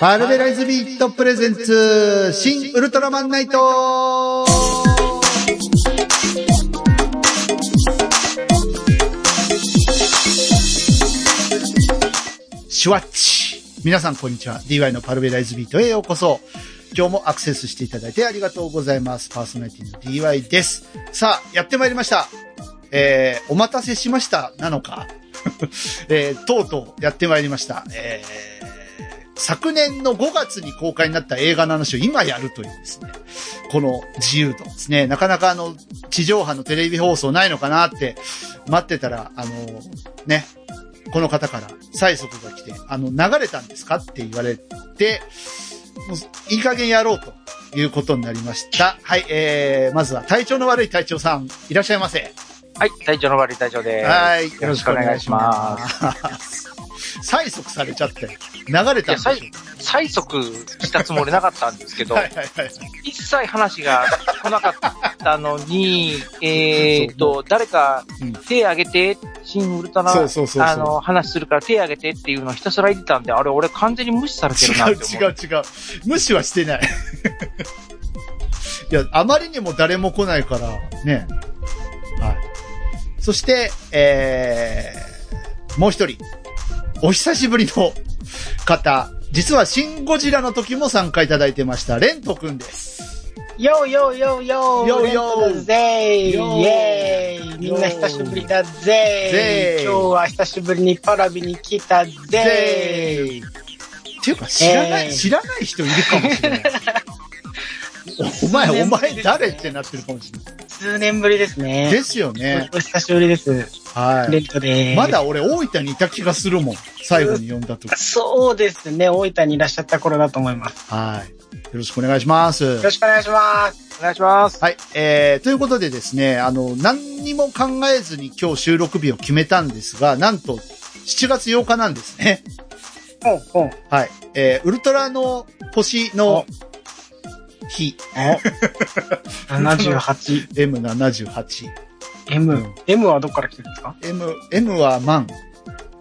パルベライズビートプレゼンツ、新ウルトラマンナイトシュワッチ。皆さんこんにちは。DY のパルベライズビートへようこそ。今日もアクセスしていただいてありがとうございます。パーソナリティの DY です。さあ、やってまいりました。えー、お待たせしました。なのか。えー、とうとうやってまいりました。えー、昨年の5月に公開になった映画の話を今やるというですね、この自由度ですね。なかなかあの、地上波のテレビ放送ないのかなって待ってたら、あの、ね、この方から催促が来て、あの、流れたんですかって言われて、いい加減やろうということになりました。はい、えー、まずは体調の悪い隊長さん、いらっしゃいませ。はい、体調の悪い隊長です。はい、。よろしくお願いします催促されちゃって、流れたんでしょいや催促したつもりなかったんですけど、はいはいはい。一切話が来なかったのに、えーっと、誰かうん手挙げて、新ウルトラ、そうそうそうそうあの、話するから手挙げてっていうのをひたすら言ってたんで、あれ俺完全に無視されてるな違うって思う。違う違う。無視はしてない。いや、あまりにも誰も来ないから、ね。はい。そして、えー、もう一人。お久しぶりの方。実はシン・ゴジラの時も参加いただいてました、レントくんです。よーよーよーよーよーよーぜーイよーイ。みんな久しぶりだぜ。ぜーー今日は久しぶりにパラビに来たぜぜーっていうか、知らない、えー。知らない人いるかもしれない。おお前、お前誰ってなってるかもしれない。数年ぶりですね。ですよね。お久しぶりです。はい。レントで。まだ俺、大分にいた気がするもん。最後に呼んだ時。そうですね。大分にいらっしゃった頃だと思います。はい。よろしくお願いします。よろしくお願いします。お願いします。はい。えー、ということでですね、あの、何にも考えずに今日収録日を決めたんですが、なんと、7月8日なんですね。ほうほう。はい。えー、ウルトラの星の日、78。M78。M、うん M はどっから来てるんですか？M、M は万。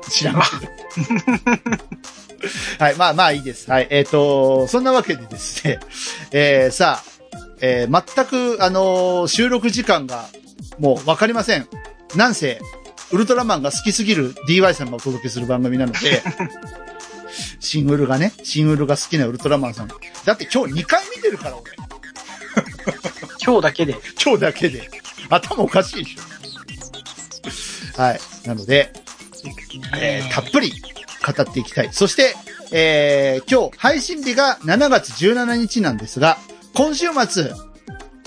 知らん。はい、まあまあいいです。はい、えっ、と、そんなわけでですね、えー、さあ、えー、全く、あのー収録時間がもうわかりません。なんせ、ウルトラマンが好きすぎる DY さんがお届けする番組なので、シンウルがね、シンウルが好きなウルトラマンさん。だって今日2回見てるから俺。今日だけで。今日だけで。頭おかしいでしょ。はい。なので、えーたっぷり語っていきたい。そして、えー今日配信日が7月17日なんですが、今週末、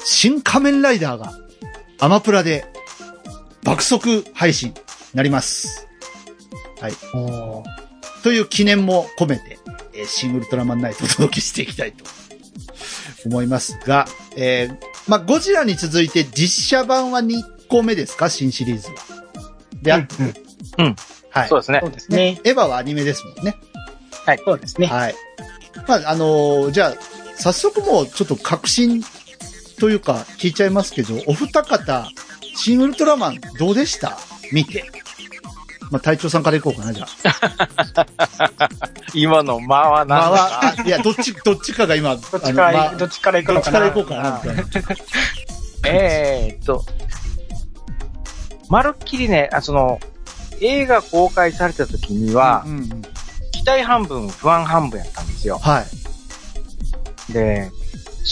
新仮面ライダーがアマプラで爆速配信になります。おーという記念も込めて、えー新ウルトラマンナイトをお届けしていきたいと思いますが、えーまあ、ゴジラに続いて実写版は2個目ですか？新シリーズは。で、あうんうんうんはい。そうですねそ。うですね。エヴァはアニメですもんね。そうですね。はい。まあ、あのーじゃあ、早速もうちょっと確信というか聞いちゃいますけど、お二方、新ウルトラマンどうでした？見て。まあ、隊長さんからいこうかな、じゃあ。今の間はまあ何だ？か、あいや、どっち、どっちかが今、どっちから、まあどっちから行くどのかな？っちから行こうかな、みたいな。えーっと、まるっきりね、あその、映画公開された時には、うんうんうん期待半分、不安半分やったんですよ。はい。で、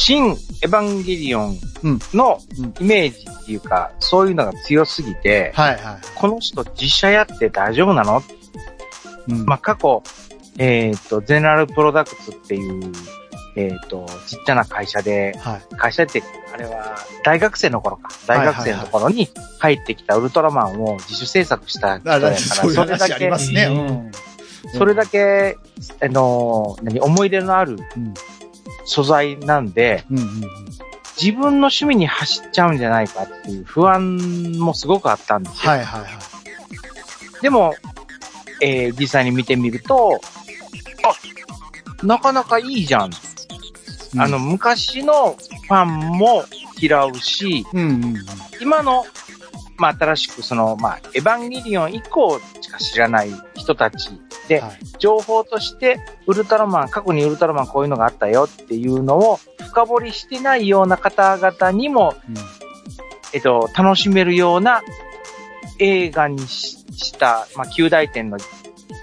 新エヴァンゲリオンうんのうんイメージっていうか、そういうのが強すぎて、はいはこの人実写やって大丈夫なの？い。うんまあ、過去、えっ、と、ゼネラルプロダクツっていう、えっ、と、ちっちゃな会社で、はい。会社って、あれは、大学生の頃か。大学生のところに入ってきたウルトラマンを自主制作した人あやから、それだけ。それだけ、あの、何、思い入れのあるうん。素材なんで、うんうんうん。自分の趣味に走っちゃうんじゃないかっていう不安もすごくあったんですよ。はいはいはい。でも、えー実際に見てみると、あ、なかなかいいじゃん。うんあの、、昔のファンも嫌うし、うんうんうん。今の、まあ、新しくその、まあ、エヴァンゲリオン以降しか知らない人たちではい。情報として、ウルトラマン、過去にウルトラマンこういうのがあったよっていうのを深掘りしてないような方々にも、うん。えっと、楽しめるような映画にしした、まあ、旧大点のっ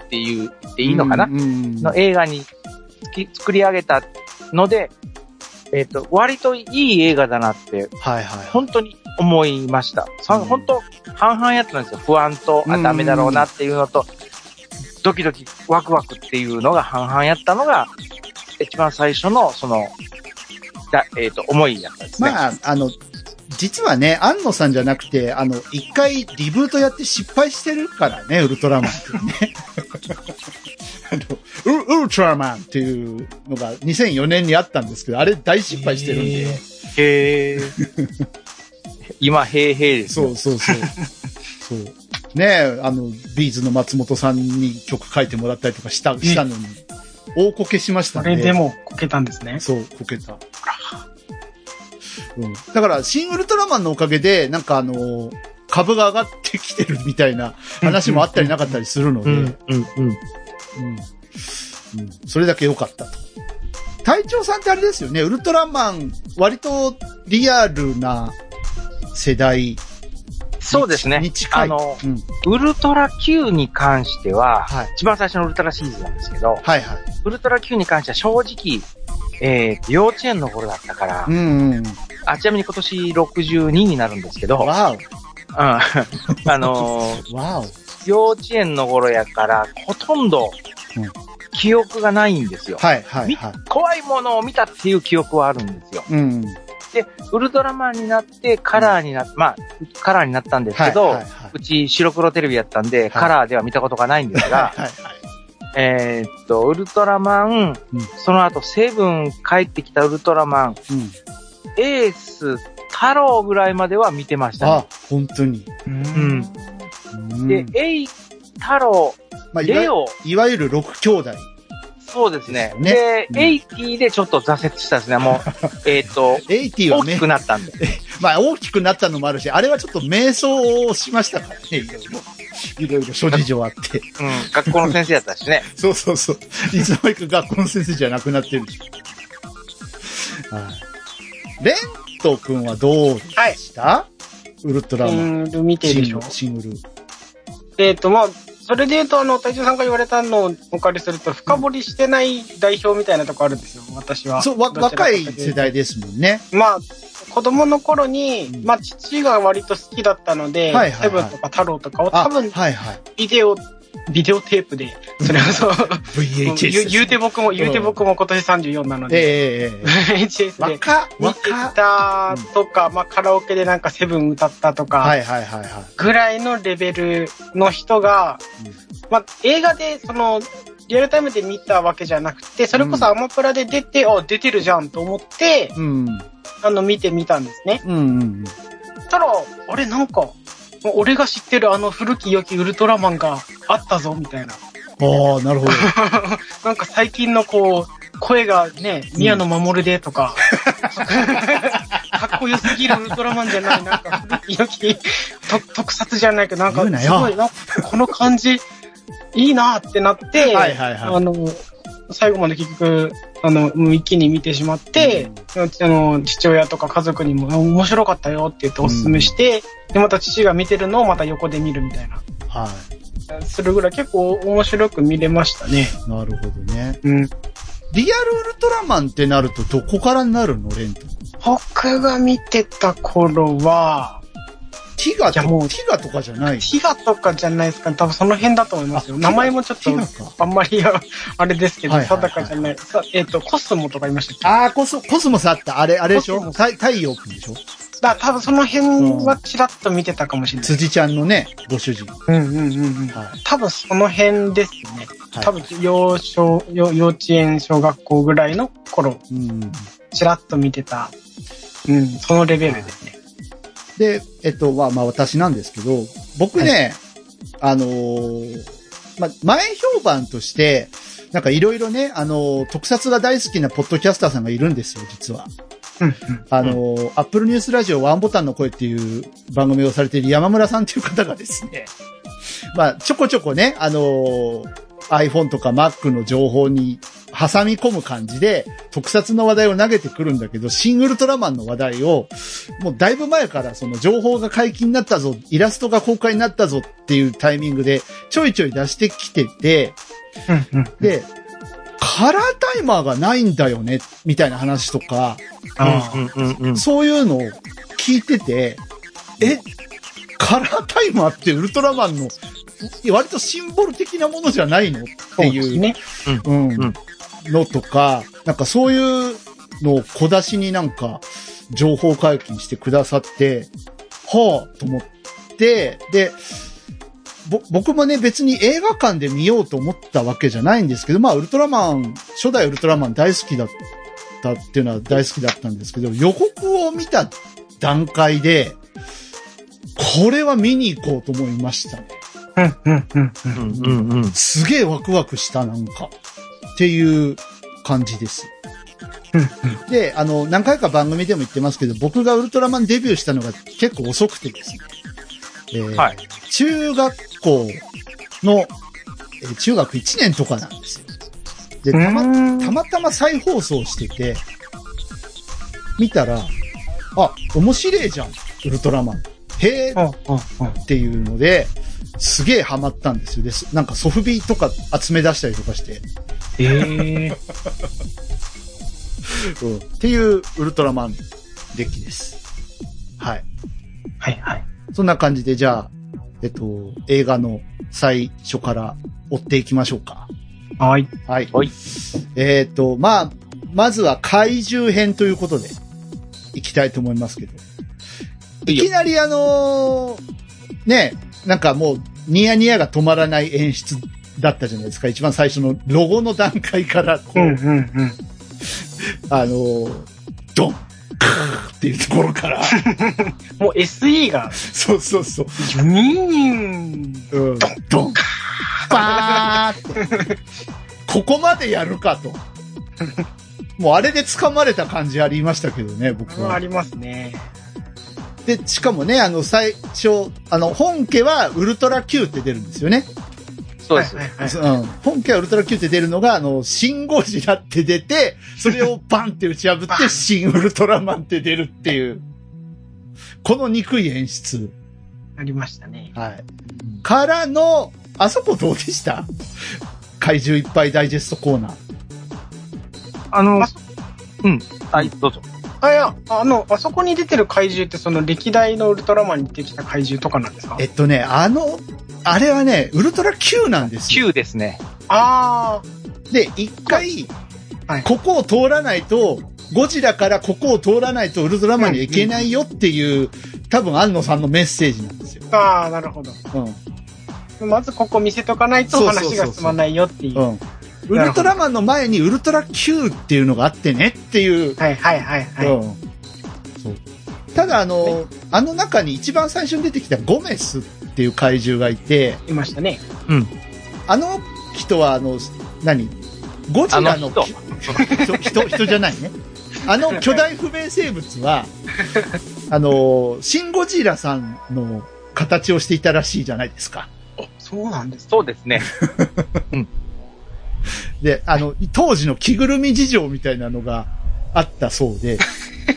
ていう、っていいのかな、うんうんの映画に作り上げたので、えっと、割といい映画だなって、はいはい。本当に思いました。さうん本当、半々やったんですよ。不安と、あ、うんダメだろうなっていうのと、ドキドキ、ワクワクっていうのが半々やったのが、一番最初の、その、だえっ、と、思いやったんですね。まあ、あの、実はね、安野さんじゃなくて、あの、一回リブートやって失敗してるからね、ウルトラマンってね。あのウルウルトラマンっていうのが2004年にあったんですけど、あれ大失敗してるんで。へー 今、へーへーですよ。そうそうそう。そう。ねえ、あの、ビーズの松本さんに曲書いてもらったりとかした、したのに、大こけしましたこんで。れでもこけたんですね。そう、こけた。うん。だから、新ウルトラマンのおかげで、なんかあの、株が上がってきてるみたいな話もあったりなかったりするので、うん。うん、うん、うん。うん。それだけ良かったと。隊長さんってあれですよね、ウルトラマン、割とリアルな世代そうですね。あの、うん。ウルトラ Q に関しては、はい。一番最初のウルトラシリーズなんですけど、はいはい。ウルトラ Q に関しては正直、えー、幼稚園の頃だったから、うんうん。あ、ちなみに今年62になるんですけど、うん。わ あのーお。わお。幼稚園の頃やから、ほとんどうん、記憶がないんですよ。はいはいみはい。怖いものを見たっていう記憶はあるんですよ。うん。で、ウルトラマンになって、カラーになっ、まあ、カラーになったんですはいけど、はいはいうち白黒テレビやったんで、カラーでは見たことがないんですが、はいはい。えーっと、ウルトラマン、うんその後、セブン帰ってきたウルトラマン、うん。エース、太郎ぐらいまでは見てましたね。あ、本当に。うんうんで、エイ、太郎、まあ、レオ、いわゆる六兄弟。そうですね。でエイティでちょっと挫折したですね。もう、えーっと、80はね大きく、なったんで。まあ大きくなったのもあるし、あれはちょっと迷走をしましたからね、いろいろ。いろいろ諸事情あって。うん、学校の先生やったしね。そうそうそう。いつの間にか学校の先生じゃなくなってるし。はい。レント君はどうでした、ウルトラマン。うん、ル見てでしょシングル。。シングル。えっ、と、まあ、それで言うと、あの、隊長さんが言われたのをお借りすると、深掘りしてない代表みたいなとこあるんですよ、私は。そう、わ、若とい世代ですもんね。まあ、子供の頃に、うんまあ、父が割と好きだったので、はいはいはいセブンとか太郎とかをあ、多分、はいはい。ビデオ、ビデオテープで、それこそ、VHS 言う言うて僕も、言うて僕も今年34なので、えええええ VHS え。で若、見て若。たとか、まあ、カラオケでなんかセブン歌ったとか。ぐらいのレベルの人が、まあ、映画で、その、リアルタイムで見たわけじゃなくて、それこそアマプラで出て、あ、出てるじゃんと思って、うん。あの、見てみたんですね。うんうんうん。たら、あれなんか、俺が知ってるあの古き良きウルトラマンがあったぞ、みたいな。ああ、なるほど。なんか最近のこう、声がね、宮野真守でとか、かっこよすぎるウルトラマンじゃない、なんか良きと特撮じゃないけど、なんかすごい、なこの感じ、いいなってなって、はいはいはい。あの、最後まで結局、あの、もう一気に見てしまって、あの、父親とか家族にも、あ面白かったよって言っておすすめして、で、また父が見てるのをまた横で見るみたいな。はするぐらい結構面白く見れましたね。い。なるほどね。うん。リアルウルトラマンってなるとどこからになるの？レント。僕が見てた頃は、ティガとティガとかじゃない。ティガとかじゃないですかね。多分その辺だと思いますよ。あ名前もちょっと。あんまりああれですけど、定かじゃない。さえっ、と、コスモとかいましたっけ？ああ、コス、コスモスあった。あれ、あれでしょ？太太陽くんでしょ？だ多分その辺はちらっと見てたかもしれない。辻ちゃんのね、ご主人。うんうんうんうん。はい。多分その辺ですね。はい多分幼少幼幼稚園、小学校ぐらいの頃、うん。ちらっと見てた。うん、そのレベルですね。で、えっと、は、まあ私なんですけど、僕ね、あのーまあ、前評判として、なんかいろいろね、あのー特撮が大好きなポッドキャスターさんがいるんですよ、実は。あのー、アップルニュースラジオワンボタンの声っていう番組をされている山村さんっていう方がですね、まあ、ちょこちょこね、あのー iPhone とか Mac の情報に挟み込む感じで、特撮の話題を投げてくるんだけど、シン・ウルトラマンの話題を、もうだいぶ前からその情報が解禁になったぞ、イラストが公開になったぞっていうタイミングで、ちょいちょい出してきてて。で、カラータイマーがないんだよね、みたいな話とか。そういうのを聞いてて、え、カラータイマーってウルトラマンの割とシンボル的なものじゃないの？っていう、ね。うんうんのとか、なんかそういうのを小出しになんか情報解禁してくださって、はあと思って、で、ぼ、僕もね別に映画館で見ようと思ったわけじゃないんですけど、まあウルトラマン、初代ウルトラマン大好きだったっていうのは大好きだったんですけど、予告を見た段階で、これは見に行こうと思いましたね。すげえワクワクした、なんか。っていう感じです。うんで、あの、何回か番組でも言ってますけど、僕がウルトラマンデビューしたのが結構遅くてですね。えーはい。中学校の、えー中学1年とかなんですよ。で、たま、うんたまたま再放送してて、見たら、あ、面白いじゃん、ウルトラマン。へーうんうんうんっていうので、すげえハマったんですよ。です。なんかソフビとか集め出したりとかして、ええうんっていうウルトラマンデッキです。はい。はいはい。そんな感じで、じゃあ、えっと、映画の最初から追っていきましょうか。はい。はい。はいえっと、まあ、まずは怪獣編ということで、いきたいと思いますけど。いきなりあのーね、なんかもう、ニヤニヤが止まらない演出だったじゃないですか。一番最初のロゴの段階から、こう、うんうんうん。あのードンっていうところから、もう SE が、そうそうそう、ジュニーン。うん、ドンバーって。ここまでやるかと。もうあれで掴まれた感じありましたけどね、僕は。ありますね。で、しかもね、あの、最初、あの、本家はウルトラ Q って出るんですよね。そうです。はいはいはいうん。本家はウルトラ Q って出るのが、あの、シンゴジラって出て、それをバンって打ち破って、シンウルトラマンって出るっていう、この憎い演出。ありましたね。はい。からの、あそこどうでした？怪獣いっぱいダイジェストコーナー。あのあ、うん。はい、どうぞ。あ、いや、あの、あそこに出てる怪獣ってその歴代のウルトラマンに出てきた怪獣とかなんですか？えっとね、あの、あれはね、ウルトラ Q なんですよ。9ですね。あで、一回、はいここを通らないと、ゴジラからここを通らないとウルトラマンにはいけないよっていう、多分安野さんのメッセージなんですよ。あ、ああ、なるほど。うん。まずここ見せとかないと話が進まないよっていう。うん。ウルトラマンの前にウルトラ Q っていうのがあってねっていう。はいはいはいはい。うん。そう。ただあの、あの中に一番最初に出てきたゴメスっていう怪獣がいて、いましたね。あの人はあの、何？ゴジラの人人 人、人じゃないね。あの巨大不明生物は、あの、シン・ゴジラさんの形をしていたらしいじゃないですか。そうなんです。そうですね。で、あの、当時の着ぐるみ事情みたいなのがあったそうで、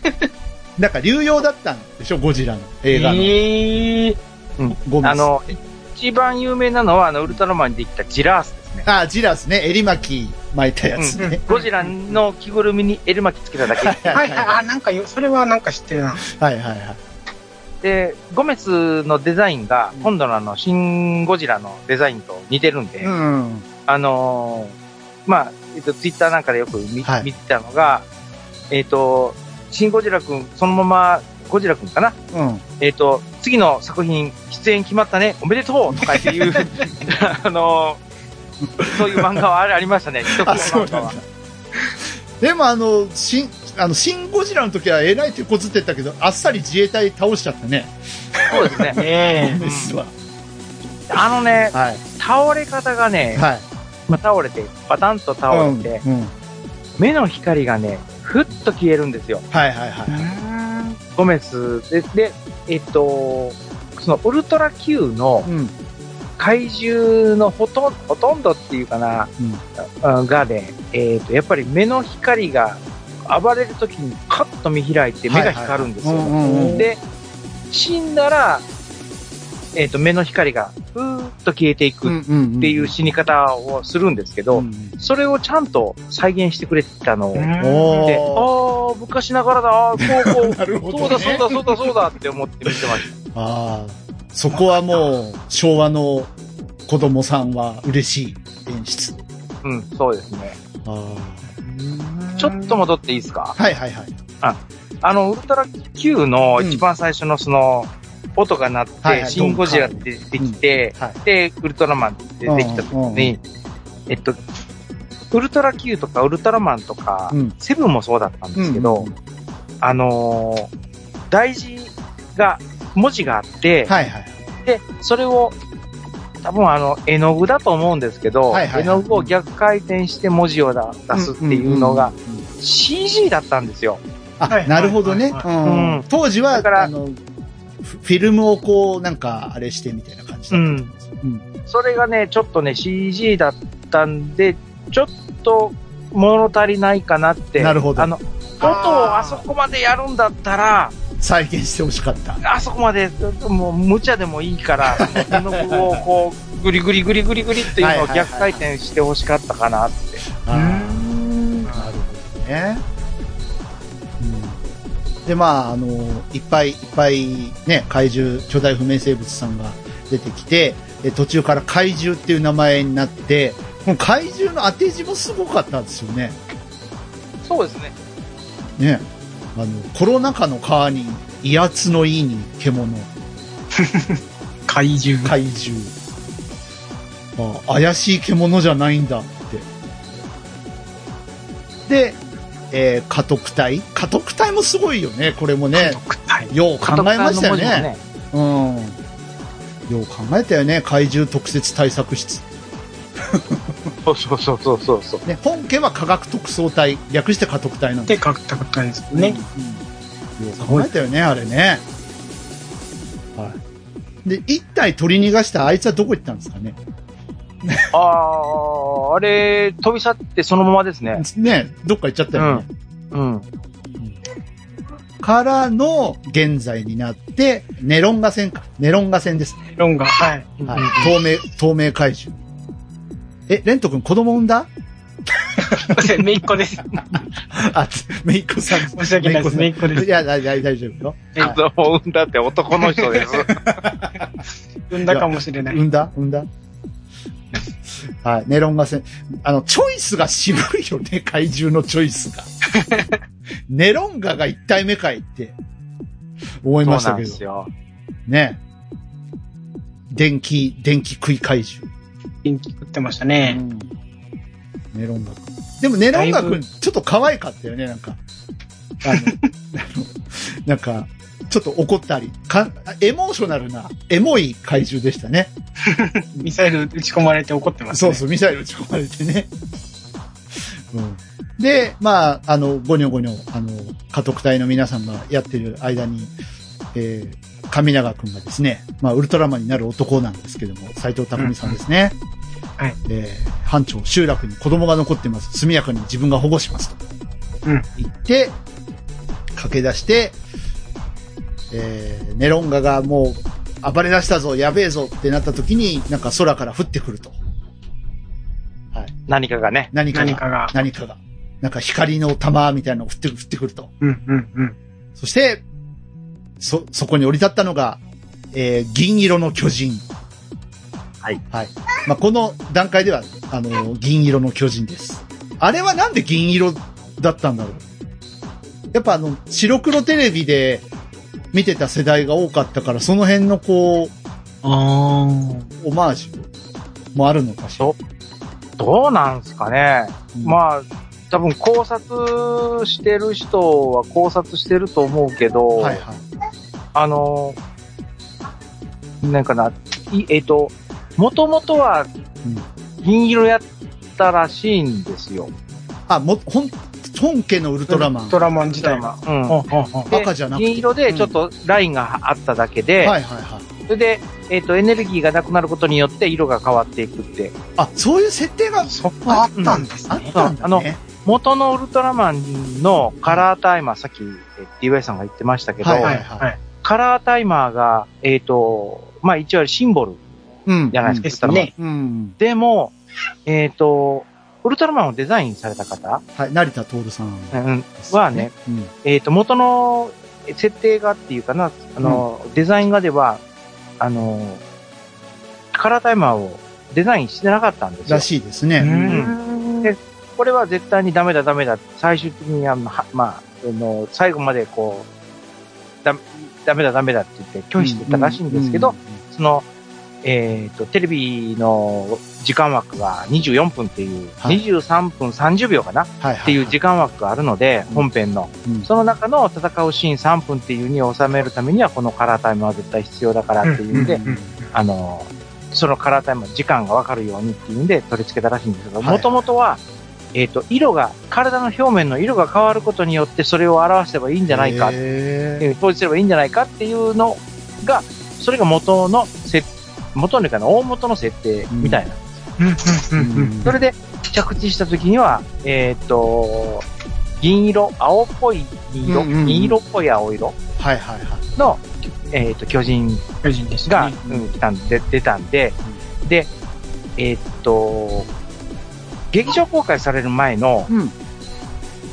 なんか流用だったんでしょ？ゴジラの映画の。ええゴメスあの、一番有名なのは、あの、ウルトラマンにできたジラースですね。あ、ジラスね。襟巻き巻いたやつね。ゴジラの着ぐるみにエル巻きつけただけ。はいはい。あ、なんかよ、それはなんか知ってるな。はいはいはい。で、ゴメスのデザインが、今度のあの、シン・ゴジラのデザインと似てるんで、うん。あのーまあ、えっと、ツイッターなんかでよく見,、はい見てたのが、えっと、シン・ゴジラくん、そのまま、ゴジラくんかな？うん。えっ、と、次の作品、出演決まったね、おめでとうとかっていう、あのーそういう漫画はあれありましたね、一つの漫画は。でもあの、シン、あの、シン・ゴジラの時はえらい手こずってたけど、あっさり自衛隊倒しちゃったね。そうですね。えゴメスは。あのね、はい。倒れ方がね、はい。まあ、倒れて、バタンと倒れて、うん。うん。目の光がね、ふっと消えるんですよ。はいはいはい。ゴメスで、で、えっと、そのウルトラ Q のうん。怪獣のほとんほとんどっていうかな、うんうんがね、えっ、と、やっぱり目の光が暴れるときにカッと見開いて目が光るんですよ。はいはいうんうんうんで、死んだら、えっ、と、目の光がふーっと消えていくっんていう死に方をするんですけど、うんそれをちゃんと再現してくれてたのを、で、ああ、昔ながらだ、あーこうこう、ね。そうだそうだそうだそうだって思って見てましああ、そこはもう、昭和の子供さんは嬉しい演出。た。うん、そうですね。あちょっと戻っていいですかあはいはいはい。あの、ウルトラ Q の一番最初のその、音が鳴って、はいはい。シンゴジラって出てきて、はい。で、ウルトラマンって出てきた時うんうんに、えっと、ウルトラ Q とかウルトラマンとか、うん。セブンもそうだったんですけど、うんあのー大事が、文字があって、はいはい。で、それを、多分あの、絵の具だと思うんですけど、はいはいはい。絵の具を逆回転して文字を出出すっていうのがんんうんうん。CG だったんですよ。あ、はいなるほどね。当時は、だからあの、フフィルムをこう、なんか、あれしてみたいな感じだったんです。うん。それがね、ちょっとね、CG だったんで、ちょっと物足りないかなって。なるほどあの、音をあそこまでやるんだったら、再現してほしかった。あそこまで、もう無茶でもいいから、絵の具をこう、グリグリグリグリグリっていうのを逆回転してほしかったかなって。あーなるほどね。うん、で、まあ、あの、いっぱいいっぱいね、怪獣、巨大不明生物さんが出てきて、で途中から怪獣っていう名前になって、この怪獣の当て字もすごかったんですよね。そうですね。ね。あの、コロナ禍の川に威圧のいいに獣、怪獣。怪獣。あ、怪しい獣じゃないんだって。で、えー、家督隊？家督隊もすごいよね、これもね。よう考えましたよね。家督さんの文字もうん。よう考えたよね、怪獣特設対策室。そうそうそうそうそうそう。ね、本家は科学特捜隊、略して家督隊なんでで、特体ですよね。うん。よう考えたよね、あれね。はい。で、一体取り逃がしたあいつはどこ行ったんですかね。ああ、あれ、飛び去ってそのままですね。ね、どっか行っちゃったよね。うん。からの現在になって、ネロンガ戦か。ネロンガ戦ですね。ロンが、はい。はい。透明、透明怪獣。え、レント君子供産んだ？めいっ子です。あ、めいっ子さん。申し訳ないですめいっ子ですいや、大丈夫よ。子供を産んだって男の人です。産んだかもしれない。産んだ？産んだ？はい。ネロンガ戦。あの、チョイスが渋いよね、怪獣のチョイスが。ネロンガが一体目かいって思いましたけどそうです。よ。ね。電気、電気食い怪獣。元気食ってましたね。ネロンガ君。でもネロンガ君、ちょっと可愛かったよね、なんか。あの、あ のなんか、ちょっと怒ったり、か、エモーショナルな、エモい怪獣でしたね。ミサイル撃ち込まれて怒ってますね。そうそう、ミサイル撃ち込まれてね。うん。で、まあ、あの、ゴニョゴニョ、あの、家督隊の皆さんがやってる間に、えー、上永くんがですね、まあ、ウルトラマンになる男なんですけども、斎藤匠さんですね。はい。えー、班長、集落に子供が残ってます。速やかに自分が保護しますと。うん。言って、駆け出して、えー、ネロンガがもう暴れ出したぞ、やべえぞってなった時に、なんか空から降ってくると。はい。何かがね。何かが。何かが何かが。なんか光の玉みたいなのが降って降ってくると。うん、うん、うん。そして、そ、そこに降り立ったのが、えー、銀色の巨人。はい。はい。まあ、この段階では、あの、銀色の巨人です。あれはなんで銀色だったんだろう？やっぱあの、白黒テレビで見てた世代が多かったから、その辺のこう、あオマージュもあるのかしら？どうなんすかね。うんまあ、多分考察してる人は考察してると思うけど、はいはい。あの、なんかな、いえっ、と、もともとはうん銀色やったらしいんですよ。あ、も、ほん、本家のウルトラマンウル。トラマン自体が。うん。赤じゃなくて銀色でちょっとラインがあっただけで、はいはいはい。それで、えっ、と、エネルギーがなくなることによって色が変わっていくって。あ、そういう設定がそこあったんですね。あったんだね。元のウルトラマンのカラータイマー、さっき、え DY さんが言ってましたけど、はいはいはい。カラータイマーが、えっ、と、まあ一応シンボルうん。じゃないですか、ですね。うん。でも、えっ、と、ウルトラマンをデザインされた方、はい、成田徹さんうんはね、、うん。えっ、と、元の設定がっていうかな、あの、デザイン画では、あの、カラータイマーをデザインしてなかったんですよら。しいですね。うんでこれは絶対にダメだダメだ。最終的にあの、はまあ、あの、最後までこう、だ、ダメだダメだって言って拒否してたらしいんですけど、その、えっ、と、テレビの時間枠が24分っていう、はい。23分30秒かなっはいはい。ていう時間枠があるので、うん。本編の。うん。その中の戦うシーン3分っていうに収めるためには、このカラータイムは絶対必要だからっていうんで、うんうんうんあの、そのカラータイム、時間がわかるようにっていうんで取り付けたらしいんですけど、はいはい。もともとは、えっ、と、色が、体の表面の色が変わることによってそれを表せばいいんじゃないか、表示すればいいんじゃないかっていうのが、それが元の設、元というかな大元の設定みたいな。それで着地した時には、えっ、と、銀色、青っぽい銀色、銀色っぽい青色はいはいはい。の、えっ、と、巨人巨人でしたが、ね。うん、来たん。で、出たん。で、で、えーっと、劇場公開される前の。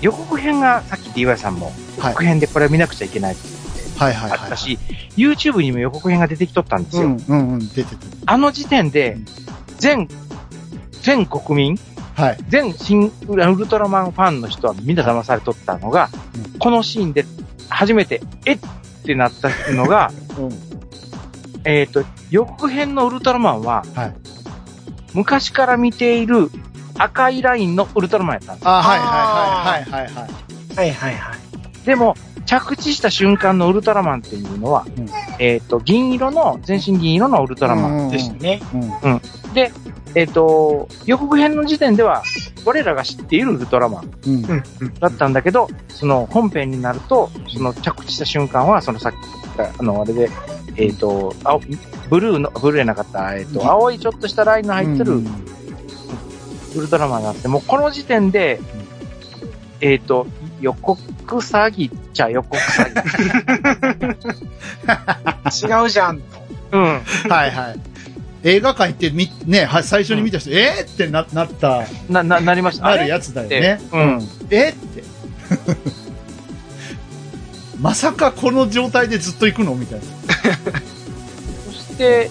予告編が、さっき DY さん。も、予はい告編でこれを見なくちゃいけないって言ってはいはいはい。あったし、YouTube にも予告編が出てきとったんですよ。うんうんうん、出てた。あの時点でうん、全、全国民、はい。全新ウルトラマンファンの人はみんな騙されとったのが、うこのシーンで初めて、えっってなったのが、うん。えーっと、予告編のウルトラマンは、はい。昔から見ている赤いラインのウルトラマンやったんですよ。あ、はいはいはいはいはいはい。はいはいはい。でも、着地した瞬間のウルトラマンっていうのは、うんえっ、と、銀色の、全身銀色のウルトラマン。でしたね。うん。で、えっ、と、予告編の時点では、我らが知っているウルトラマン。だったんだけど、その本編になると、その着地した瞬間は、そのさっき言った、あの、あれで、えっ、と、青、ブルーの、ブルーじゃなかった、えっ、うんと、青いちょっとしたラインの入ってるうんウルトラマンがあって、もうこの時点で、えっ、と、予告詐欺っちゃ予告詐欺。違うじゃん。うん。はいはい。映画館行ってみ、ね、は最初に見た人、えーってな、なった、な、な、なりました。あるやつだよね。うん。えって。まさかこの状態でずっと行くのみたいな。そして、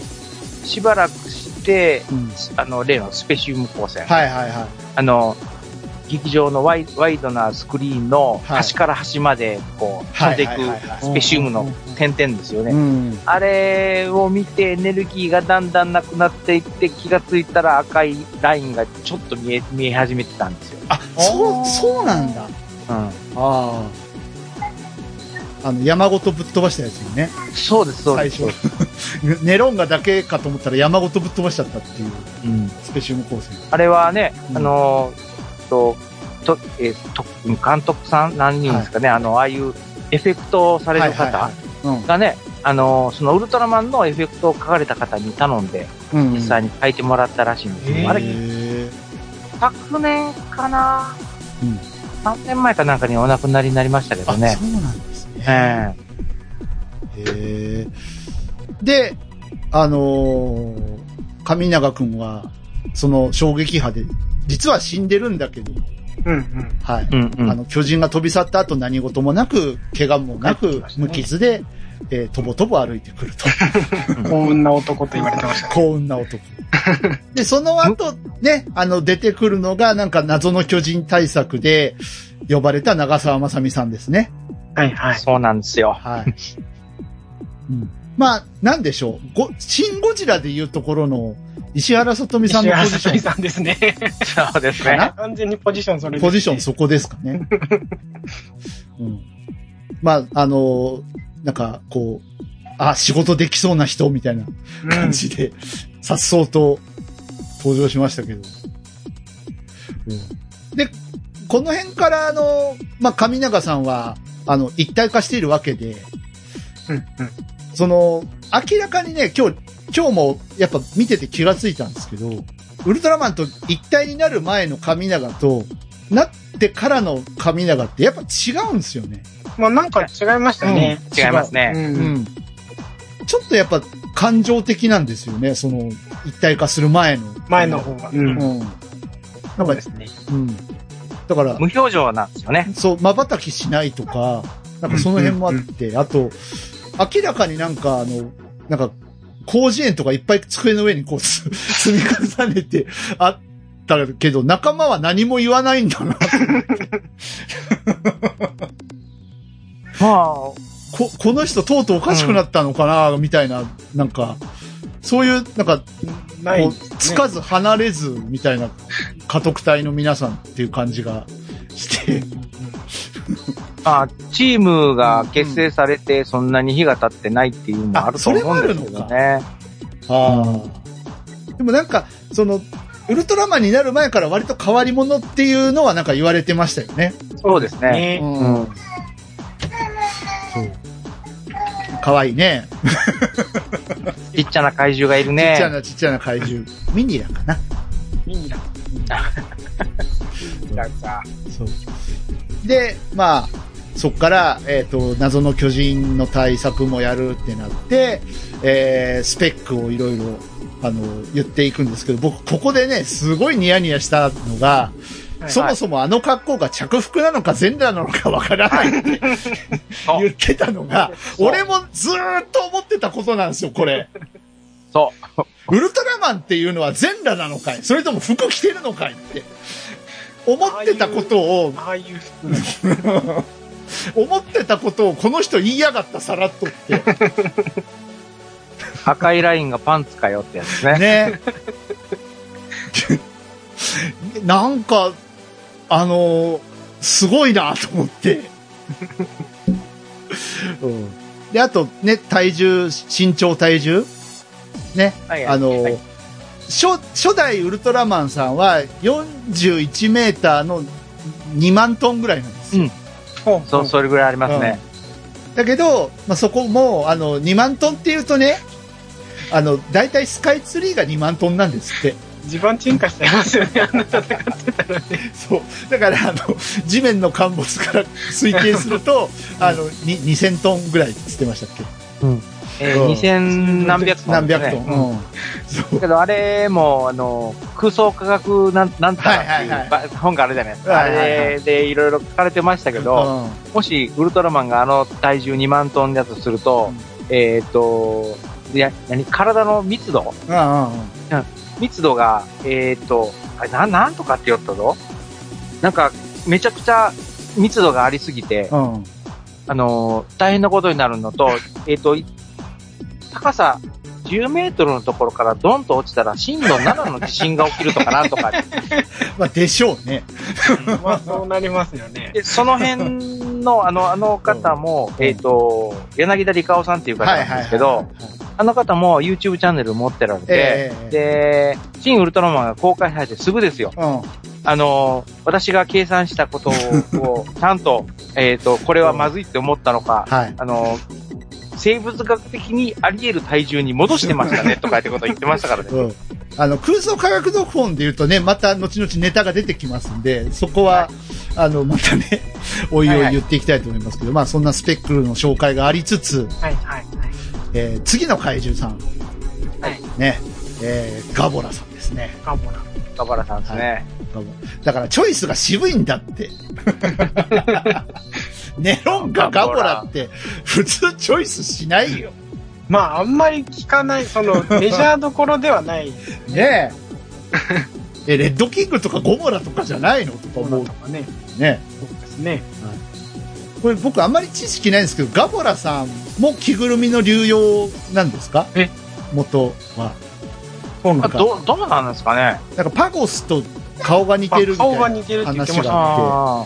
しばらくして、うん。あの、例のスペシウム光線。はいはいはい。あの、劇場のワイワイドなスクリーンのはい端から端まで、こう、飛はいんでいくスペシウムの点々ですよね。うん。あれを見てエネルギーがだんだんなくなっていって気がついたら赤いラインがちょっと見え、見え始めてたんですよ。あ、そう、そうなんだ。うん。ああ。あの、山ごとぶっ飛ばしたやつよね。そうです、そう最です。初。ネロンガだけかと思ったら山ごとぶっ飛ばしちゃったっていう、うん。スペシウム光線。あれはね、うんあのー、と、と、えーと、監督さん、何人ですかね、あの、ああいうエフェクトをされる方うん。がね、あのー、そのウルトラマンのエフェクトを書かれた方に頼んで、うん。実際に書いてもらったらしいんですけど、へーあれ、へ昨年かな、うん3年前かなんかにお亡くなりになりましたけどね。そうなんですね。えへえ。で、あのー、上永くんは、その衝撃波で、実は死んでるんだけど、うんうん。はい。えうんうん。あの、巨人が飛び去った後何事もなく、怪我もなく無傷で、えーとぼとぼ歩いてくると。幸運な男と言われてましたね。幸運な男。で、その後、ね、あの、出てくるのが、なんか謎の巨人対策で、呼ばれた長澤まさみさんですね。はいはい。そうなんですよ。はい。うん、まあ、なんでしょう。ご、シンゴジラでいうところの、石原さとみさんのポジション。石原さとみさんですね。そうですね。完全にポジションそれねポジションそこですかね。うん。まあ、あの、なんか、こう、あ、仕事できそうな人みたいな感じで、さっそうと登場しましたけど。うん、で、この辺から、あの、まあ、上永さんは、あの、一体化しているわけで、うんうんその、明らかにね、今日、今日もやっぱ見てて気がついたんですけど、ウルトラマンと一体になる前の神長と、なってからの神長ってやっぱ違うんですよね。まあなんか違いましたね。違いますね。う。うんん。ちょっとやっぱ感情的なんですよね、その一体化する前の。前の方が。うん。うん。なんかで、すね。うん。だから、無表情なんですよね。そう、瞬きしないとか、なんかその辺もあって、あと、明らかになんかあの、なんか、広辞苑とかいっぱい机の上にこう積み重ねてあったけど、仲間は何も言わないんだな。まこ、この人とうとうおかしくなったのかな、みたいな、なんか、そういう、なんか、ないこう、つかず離れず、みたいな、家督隊の皆さんっていう感じがして、まあ、チームが結成されてそんなに日が経ってないっていうのもあると思うんですけね。ああ。でもなんか、その、ウルトラマンになる前から割と変わり者っていうのはなんか言われてましたよね。そうですね。ね。うん。そう。かわいいね。ちっちゃな怪獣がいるちっちゃね。なちっちゃな怪獣。ミニラかな。ミニラ。なんか、そう。で、まあ、そっから、えっ、と、謎の巨人の対策もやるってなって、えー、スペックをいろいろ、あの、言っていくんですけど、僕、ここでね、すごいニヤニヤしたのが、はいそもそもあの格好が着服なのか全裸なのかわからない って言ってたのが、俺もずーっと思ってたことなんですよ、これ。そう。ウルトラマンっていうのは全裸なのかい？それとも服着てるのかいって。思ってたことを、ああいう服。思ってたことをこの人言いやがった、さらっとって。赤いラインがパンツかよってやつね。ね。なんか、あのーすごいなと思って。うん、で、あとね、体重、身長体重ね。はいあのーはい初、初代ウルトラマンさんは41メーターの2万トンぐらいなんですよ。うんそう、それぐらいありますね。だけど、まあ、そこも、あの、2万トンっていうとね、あの、大体スカイツリーが2万トンなんですって。地盤沈下しちゃいますよね、あんな戦ってたらね。そう。だから、あの、地面の陥没から推計すると、あの、に2000トンぐらいって言ってましたっけ？えー、うん2000何百トン、何百トン。うんうん。そう。けど、あれも、あの、空想科学なん、なんとかってはいいうはいはいば本があるじゃないですか。はいはいはいあれでいろいろ書かれてましたけど、もしウルトラマンがあの体重2万トンだとすると、えっ、と、いや、何体の密度？うん。うんうんうん。密度が、えっ、と、あれ、なん、なんとかって言ったぞなんか、めちゃくちゃ密度がありすぎて、うん。あのー大変なことになるのと、えっ、と、い高さ10メートルのところからドンと落ちたら震度7の地震が起きるとかなんとか。まあ、でしょうね。まあ、そうなりますよね。で、その辺の、あの、あの方も、うんえっ、と、柳田理香さんっていう方なんですけど、あの方も YouTube チャンネル持ってられて、ええで、新ウルトラマンが公開されてすぐですよ。うん。あの、私が計算したことを、ちゃんと、えっ、と、これはまずいって思ったのか、はい。あの、生物学的にあり得る体重に戻してましたね、とかってことを言ってましたからね。うん。あの、空想科学読本で言うとね、また後々ネタが出てきますんで、そこは、あの、またね、おいおい言っていきたいと思いますけど、まあそんなスペックルの紹介がありつつ、はい、はい、えー次の怪獣さん、はい。ね、えーガボラさんですね。カモラ。ガバラさんですね。ガボだからチョイスが渋いんだって。ネロンがガボラって、普通チョイスしないよ。まあ、あんまり聞かない、その、メジャーどころではない。ねえ。え、レッドキングとかゴモラとかじゃないの？とか思うとかね。ね。そうですね。これ僕あんまり知識ないんですけど、ガボラさんも着ぐるみの流用なんですか？え？元は。そうなんかど、どうなんですかね？なんかパゴスと顔が似てるみたいなあ顔が似てるって言ってましたね話があっあ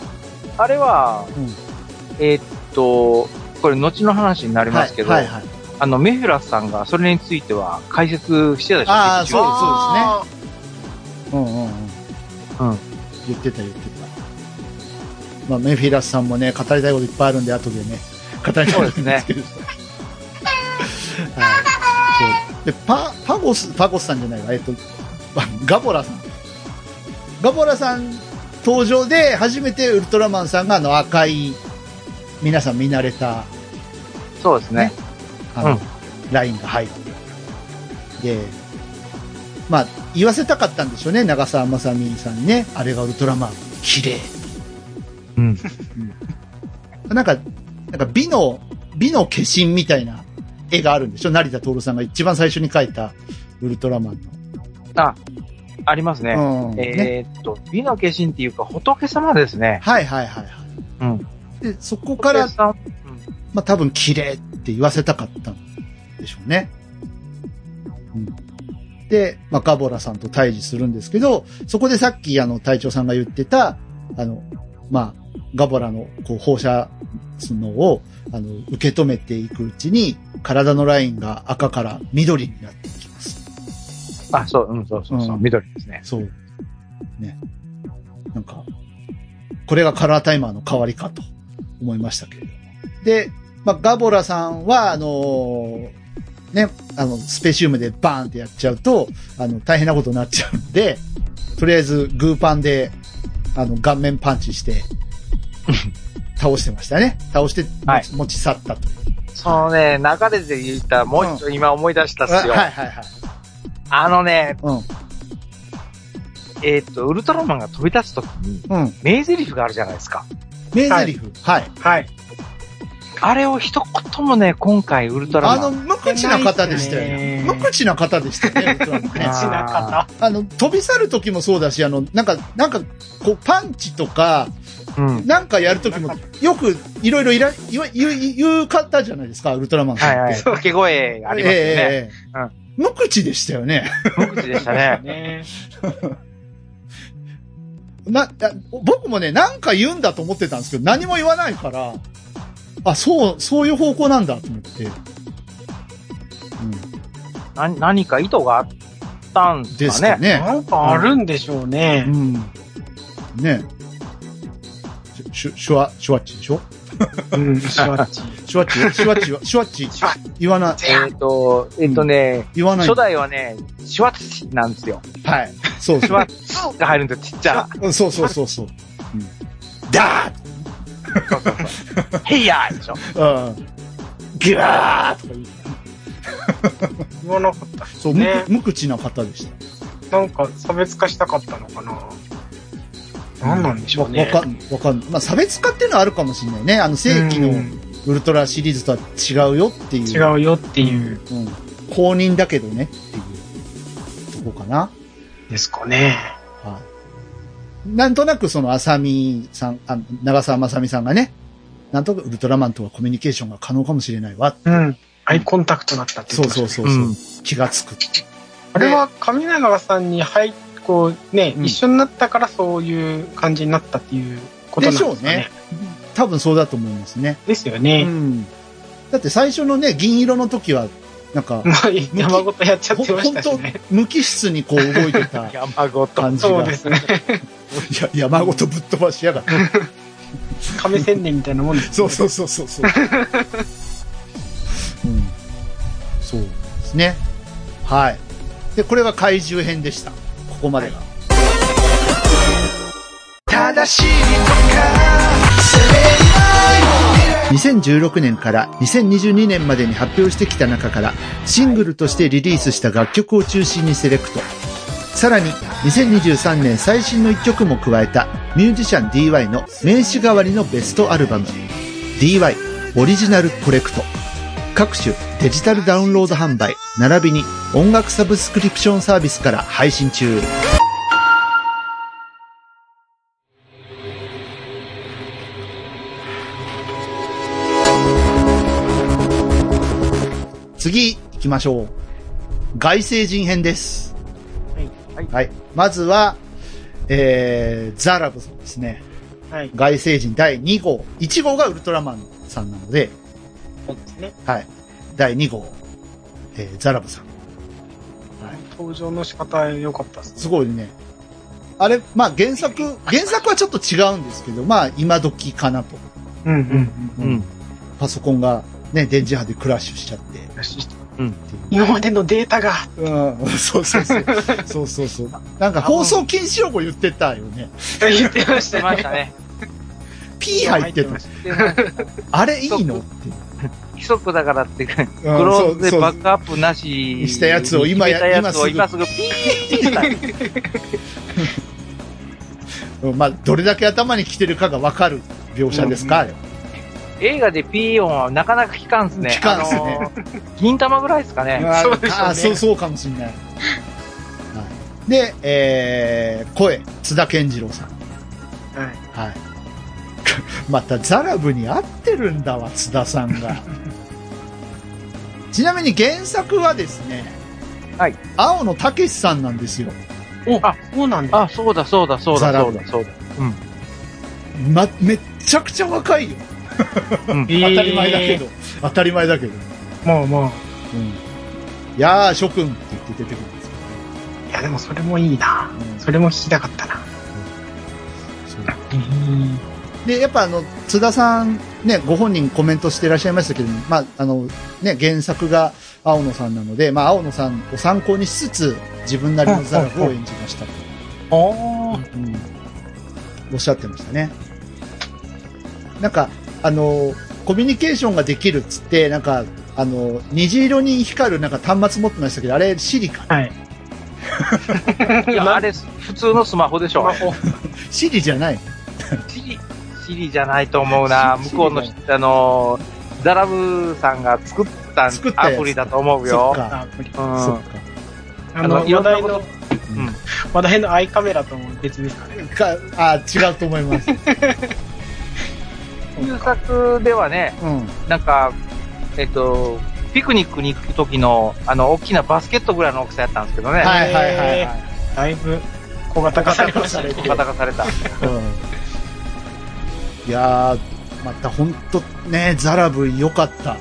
あ。あれは、うんえーっと、これ後の話になりて。ますけど、はいはいはい。あの、メフィラスさんがそれについては解説してたでしょあー劇中そううんうんうん。うん言ってた言ってた。まあメフィラスさんもね、語りたいこといっぱいあるんで、後でね、語りたいとですけど。はい。そう。で、パ、パゴス、パゴスさんじゃないわ、えっと、あガボラさん。ガボラさん登場で初めてウルトラマンさんがあの赤い、皆さん見慣れた、そうですね。あの、うんラインが入って。で、まあ、言わせたかったんでしょうね、長澤まさみさんにね。あれがウルトラマン。綺麗。うん。なんか、なんか美の、美の化身みたいな絵があるんでしょ？成田徹さんが一番最初に描いたウルトラマンあ、ありますね。の。うん。ね。えーっと、美の化身っていうか仏様ですね。はいはいはいはい。うん。で、そこから仏、様まあ多分綺麗って言わせたかったんでしょうね。うん。で、まあガボラさんと対峙するんですけど、そこでさっきあの隊長さんが言ってた、あの、まあ、ガボラのこう放射のを、あの、受け止めていくうちに、体のラインが赤から緑になっていきます。あ、そう、うん、そうそうそう、うん緑ですね。そう。ね。なんか、これがカラータイマーの代わりかと思いましたけれども。で、まあ、ガボラさんは、あのーね、あの、スペシウムでバーンってやっちゃうと、あの、大変なことになっちゃうんで、とりあえずグーパンで、あの、顔面パンチして、倒してましたね。倒して持ち,、はい持ち去ったという。そのね、流れで言った、もう一度今思い出したっすよ。はいはいはい。あのね、うん。えーっと、ウルトラマンが飛び立つときに、うん。名台詞があるじゃないですか。名台詞。はい。はい。あれを一言もね、今回ウルトラあの、マン。無口な方でしたよね。無口な方でしたよね、ウルトラマンね口な方。あの、飛び去る時もそうだし、あの、なんか、なんか、こう、パンチとか、うん。なんかやる時も、よく、いろいろいら、言う、言う、方じゃないですか、ウルトラマンさんって。はいはい。掛け声ありますよね。ええええ無口でしたよね。無口でしたね。ね な、あ僕もね、なんか言うんだと思ってたんですけど、何も言わないから、あ、そう、そういう方向なんだと思って。うん。な何か意図があったんでですすかね。かね。なんかあるんでしょうねう。ん。ねシュ、シュワ、シュワッチでしょ？うん、シュワッチ。シュワッチ、シュワッチは、シュワッチ、言わない、えっ、と、えっ、とね、言わない。初代はね、シュワッチなんですよ。はい。そうそうシュワ。ッチが入るんですよ、ちっちゃ。うんそうそうそうそう。うん、ダヘイヤーでしょ。ーうん。ギャーとか言う。言わなかった。そう、ね無無口な方でした。なんか差別化したかったのかな。なんなんでしょうわね。わかん、わかん。まあ、差別化っていうのはあるかもしれないね。あの、正規のうんウルトラシリーズとは違うよっていう。違うよっていう、うん。公認だけどねっていうとこかな。ですかね。はい。なんとなくその、あさみさん、あ長澤まさみさんがね、なんとなくウルトラマンとはコミュニケーションが可能かもしれないわ。うん。アイコンタクトだったって言そうってましたねそうそうそう、気がつく。あれは上永さんに入こうね、うん一緒になったからそういう感じになったっていうことなんですかね。でしょうね多分そうだと思いますね。うですよね。ん。だって最初のね、銀色の時は、なんか、まあ、山ごとやっちゃってましたしね。無機質にこう動いてた 山ごと。感じが。そうですね。いや、山ごとぶっ飛ばしやがって。亀仙人みたいなもんです、ね。そうそうそうそうそう。うん。そうですね。はい。で、これが怪獣編でした。ここまでが。正しい2016年から2022年までに発表してきた中からシングルとしてリリースした楽曲を中心にセレクト。さらに2023年最新の一曲も加えたミュージシャン DY の名刺代わりのベストアルバム DY オリジナルコレクト。各種デジタルダウンロード販売並びに音楽サブスクリプションサービスから配信中。きましょう。外星人編です。はい。はい。まずは、えー、ザラブさんですね。はい。外星人第2号。1号がウルトラマンさんなので、そうですね。はい。第2号、えー、ザラブさん。登場の仕方良かったです。すごいね。あれ、まあ原作、原作はちょっと違うんですけど、まあ今時かなと。うんうん。うん。パソコンがね、電磁波でクラッシュしちゃって。よしうん今までのデータが。うん、そうそうそう。そうそうそう。なんか放送禁止用語言ってたよね。言ってましたね。P 入ってた。あれいいの？って。規則だからって、クうんローズでバックアップなししたやつを今や決めたやつを今今すぐピー まあ、どれだけ頭に来てるかがわかる描写ですか、あれは映画でピー音はなかなか聞かんすね。聞かんっすねあのー銀玉ぐらいですかね。あそうでしょうねあそう、そうかもしれない。はい、で、えー、声、津田健次郎さん。はい。はい。また、ザラブに合ってるんだわ、津田さんが。ちなみに原作はですね、はい。青野武さんなんですよ。お、あそうなんだ。あ、そうだそうだそうだそうだそうだ。ま、めっちゃくちゃ若いよ。うん。当 当たり前だけど。当たり前だけど。まあまあ。うん。いやー、諸君って言って出てくるんですよ。いや、でもそれもいいな。うんそれも聞きたかったな。そうで、やっぱあの、津田さん、ね、ご本人コメントしてらっしゃいましたけども、まあ、あの、ね、原作が青野さんなので、まあ、青野さんを参考にしつつ、自分なりのザラブを演じましたと。おー。うん。おっしゃってましたね。なんか、あの、コミュニケーションができるっつって、なんか、あの、虹色に光るなんか端末持ってましたけど、あれ、シリか。はい。いや、あれ、普通のスマホでしょ。シリじゃない。シリ、シリじゃないと思うな。向こうの人、あのー、ザラブさんが作った作っアプリだと思うそよっ。か。そっか。あの、話題の、んなことうん。話題のアイカメラとも別ですかね。か、あ、違うと思います。旧作ではね、うん。なんか、えっと、ピクニックに行く時の、あの、大きなバスケットぐらいの大きさやったんですけどね。はいはいはいはい。だいぶ小型化されましたね。小型化された。うんいやー、またほんとね、ザラブ良かった。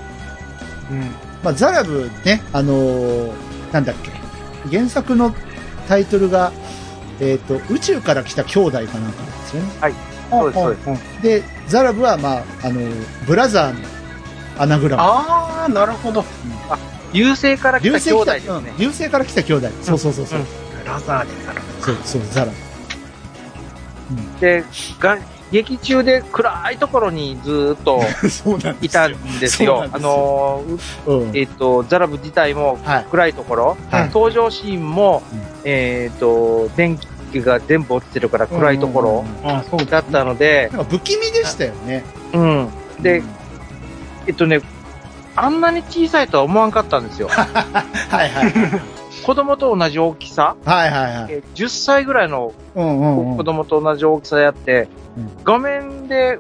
うん。まあ、ザラブね、あのーなんだっけ、原作のタイトルが、えっ、と、宇宙から来た兄弟かなんかなんですよね。そうですそうですで、ザラブは、まあ、あのブラザーのアナグラム。あー、なるほど。流星から来流た兄弟ですねうん。流星から来た兄弟。そうそうそうそう。うんブラザーでなるそう、そう、ザラブ。で、が、劇中で暗いところにずーっと そうなんですよ。いたんですよ。あのー、うん。えっ、と、ザラブ自体もはい。暗いところ、はい登場シーンも、うんえっ、と、電気が全部落ちてるから暗いところだったので、なんか不気味でしたよね。うん。で、えっとね、あんなに小さいとは思わんかったんですよ。はいはい。子供と同じ大きさ、はいはいはい。えー10歳ぐらいの。子供と同じ大きさやって、うん画面で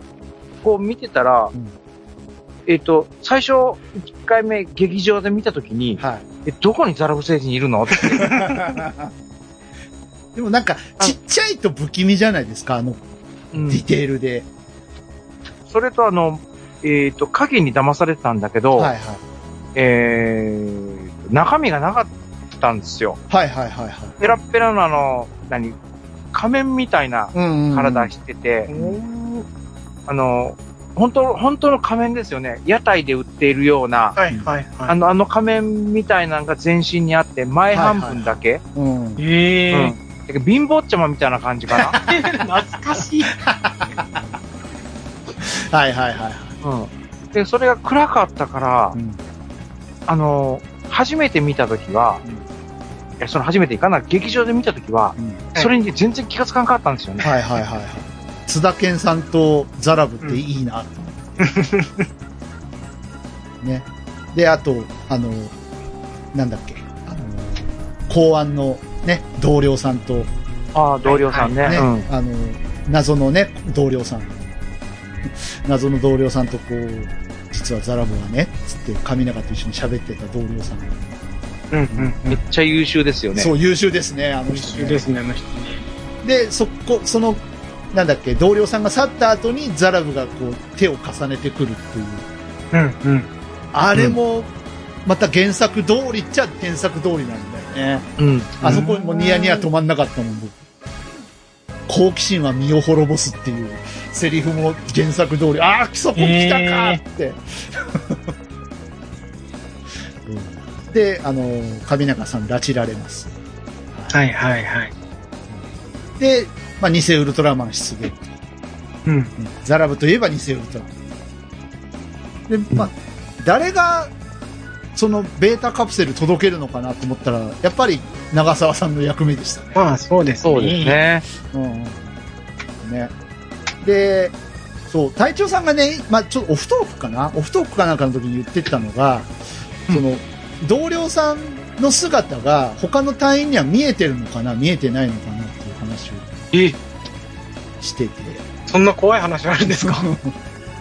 こう見てたら、うんえっ、と、最初、1回目劇場で見たときに、はい。え、どこにザラブ星人いるの？って。でもなんか、ちっちゃいと不気味じゃないですか、あの、うんディテールで。それとあの、えっ、と、影に騙されてたんだけど、はいはい。えー、中身がなかったんですよ。はいはいはいはい。ペラッペラのあの、何、仮面みたいなうんうん。体してて、あの、本当、本当の仮面ですよね。屋台で売っているような、はいはいはい。あの、あの仮面みたいなのが全身にあって、前半分だけ。うん。ええうん。貧乏ちゃまみたいな感じか 懐かしい。はいはいはい。な。うん。で、それが暗かったから、うんあの、初めて見たときは、うんいや、その初めていかな、劇場で見たときは、うんそれに全然気がつかなかったんですよね。はいはいはいはい。津田健さんとザラブっていいなと思って。ね。で、あと、あの、なんだっけ、あの、公安のね、同僚さんと、ああ、同僚さんね。ね、うん。あの、謎のね、同僚さん。謎の同僚さんとこう、実はザラブはね、つって神永と一緒に喋ってた同僚さん。うんうんめっちゃ優秀ですよね。そう、優秀ですね、あの優人、ね。秀ですね、あの人ね。で、そこ、その、なんだっけ、同僚さんが去った後にザラブがこう、手を重ねてくるっていう。うんうん。あれも、また原作通りっちゃ原作通りなんだよね。うん。あそこもニヤニヤ止まんなかったもん、僕。好奇心は身を滅ぼすっていうセリフも原作通り、ああ、そこ来たかって。うんで、あの、上中さん拉致られます。はいはいはい。で、まあ、偽ウルトラマン出現。うん。うんザラブといえば偽ウルトラマン。で、まあ、誰が、そのベータカプセル届けるのかなと思ったら、やっぱり長澤さんの役目でしたね。まあ、そうですね。そうです。ね。うんうん。ね。で、そう、隊長さんがね、まあちょっとオフトークかな？オフトークかなんかの時に言ってたのが、その、同僚さんの姿が他の隊員には見えてるのかな？見えてないのかなっていう話をえ、してて。そんな怖い話あるんですか？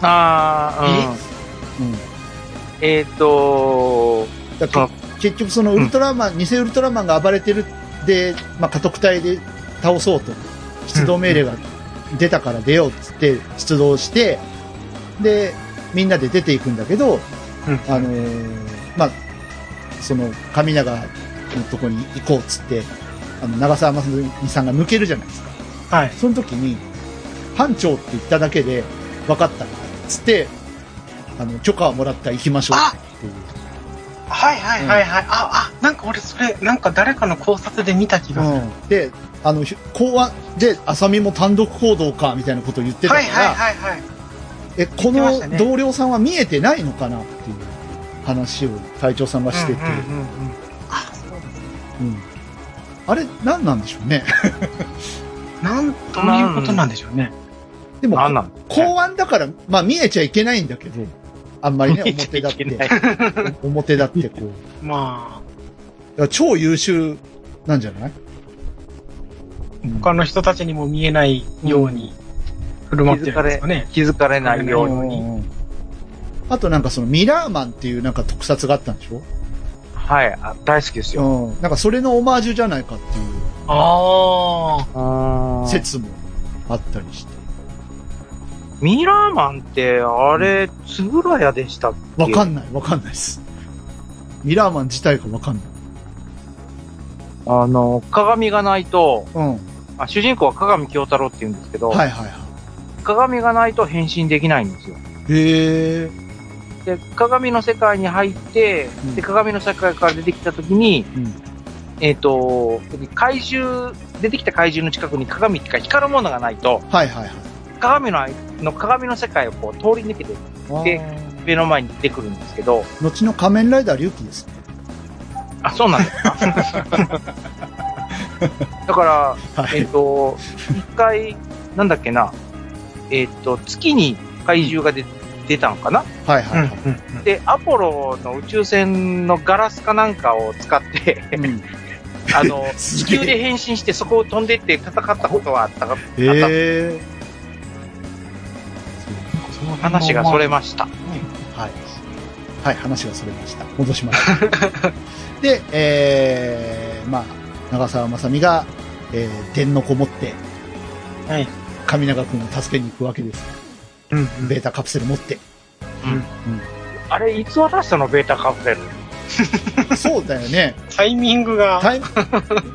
ああ、うん。うん。えっ、と、だからけ結局そのウルトラマン、偽ウルトラマンが暴れてるで、まあ、家督隊で倒そうと、出動命令が出たから出ようっつって出動して、で、みんなで出ていくんだけど、うんあのーまあ、その、神長のとこに行こうっつって、あの、長澤まさみさんが抜けるじゃないですか。はい。その時に、班長って言っただけで、分かったっつって、あの、許可をもらったら行きましょうっていう。はいはいはいはい。あ、あ、なんか俺それ、なんか誰かの考察で見た気がする。うん、で、あの、ひ公安で、浅見も単独行動か、みたいなことを言ってたから、はいはいはいはい。え、この同僚さんは見えてないのかなっていう話を隊長さんがしてて、うんうんうんうんあ、そうです。うんあれ、何なんでしょうね。なん、どういうことなんでしょうね。でも、公安だから、まあ見えちゃいけないんだけど、あんまりね、表だって、表だってこう、まいや超優秀なんじゃない、あ、他の人たちにも見えないように振る舞ってるんですかね。気づかれないように。あとなんかそのミラーマンっていうなんか特撮があったんでしょ？はい、あ大好きですよ。うん。なんかそれのオマージュじゃないかっていうああ。説もあったりして。ミラーマンって、あれ、つぶらやでしたっけ？わかんない、わかんないです。ミラーマン自体がわかんない。あの、鏡がないと、うん。あ主人公は鏡京太郎って言うんですけど、はいはいは鏡がないと変身できないんですよ。い。へえ。で、鏡の世界に入って、うんで、鏡の世界から出てきたときに、うん。えっ、と、怪獣、出てきた怪獣の近くに鏡ってか光るものがないと、はいはいはい。鏡のの鏡の世界をこう通り抜けてであ目の前に出てくるんですけど、ー後の仮面ライダー龍騎ですね。あ、そうなんですか？だから、はい。えっ、と、一回、なんだっけな、えっ、と、月に怪獣が出出たのかな？はいはいはい。で、アポロの宇宙船のガラスかなんかを使って、うん あの、地球で変身してそこを飛んでって戦ったことはあったが、へえ。その話がそれました。はい。はい、話がそれました。戻しました。で、えー、まあ、長澤まさみが、えー、電の子持って、はい。神永くんを助けに行くわけです。うんうんベータカプセル持って。あれ、いつ渡したのベータカプセル？そうだよね。タイミングが。タイ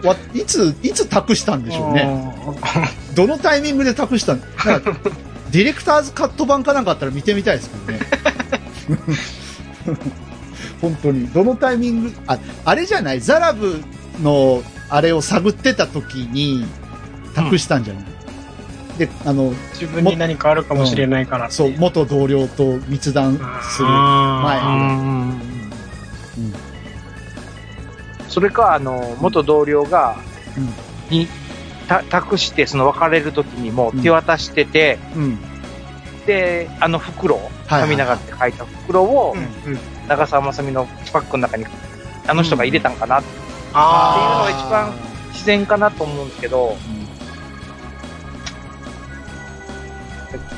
わいつ、いつ託したんでしょうね。どのタイミングで託したん？なんかディレクターズカット版かなんかあったら見てみたいですけどね。本当に。どのタイミング、あ、あれじゃない？ザラブのあれを探ってた時に託したんじゃない、で、あの、自分に何かあるかもしれないからってそ、いうう。元同僚と密談する。前あうんそれか、あの、元同僚が、うんに、た、託して、その別れる時にもう手渡してて、うん。で、あの袋、神長って書いた袋を長澤まさみのバッグの中に、あの人が入れたんかな、あっていうのが一番自然かなと思うんですけど、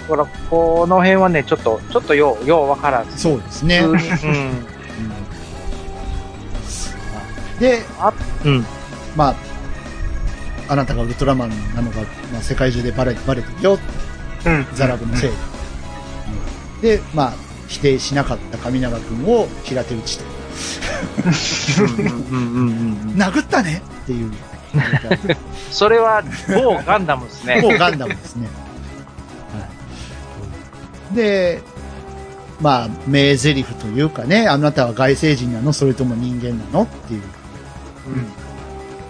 だから、この辺はね、ちょっと、ちょっとよう、ようわからず。そうですね。普うん うん。で、あうん。まあ、あなたがウルトラマンなのが、まあ、世界中でバレバレてるよ、うん。ザラブのせいで。で、まあ、否定しなかった神永君を平手打ちと。うんうんうんうん殴ったねっていう。それは、某ガンダムですね。もうガンダムですね。はい。で、まあ、名台詞というかね、あなたは外星人なの？それとも人間なの？っていう。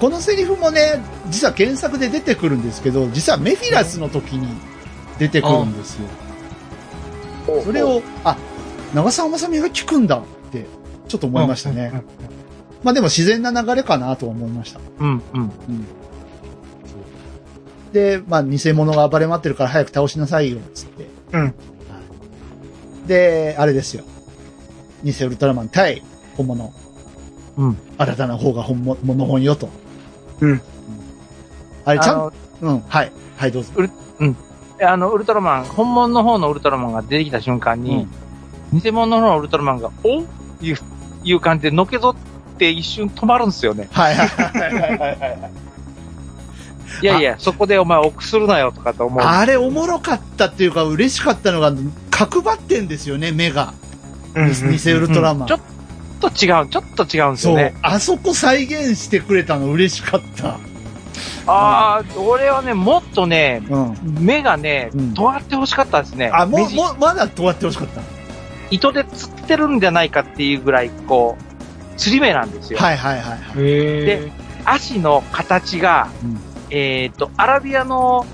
このセリフもね、実は原作で出てくるんですけど、実はメフィラスの時に出てくるんですよ。それを、あ、長澤まさみが聞くんだって、ちょっと思いましたね。うんうんまあでも自然な流れかなとは思いました。うん、うん。で、まあ偽物が暴れ回ってるから早く倒しなさいよ、つって。うん。で、あれですよ。偽ウルトラマン対本物。うん。新たな方が本物物本よと。うん。あれ、ちゃんうん、はい。はい、どうぞ。あの、ウルトラマン、本物の方のウルトラマンが出てきた瞬間に、偽物の方のウルトラマンが、おいう、いう感じでのけぞって一瞬止まるんですよね。はいはいはいはいはいはい。いやいや、そこでお前臆するなよとかと思う。あれおもろかったっていうか嬉しかったのが、角張ってんですよね、目が。うん偽ウルトラマン。ちょっと違う、ちょっと違うんですそうよね。。あそこ再現してくれたの嬉しかった。ああ、俺はね、もっとね、うん。目がねうん、尖ってほしかったですね。あ、ももう、まだ尖ってほしかった。糸で釣ってるんじゃないかっていうぐらい、こう、釣り目なんですよ。はいはいはいはい。へ足の形が、うんえっ、と、アラビアの、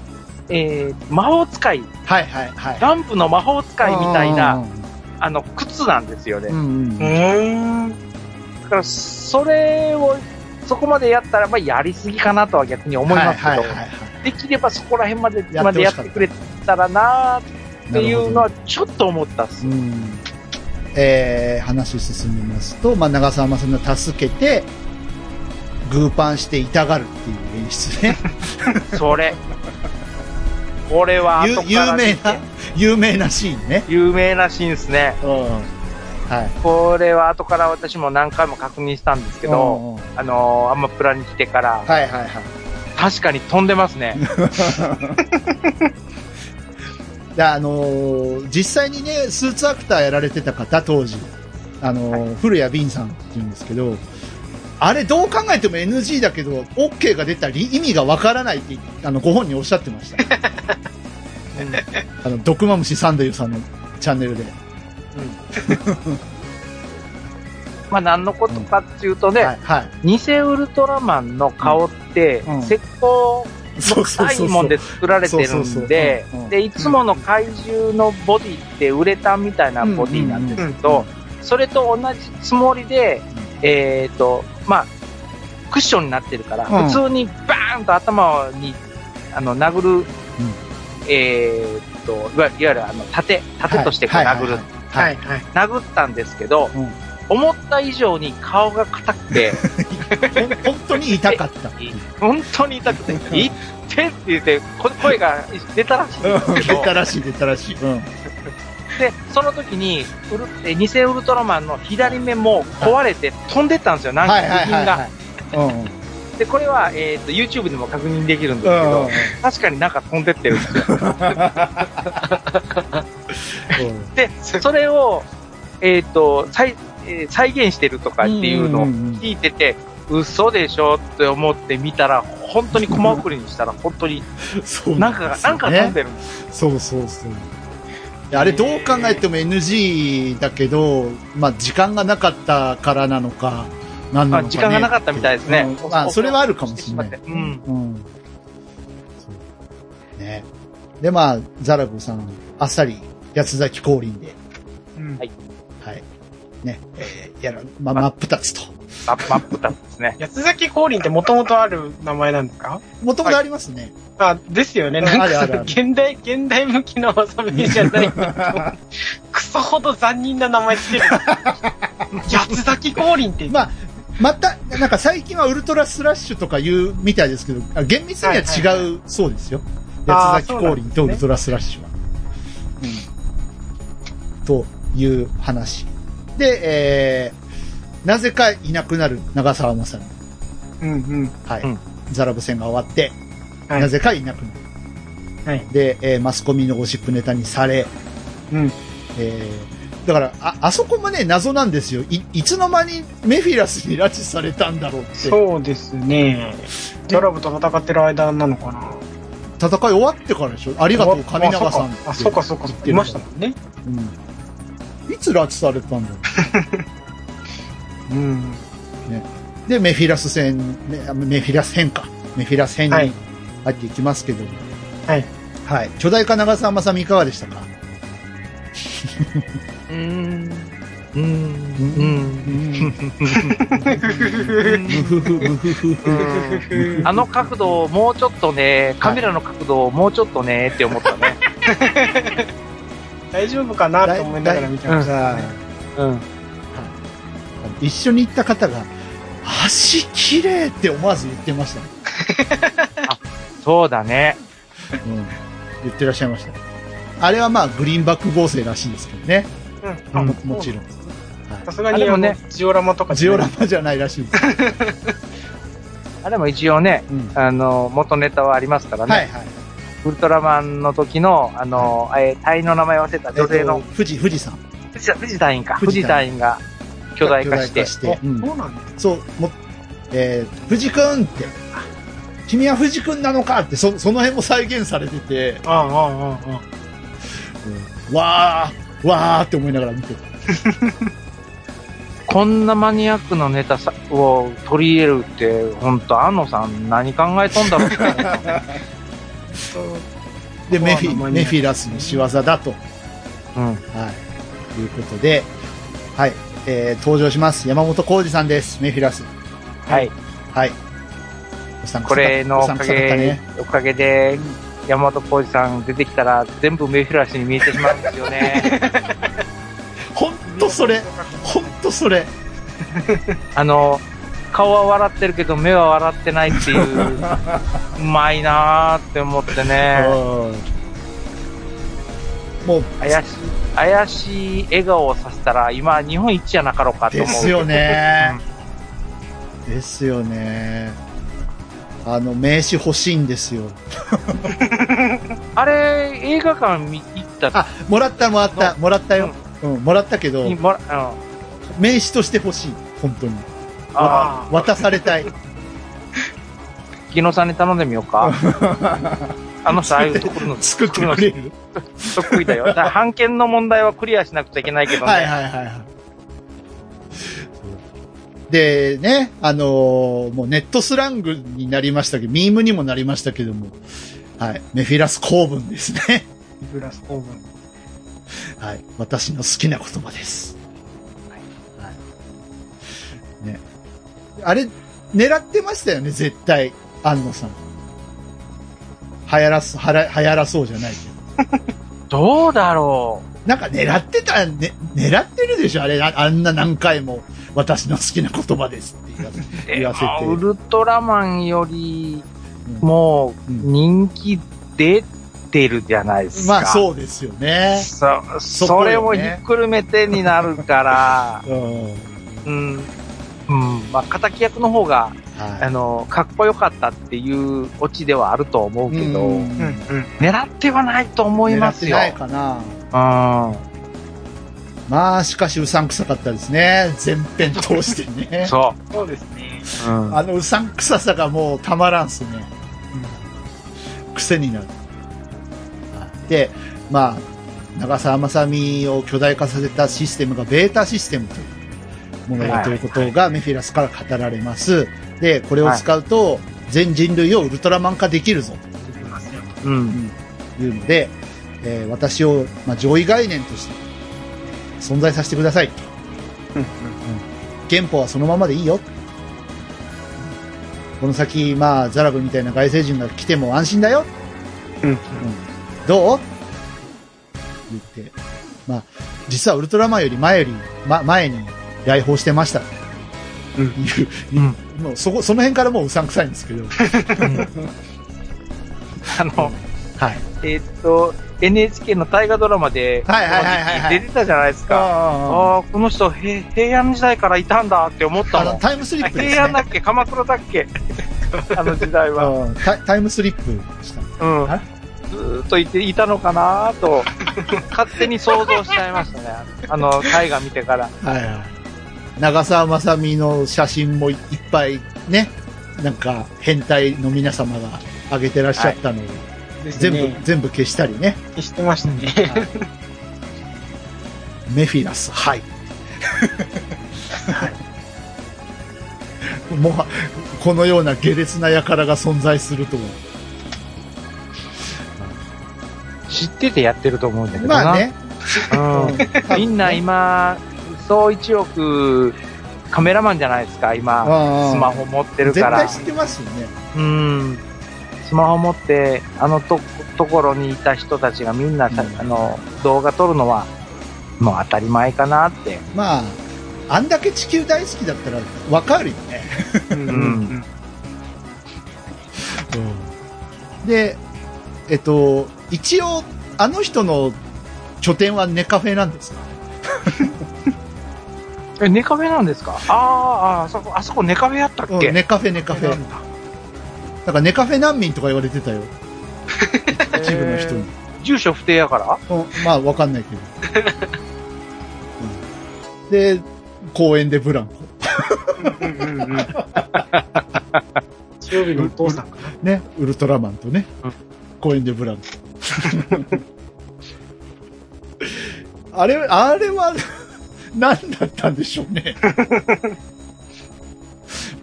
えー魔法使い、はいはいはい。ランプの魔法使いみたいうんな、あの、靴なんですよね。うんうん。だから、それを、そこまでやったら、まあ、やりすぎかなとは逆に思いますけど、はいはいはいはいできればそこら辺まで、までやってくれたらなっていうのは、ちょっと思ったっす。うんえー、話進みますと、まあ、長澤まさみを助けて、グーパンして痛がるっていう演出ね。それ。これは有名な、有名なシーンね。有名なシーンですね。はい。これは後から私も何回も確認したんですけど、うんうんあのーアマプラに来てから、はいはいはい。確かに飛んでますね。で、あのー実際にね、スーツアクターやられてた方、当時。あのー古谷敏さんって言うんですけど、あれどう考えても NG だけど、OK が出たり意味がわからないって、あの、ご本人おっしゃってました。あの、毒マムシサンデルさんのチャンネルで。まあ何のことかっていうとね、はい、はい。偽ウルトラマンの顔って、うん。石膏そうそうそうそう。モンで作られてるそうそうそうんでう。ん、で、いつもの怪獣のボディってウレタンみたいなボディなんですけど、それと同じつもりで、えっ、と、まあ、クッションになってるから、うん。普通にバーンと頭に、あの、殴る、えっ、と、いわいわゆるあの、盾、盾として殴る、はい。殴ったんですけど、うん。思った以上に顔が硬くて、本当に痛かった。本当に痛くて、いってって言って、こ声が出たらしいんですけ出ど、たらしい、出たらしい。うん。で、その時に、ウルえ偽ウルトラマンの左目も壊れて飛んでったんですよ、なんか部品が。で、これは、えっ、と、YouTube でも確認できるんですけど、確かになんか飛んでってるんですよ。で、それを、えっ、と、再、えー再現してるとかっていうのを聞いてて、嘘でしょって思って見たら、本当にコマ送りにしたら、本当にそうなんかが、なんか飛んででるんです。そうそうそう。あれどう考えても NG だけど、まあ時間がなかったからなのか、なんなのか、ね。まあ、時間がなかったみたいですね。うんまあそれはあるかもしれないうん。うん。ね。で、まあ、ザラブさん、あっさり、八つ崎降臨で、うんはいはい。ね、えーやら、まあ、真っ二つと。マップタですね。八つ崎降臨ってもともとある名前なんですか？もともとありますね。あ、ですよね。うんなんかあるあるある現代、現代向きの遊びじゃない。クソほど残忍な名前つける。八つ崎降臨って。まあ、また、なんか最近はウルトラスラッシュとか言うみたいですけど、あ厳密には違うそうですよ。八つ崎降臨とウルトラスラッシュは。うん。という話。で、えー、なぜかいなくなる長澤まさみ。うんうん。はい。うんザラブ戦が終わって、はいなぜかいなくなる。はい。で、えーマスコミのゴシップネタにされ、うん。えー、だから、あ、あそこもね、謎なんですよ。い、いつの間にメフィラスに拉致されたんだろうって。そうですね。ドラブと戦ってる間なのかな。戦い終わってからでしょ？ありがとう、神永さんって。あ、そうかそうかそうか。いましたもんね。うん。いつ拉致されたんだろう？ん。う。で、メフィラス戦、メメフィラス編か。メフィラス編にはい。入っていきますけど。も。はい。はい。巨大化長澤まさみいかがでしたか？うーん。うーん。うん。あの角度をもうちょっとね、カメラの角度をもうちょっとね、って思ったね。大丈夫かなと思いながら見てました。はいうん。一緒に行った方が、足綺麗って思わず言ってましたね。そうだね。うん。言ってらっしゃいました。あれはまあ、グリーンバック合成らしいですけどね。うん。あももちろん。さすがにねジオラマとかジオラマ。マじゃないらしいです。あれも一応ね、うん。あの、元ネタはありますからね。はいはい。ウルトラマンの時の、あの、えー隊員の名前忘れた女性のえっと、富士、富士山。富士富士隊員か。富士隊員が巨大化して。あうんそうなんだ。そう、も、えー、藤くんって、君は藤くんなのかって、そ、その辺も再現されてて、ああ、ああ、ああ。わー、わーって思いながら見てた。こんなマニアックなネタさを取り入れるって、本当安野さん何考えとんだろうって。で、メフィ、メフィラスの仕業だと、うん。はい、いうことで、はい、えー、登場します。山本浩二さんです。メフィラス。はい。はい。これのおかげね。、おかげで、山本浩二さん出てきたら全部メフィラスに見えてしまうんですよね。ほんとそれ、ほんとそれ。あの、顔は笑ってるけど目は笑ってないっていう、うまいなーって思ってね。うんもう、怪しい、怪しい笑顔をさせたら今日本一やなかろうかと思う。ですよね。ですよね。あの、名刺欲しいんですよ。あれ、映画館見行った？あ、もらった、もらった、もらったよ。うん、もらったけどに、もら、うん。名刺として欲しい。本当に。ああ渡されたい。あ、木野さんに頼んでみようか。あの人、ああいうところの作ってくれる？得意 だよ。だ判件の問題はクリアしなくちゃいけないけどね。はいはいはいはい。で、ね、あのーもうネットスラングになりましたけど、ミームにもなりましたけども、はい、メフィラス公文ですね。グラスオーブン。はい、私の好きな言葉です。はい。はい。ね。あれ、狙ってましたよね、絶対、安野さん。流行らす、はら流行らそうじゃないけど。どうだろなんか狙ってた、ね、狙ってるでしょあれ、ああんな何回も、私の好きな言葉ですって言わせう。言わせてあウルトラマンよりうんもううん人気出てるじゃないですか。まあそうですよね。そ、それをひっくるめてになるから、うん。うん。うん。まあ、敵役の方が、あはの、かっこよかったっていうオチではあると思うい。けど、うんうん、うん。狙ってはないと思いますよ。狙ってないかな。うん。まあ、しかしうさんくさかったですね。全編通してね。そそうですね。う。うん。あのうさんくささがもうたまらんっすね。癖になる。で、まあ、長澤まさみを巨大化させたシステムがベータシステムというものだということがメフィラスから語られます。で、これを使うと全人類をウルトラマン化できるぞ。うん。というので、えー私を、まあ、上位概念として存在させてください。うん、憲法はそのままでいいよ。この先、まあ、ザラブみたいな外星人が来ても安心だよ。うん。うん。どう？言って。まあ、実はウルトラマンより前より、ま、前に来訪してました。うんいう、うん。もうそこ、その辺からもううさんくさいんですけど。あの、はい。えーっと、NHK の大河ドラマで、はいはいはいはいはい出てたじゃないですか。あああ、この人、へ平安時代からいたんだって思ったあの。タイムスリップですね平安だ。っけ鎌倉だっけ？あの時代は。うんタタイムスリップでした。うんあ。ずーっといていたのかなと、勝手に想像しちゃいましたね。あの、大河見てから。はいはい。長澤まさみの写真もいっぱいね、なんか変態の皆様が上げてらっしゃったのを、です全部、ね。全部消したりね。消してましたね。メフィラス、はい。もは、このような下劣な輩が存在するとは。知っててやってると思うんだけどな。まあね。うん。みんな今、総一億カメラマンじゃないですか、今。スマホ持ってるから絶対。知ってますよね。うん。スマホ持って、あのと、ところにいた人たちがみんなさ、うんあの、動画撮るのは、もう当たり前かなって。まあ、あんだけ地球大好きだったらわかるよね。うんうんで、えっと、一応、あの人の拠点はネカフェなんですか？え、ネカフェなんですか？あーあー、あそこ、あそこネカフェやったっけ、うん、ネカフェネカフェ。なんだかネカフェ難民とか言われてたよ。一部の人に。住所不定やから？うんまあ、わかんないけど。うんで、公園でブランコ。うんうんうんうん。強火のお父さんかな。ね、ウルトラマンとね、うん公園でブランコ。あれ、あれは、何だったんでしょうね。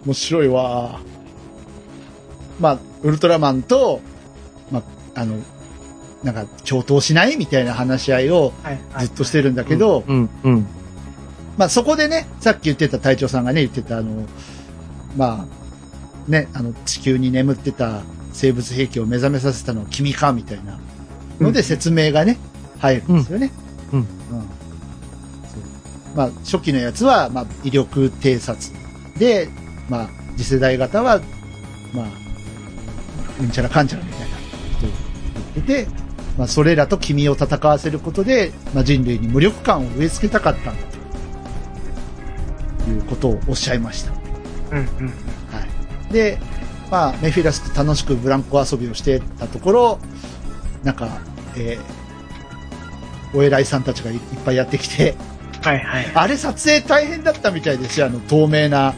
面白いわ。まあ、ウルトラマンと、まあ、あの、なんか、共闘しない？みたいな話し合いをずっとしてるんだけど。まあそこでね、さっき言ってた隊長さんがね、言ってたあの、まあ、ね、あの、地球に眠ってた生物兵器を目覚めさせたのは君か、みたいなので説明がね、入るんですよね。うんそうまあ、初期のやつは、まあ、威力偵察で、まあ、次世代型は、まあ、うんちゃらかんちゃらみたいなことを言ってて、まあ、それらと君を戦わせることで、まあ、人類に無力感を植え付けたかったんだということをおっしゃいました。うんうん。はい。で、まあ、メフィラスと楽しくブランコ遊びをしてたところ、なんか、えー、お偉いさんたちがいいっぱいやってきて、はいはい。あれ撮影大変だったみたいですよ。あの、透明な、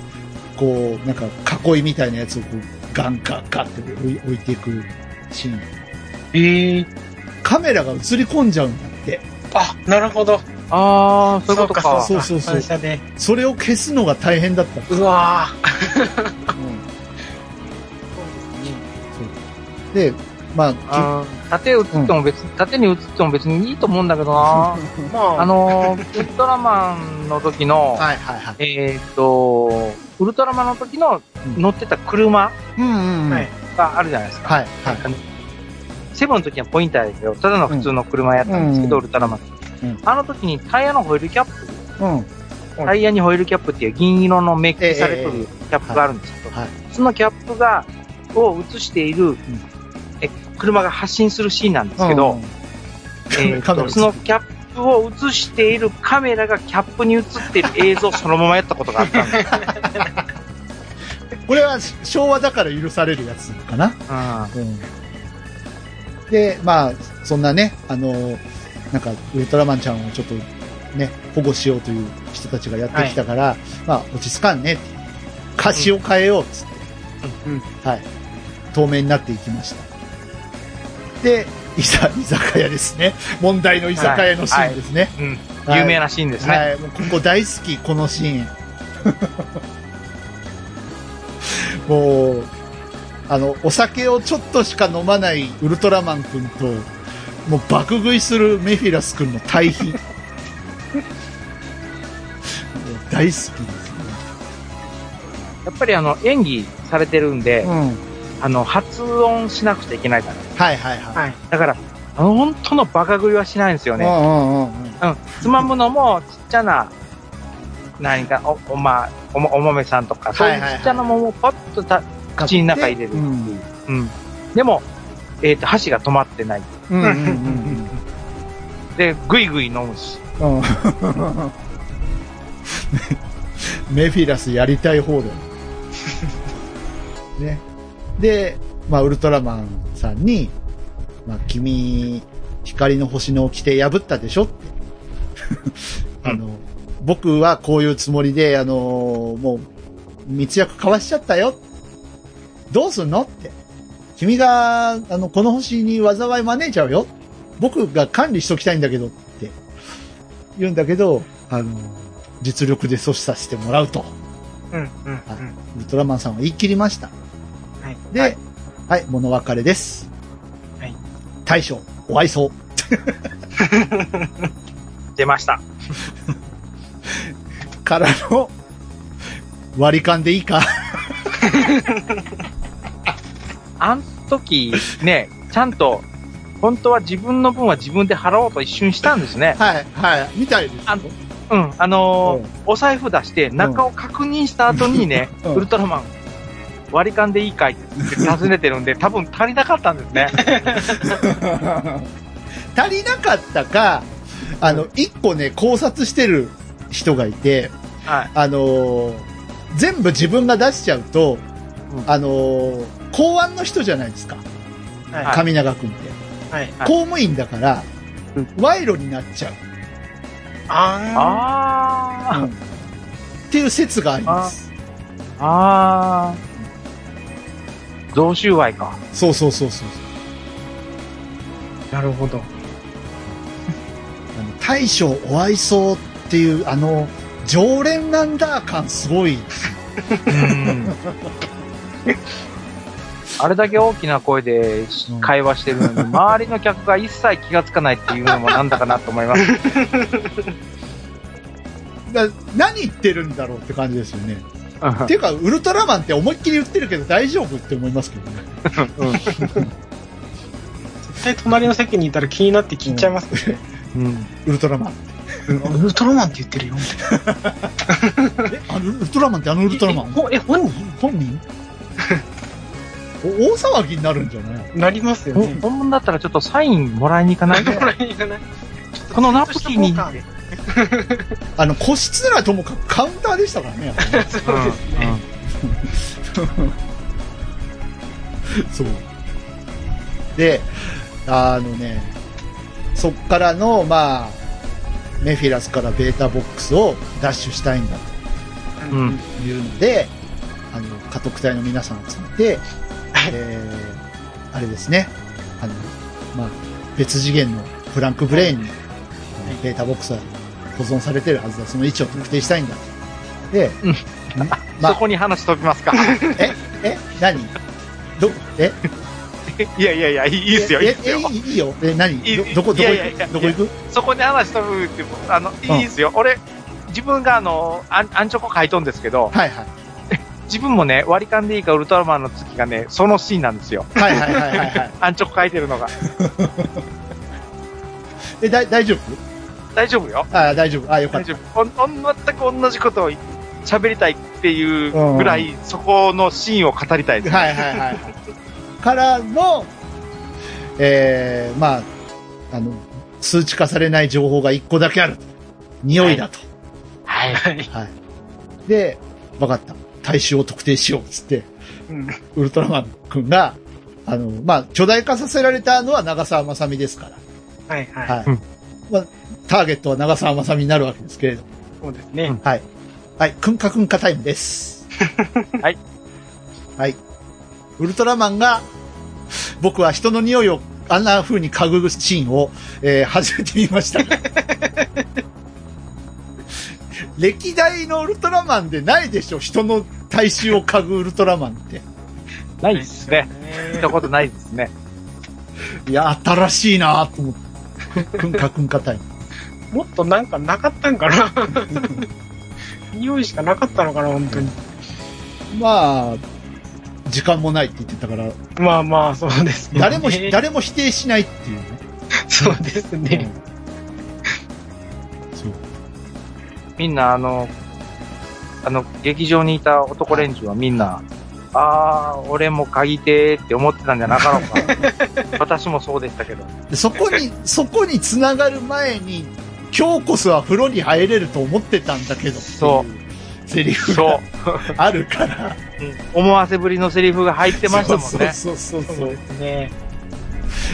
こう、なんか囲いみたいなやつをこう、ガンガンガンって置い置いていくシーン。ええカメラが映り込んじゃうんだって。あ、なるほど。ああ、そういうことか。そうそうそう反射で。それを消すのが大変だった。うわそうで、まあ、縦映っても別、縦に映っても別にいいと思うんだけどな。ー まあ、あのー、ウルトラマンの時の、はいはいはい。えーっと、ウルトラマンの時の乗ってた車うんうんうん。はいがあるじゃないですか。はいはい。セブンの時はポインターですよ。ただの普通の車やったんですけど、うんウルトラマン。うんあの時にタイヤのホイールキャップ、うん。タイヤにホイールキャップっていう銀色のメッキされてるキャップがあるんですけど、はい。そのキャップが、を映している、え車が発進するシーンなんですけど、えー そのキャップを映しているカメラがキャップに映っている映像をそのままやったことがあったんです。これは昭和だから許されるやつかな。うん。で、まあ、そんなね、あの、なんか、ウルトラマンちゃんをちょっとね、保護しようという人たちがやってきたから、まあ、落ち着かんね。歌詞を変えようっつって、うんはい。透明になっていきました。で、いざ、居酒屋ですね。問題の居酒屋のシーンですね。うんはい有名なシーンですね。はい、もうここ大好き、このシーン。もう、あの、お酒をちょっとしか飲まないウルトラマン君と、もう爆食いするメフィラス君の対比。大好きですね。やっぱりあの、演技されてるんで、うん。あの、発音しなくちゃいけないから。はいはいはい。はい。だから、本当のバカ食いはしないんですよね。うんうんうんうん。うん。つまむのも、ちっちゃな、何か、お、おま、おも、お豆さんとか、そういうちっちゃなものをパッとた、口の中入れるう。うんうん。でも、えっ、と、箸が止まってない。うんうんうんで、ぐいぐい飲むし。うん。う んメフィラスやりたい方だよ。ね。で、まあ、ウルトラマンさんに、まあ、君、光の星の掟破ったでしょって。あの、僕はこういうつもりで、あの、もう、密約交わしちゃったよ。どうすんのって。君が、あの、この星に災い招いちゃうよ。僕が管理しときたいんだけどって言うんだけど、あの、実力で阻止させてもらうと。うん、うん、うん。ウルトラマンさんは言い切りました。はい。で、ははいい、物別れです。はい。大将、お愛想。出ました。からの、割り勘でいいか。あん時、ね、ちゃんと、本当は自分の分は自分で払おうと一瞬したんですね。はい、はい、みたいですよ。あうん。あのーうんお財布出して中を確認した後にね、うんウルトラマン、割り勘でいいかいって尋ねてるんで、多分足りなかったんですね。足りなかったか、あの、一個ね、考察してる人がいて、はい。あのー全部自分が出しちゃうと、うんあのー公安の人じゃないですか。はい。上永くんって。はい。はい公務員だから、うん賄賂になっちゃう。ああー、っていう説があります。あー。贈収賄か。そうそうそうそう。ー。なるほど。あの大将お愛想っていう、あの、常連なんだ感すごいですよ。うん。あれだけ大きな声でうん会話してるのに、周りの客が一切気がつかないっていうのもなんだかなと思います。だ何言ってるんだろうって感じですよね。うんっていうか、ウルトラマンって思いっきり言ってるけど大丈夫って思いますけどね。絶対隣の席にいたら気になって聞いちゃいますね。うん。ウルトラマン。うんウルトラマンって言ってるよ。え、あのウルトラマンってあのウルトラマン？えほえ、本人？本人？お大騒ぎになるんじゃない？なりますよほね。本物だったらちょっとサインもらいに行かない？これいかないこのナプキンに。あの、個室ならともかくカウンターでしたからね、そうですね。そう。で、あのね、そっからの、まあ、メフィラスからベータボックスをダッシュしたいんだうん。というので、あの、家督隊の皆さんを集めて、えー、あれですね、あの、まあ、別次元のフランクブレインに、あのベータボックスは保存されてるはずだ。その位置を特定したいんだ。で、うんまあそこに話しときますか。え、え、何？ど、え？いやいやいや、いいですよ、いいえですよえ。いいよ。え、何？いいど、どこ、どこ行く？どこ行く？そこに話しとくって、あの、いいですよ。俺、自分があの、アンアンチョコ書いとんですけど、はいはい。自分もね、割り勘でいいかウルトラマンの月がね、そのシーンなんですよ。はいはいはいはいはい。アンチョコ書いてるのが。え、だ、大丈夫？大丈夫よ。あ大丈夫。あよかった。大丈夫。全く同じことを喋りたいっていうぐらい、そこのシーンを語りたいです。はいはいはいはい。からの、えー、まあ、あの、数値化されない情報が一個だけあると。匂いだと。はい。はい。はい。で、わかった。体臭を特定しようっつって、うんウルトラマン君が、あの、まあ、巨大化させられたのは長澤まさみですから。はいはい。はい。うんまあ、ターゲットは長澤まさみになるわけですけれども。そうですね。はい。はい。くんかくんかタイムです。はい。はい。ウルトラマンが、僕は人の匂いをあんな風に嗅ぐシーンを、えー初めて見ました。歴代のウルトラマンでないでしょ人の体臭を嗅ぐウルトラマンって。ないですね。見たことないですね。いや、新しいなと思って。くんかくんかタイム。もっとなんかなかったんかな 匂いしかなかったのかな、本当に。まあ、時間もないって言ってたから、まあまあ、そうですね誰も、誰も否定しないっていうね。そうですね。そう。みんなあの、あの、劇場にいた男連中はみんな、ああ、俺も鍵てーって思ってたんじゃなかろうか。私もそうでしたけど。でそこに、そこに繋がる前に、今日こそは風呂に入れると思ってたんだけど、そうセリフそがう。あるから。思わせぶりのセリフが入ってましたもんね。そうそうそうそうそうですね。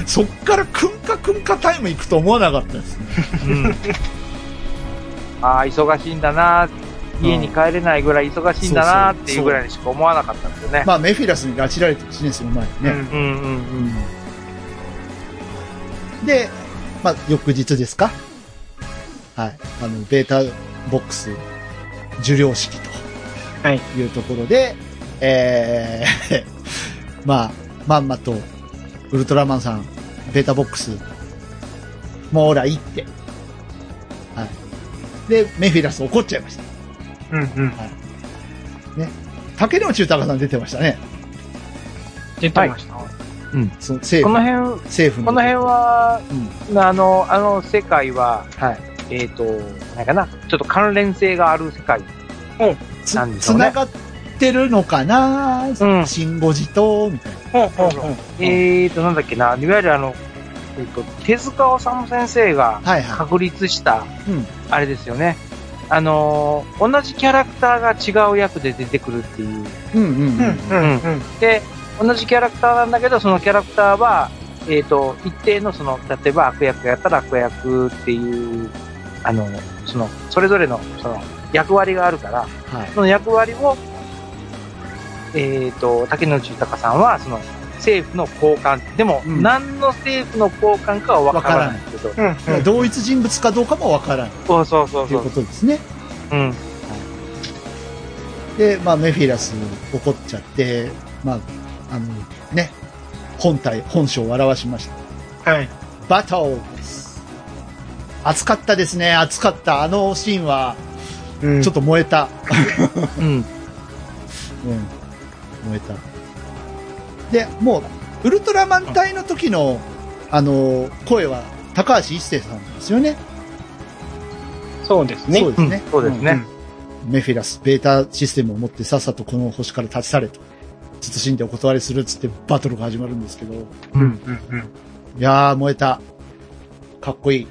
そっからくんかくんかタイム行くと思わなかったですね。うん。ああ、忙しいんだな、家に帰れないぐらい忙しいんだなっていうぐらいにしか思わなかったんですよね。まあ、メフィラスに拉致られてるしね、その前にね。うんうんうんで、まあ、翌日ですか？はい。あの、ベータボックス、受領式と。はい。いうところで、えー、まあ、まんまと、ウルトラマンさん、ベータボックス、もうらいって。はい。で、メフィラス怒っちゃいました。うんうん。竹野内豊さん出てましたね。出てました。その政府、この辺、政府の。この辺は、うん。あの、あの世界は、はい。えっ、と、なんかな、ちょっと関連性がある世界。つなんでしょうねつながってるのかな、うんシンゴジと、みたいな。えっ、と、なんだっけな、いわゆるあの、えっ、と、手塚治虫先生がはいは確立した、い。うん。あれですよね。あのー同じキャラクターが違う役で出てくるっていう。うんうんうん。うん。で、同じキャラクターなんだけど、そのキャラクターは、えっ、と、一定のその、例えば悪役やったら悪役っていう、あの、その、それぞれの、その、役割があるから、はい。その役割を、えっ、と、竹野内豊さんは、その、政府の高官。でも、うん何の政府の高官かはわからないけど。うんうん。同一人物かどうかもわからないそうそうそうという。ことですね。うん。で、まあ、メフィラス怒っちゃって、まあ、あの、ね、本体、本性を表しました。はい。バトルです。熱かったですね、熱かった。あのシーンは、うんちょっと燃えた。うん。うん。燃えた。で、もう、ウルトラマン隊の時の、あの、声は、高橋一生さんですよね。そうですね。そうですね。そうですね。メフィラス、ベータシステムを持ってさっさとこの星から立ち去れと。慎んでお断りするっつってバトルが始まるんですけど。うんうんうん。いやー、燃えた。かっこいい。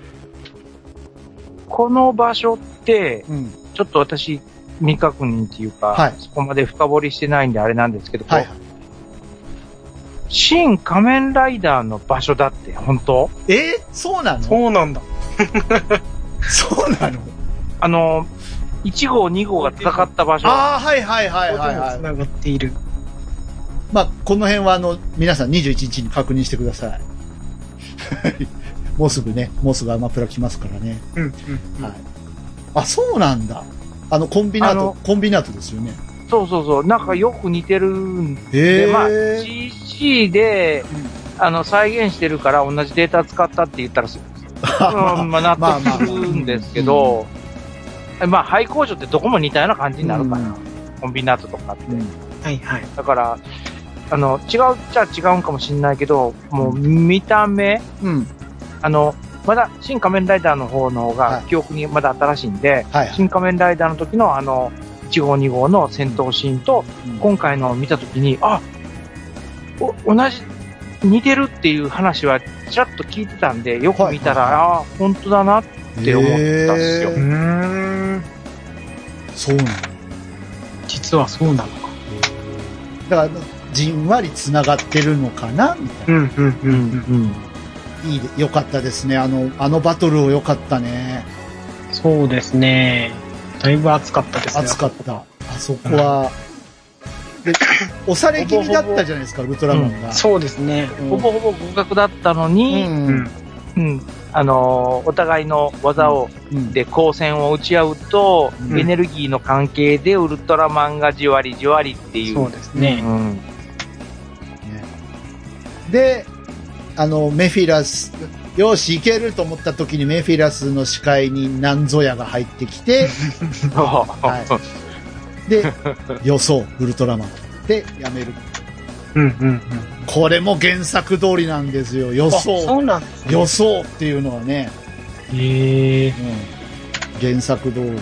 この場所って、うん。ちょっと私、未確認っていうか、はいそこまで深掘りしてないんであれなんですけど、はいこ。う新仮面ライダーの場所だって、本当？え？ーそうなの？そうなんだ。そうなの？あの、1号、2号が戦った場所。ああ、はいはいはいはいはい。繋がっている。まあ、この辺はあの、皆さん21日に確認してください。もうすぐね、もうすぐアマプラ来ますからね。うんうん。はい。あ、そうなんだ。あの、コンビナートコンビナートですよね。そうそうそう。なんかよく似てるんへえ。で、まあ、GC で、あの、再現してるから同じデータ使ったって言ったらす、うん、まあ納得するんですけど、まあ、廃工場ってどこも似たような感じになるかな。コンビナートとかって。うんはいはい。だから、あの、違うっちゃ違うんかもしれないけど、もう見た目、うん。あの、まだ新仮面ライダーの方の方はいが記憶にまだ新しいんで、はい。新仮面ライダーの時のあの、1号2号の戦闘シーンと、うん今回のを見た時に、あお同じ、似てるっていう話はちらっと聞いてたんで、よく見たら、はいああ、本当だなって思ったっすよへうー。そうなの。実はそうなのか。だから、じんわり繋がってるのかな？みたいな。うんうんうんうん。うん。いいで、よかったですね。あの、あのバトルをよかったね。そうですね。だいぶ暑かったですね。熱かった。あそこは、で、押され気味だったじゃないですか、ウルトラマンが。そうですね。うんほぼほぼ互角だったのうに、うんん。うん。あのーお互いの技を、うんで、光線を打ち合うと、うんエネルギーの関係でウルトラマンがじわりじわりっていう。そうですね。うん。ねで、あの、メフィラス、よし、いけると思った時にメフィラスの視界にナンゾヤが入ってきて、はいで、予想、ウルトラマン。で、やめる。うんうんうん。これも原作通りなんですよ。予あ、そ想。うなんですね。予想っていうのはね、へえ。うん、原作通り。はい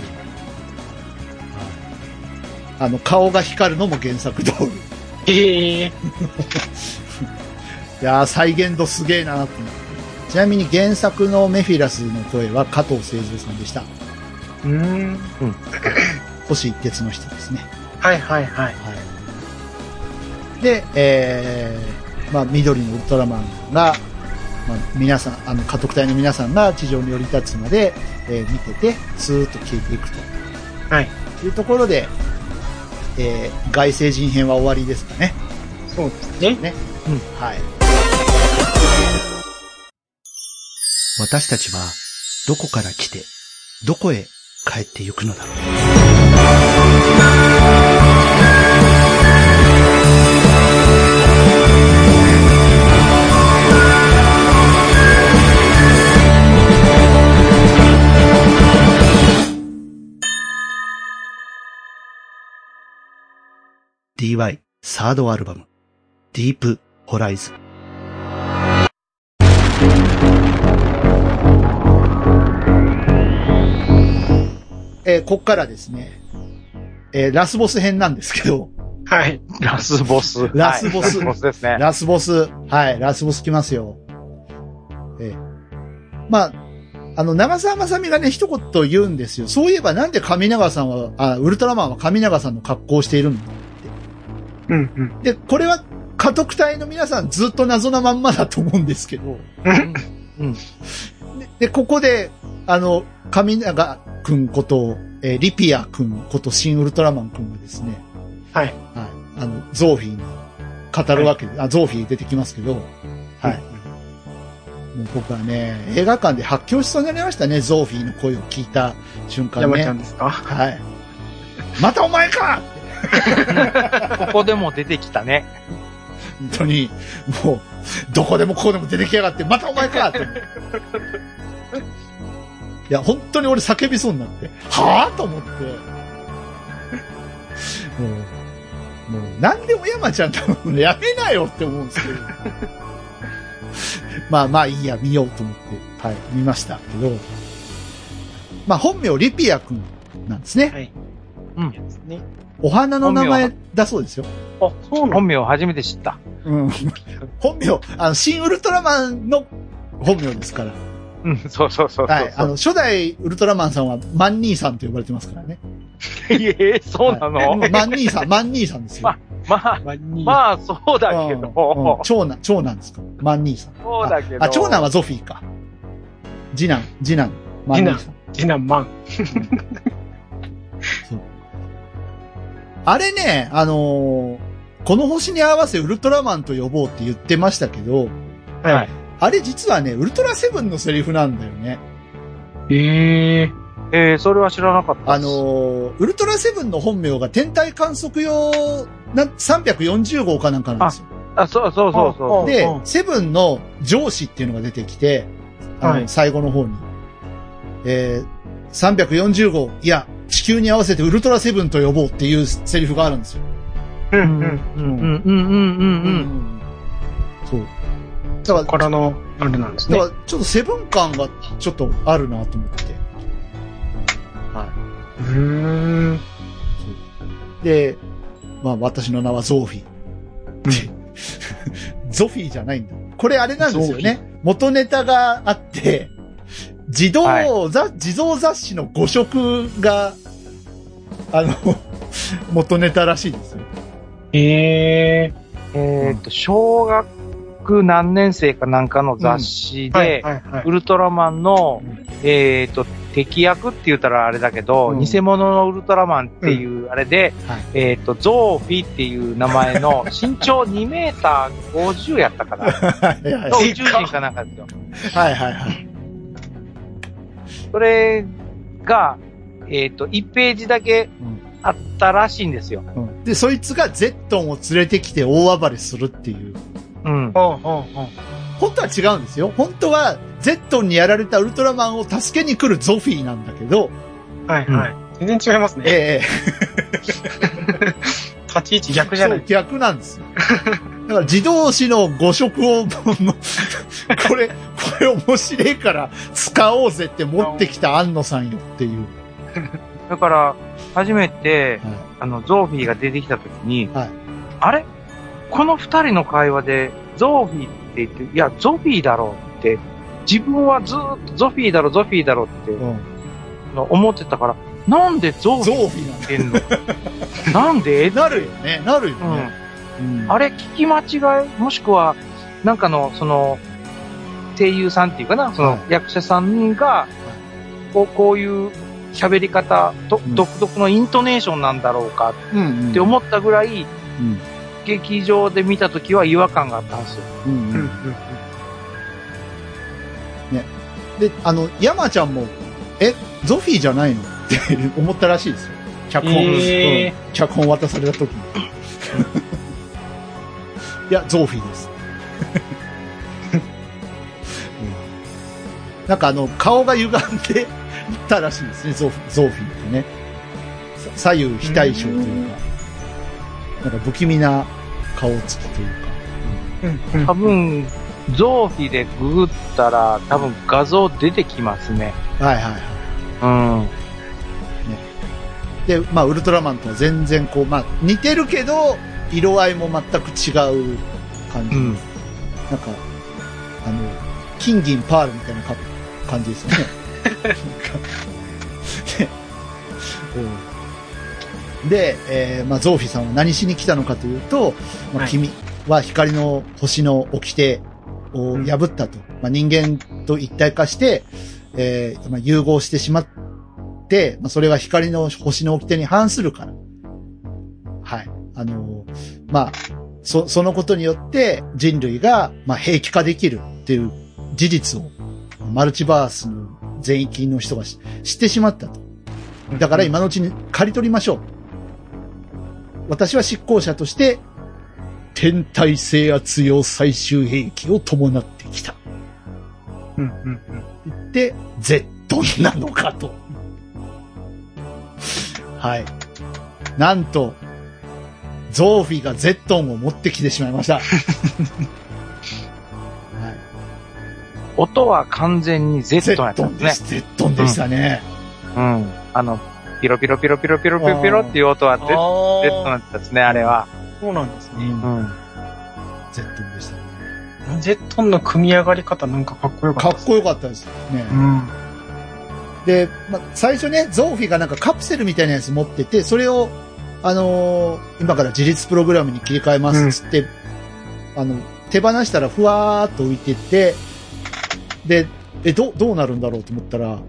あの、顔が光るのも原作通り。へえ。いやー、再現度すげえなと思って。ちなみに原作のメフィラスの声は加藤清三さんでした。うーん。星一徹の人ですね。はいはいはい。はい。で、えー、まあ、緑のウルトラマンが、まあ、皆さん、あの、家督隊の皆さんが地上に降り立つまで、えー見てて、スーッと消えていくと。はい。いうところで、えー、外星人編は終わりですかね。そうですね。ね。はい。私たちはどこから来てどこへ帰ってゆくのだろう。DY サードアルバム、ディえーこっからですね、えーラスボス編なんですけど、はい。ラスボス。ラスボスはいラスボスですね。ラスボス、はい、ラスボス来ますよ。えーまあ、あの、長澤まさみがね、一言言うんですよ。そういえばなんで神長さんは、あ、ウルトラマンは神長さんの格好をしているんだうんうん。で、これは、家督隊の皆さんずっと謎なまんまだと思うんですけど、うん。で、でここで、あの、神長くんこと、えーリピアくんこと新ウルトラマンくんがですね、はい。はい、あの、ゾーフィーに語るわけで、あ、ゾーフィー出てきますけど、はい。もう僕はね、映画館で発狂しそうになりましたね、ゾーフィーの声を聞いた瞬間山ちゃんね。ですか？はい。またお前か ここでも出てきたね。本当に、もう、どこでもここでも出てきやがって、またお前かって。いや、本当に俺叫びそうになって、はぁと思って。もう、もう、なんでも山ちゃん頼むの？やめなよって思うんですけど。まあまあいいや、見ようと思って、はい、見ましたけど。まあ本名リピア君なんですね。はい。うん。ですね。お花の名前だそうですよ。あ、そうなん本名を初めて知った。うん。本名、あの、新ウルトラマンの本名ですから。うん、そうそうそうそう。はい。あの、初代ウルトラマンさんはマンニーさんと呼ばれてますからね。いえ、そうなの、はいマンニーさん、マンニーさんですよ。まあ、まあ、まあ、そうだけうんうんど、長男、長男ですか？マンニーさん。そうだけど。あ、長男はゾフィーか。次男、次男、マンニーさん。次男マン。あれね、あのーこの星に合わせウルトラマンと呼ぼうって言ってましたけど、はい。あれ実はね、ウルトラセブンのセリフなんだよね。えええー、それは知らなかったあです。のーウルトラセブンの本名が天体観測用な340号かなんかなんですよ。あ、そうそうそうそう。でう、んセブンの上司っていうのが出てきて、あの、はい最後の方に。えー、340号、いや、地球に合わせてウルトラセブンと呼ぼうっていうセリフがあるんですよ。うんうん、うん。うん、うん、うん、うん、そう。だから、からの、あれなんですねだか。らちょっとセブン感がちょっとあるなと思って。はいうーん。で、まあ私の名はゾーフィー。ゾフィーじゃないんだ。これあれなんですよね。元ネタがあって、児童、はざ児童雑誌の誤色が、あの、元ネタらしいですよ。えええーっと、小学何年生かなんかの雑誌で。ウルトラマンの、えーっと、敵役って言ったらあれだけど、うん偽物のウルトラマンっていうあれで、はいえーっと、ゾーフィっていう名前の 身長2メーター50やったかな。はいはいの宇宙人かなんかですよ。はいはいはい。それが、えーっと、1ページだけうんあったらしいんですよ。うんで、そいつがゼットンを連れてきて大暴れするっていう。うん。本当は違うんですよ。本当は、ゼットンにやられたウルトラマンを助けに来るゾフィーなんだけど、はいはい。全然違いますね。ええ立ち位置逆じゃないそう、。逆なんですよ。だから自動詞の誤色を、これ、これ面白いから使おうぜって持ってきた安野さんよっていう。だから、初めて、はあの、ゾーフィーが出てきたときに、はいあれ？この二人の会話で、ゾーフィーって言って、いや、ゾフィーだろうって、自分はずーっとゾフィーだろ、ゾフィーだろってい。うん。思ってたから、なんでゾーフゾィー。って言ってんの なんで？なるよね。なるようん。ね。うんあれ、聞き間違い？もしくは、なんかの、その、声優さんっていうかな、そはいの役者さんが、こうこういう喋り方、とうん独特のイントネーションなんだろうかうんうん。って思ったぐらい、うん。劇場で見たときは違和感があったんですよ。うんううんうんん。で、あの、山ちゃんもえ、ゾフィーじゃないの？って 思ったらしいですよ。脚本、えうん脚本渡された時に。いや、ゾーフィーです。うんなんかあの、顔が歪んでたらしいですね、ゾフゾーフィーってね。さ左右非対称というか、なんか不気味な顔つきというか。うんうん多分、ゾーフィでググったら、多分画像出てきますね。はいはいはい。うん。で、まあ、ウルトラマンとは全然こう、まあ、似てるけど、色合いも全く違う感じ。うん。なんか、あの、金銀パールみたいなか感じですよね。でうんで、えーまあ、ゾーフィさんは何しに来たのかというと、まあ、はい君は光の星の掟を破ったと。まあ、人間と一体化して、えーまあ、融合してしまって、まあ、それが光の星の掟に反するから。はい。あのーまあ、そ、そのことによって人類が、まあ、兵器化できるっていう事実を、マルチバースの全域の人が知ってしまったと。だから今のうちに刈り取りましょう。私は執行者として、天体制圧用最終兵器を伴ってきた。うんうん言って、ゼットンなのかと。はい。なんと、ゾーフィがゼットンを持ってきてしまいました。はい。音は完全に Z ゼやったんでットンですす。ゼットンでしたね。ね。うん。あの、ピロピロピロピロピロピロピロっていう音は Z うん。Z あなんですね、あれは。ーそうなんですね。うんうん。ゼットンでしたね。ゼットンの組み上がり方なんかかっこよかった。かっこよかったですね。うん。で、ま、最初ね、ゾーフィがなんかカプセルみたいなやつ持ってて、それを、あのー今から自立プログラムに切り替えますっつって、あの、手放したらふわーっと浮いてって、で、え、ど、どうなるんだろうと思ったら、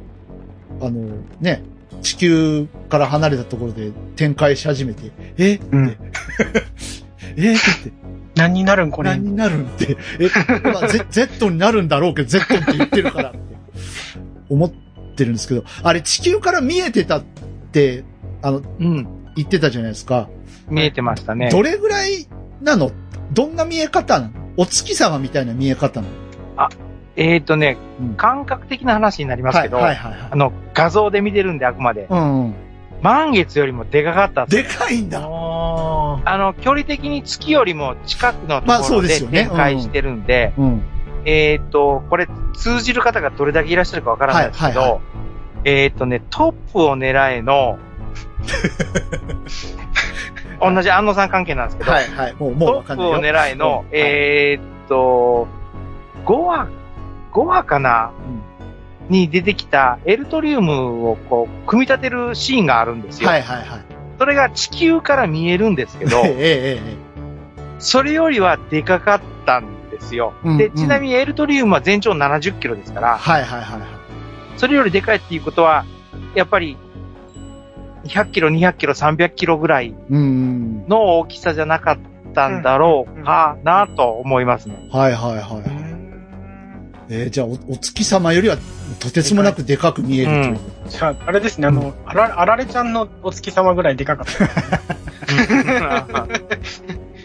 あの、ね、地球から離れたところで展開し始めて、え？って、うん。え？って、何になるんこれ？何になるんって、え、まあ、ゼ Z になるんだろうけど、Z って言ってるからって思ってるんですけど、あれ地球から見えてたって、あの、うん。言ってたじゃないですか。見えてましたね。どれぐらいなの？どんな見え方なの？お月様みたいな見え方なの？えっ、とね、うん感覚的な話になりますけど、はいはいはいはいあの、画像で見てるんで、あくまで。うんうん。満月よりもでかかったんでかいんだ。ああの、距離的に月よりも近くのところで展開してるんで、うん。えっ、と、これ通じる方がどれだけいらっしゃるかわからないですけど、はいはいはえっ、とね、トップを狙えの、同じ安野さん関係なんですけど、はいはい。もう、もうトップを。狙いの、うんえーっと、5話、5話かな、に出てきたエルトリウムをこう、組み立てるシーンがあるんですよ。はいはいはい。それが地球から見えるんですけど ええ、えええそれよりはでかかったんですよ。で、うんうんちなみにエルトリウムは全長70キロですかえ。ら、はいはいはいはい。それよりでかいっていうことは、やっぱり、100キロ、200キロ、300キロぐらいうんうん。の大きさじゃなかったんだろうかなと思いますね。はいはいはい。えー、じゃあお、お月様よりはとてつもなくでかく見えるという。じゃあ、あれですね、あの、あら、あられちゃんのお月様ぐらいでかかった。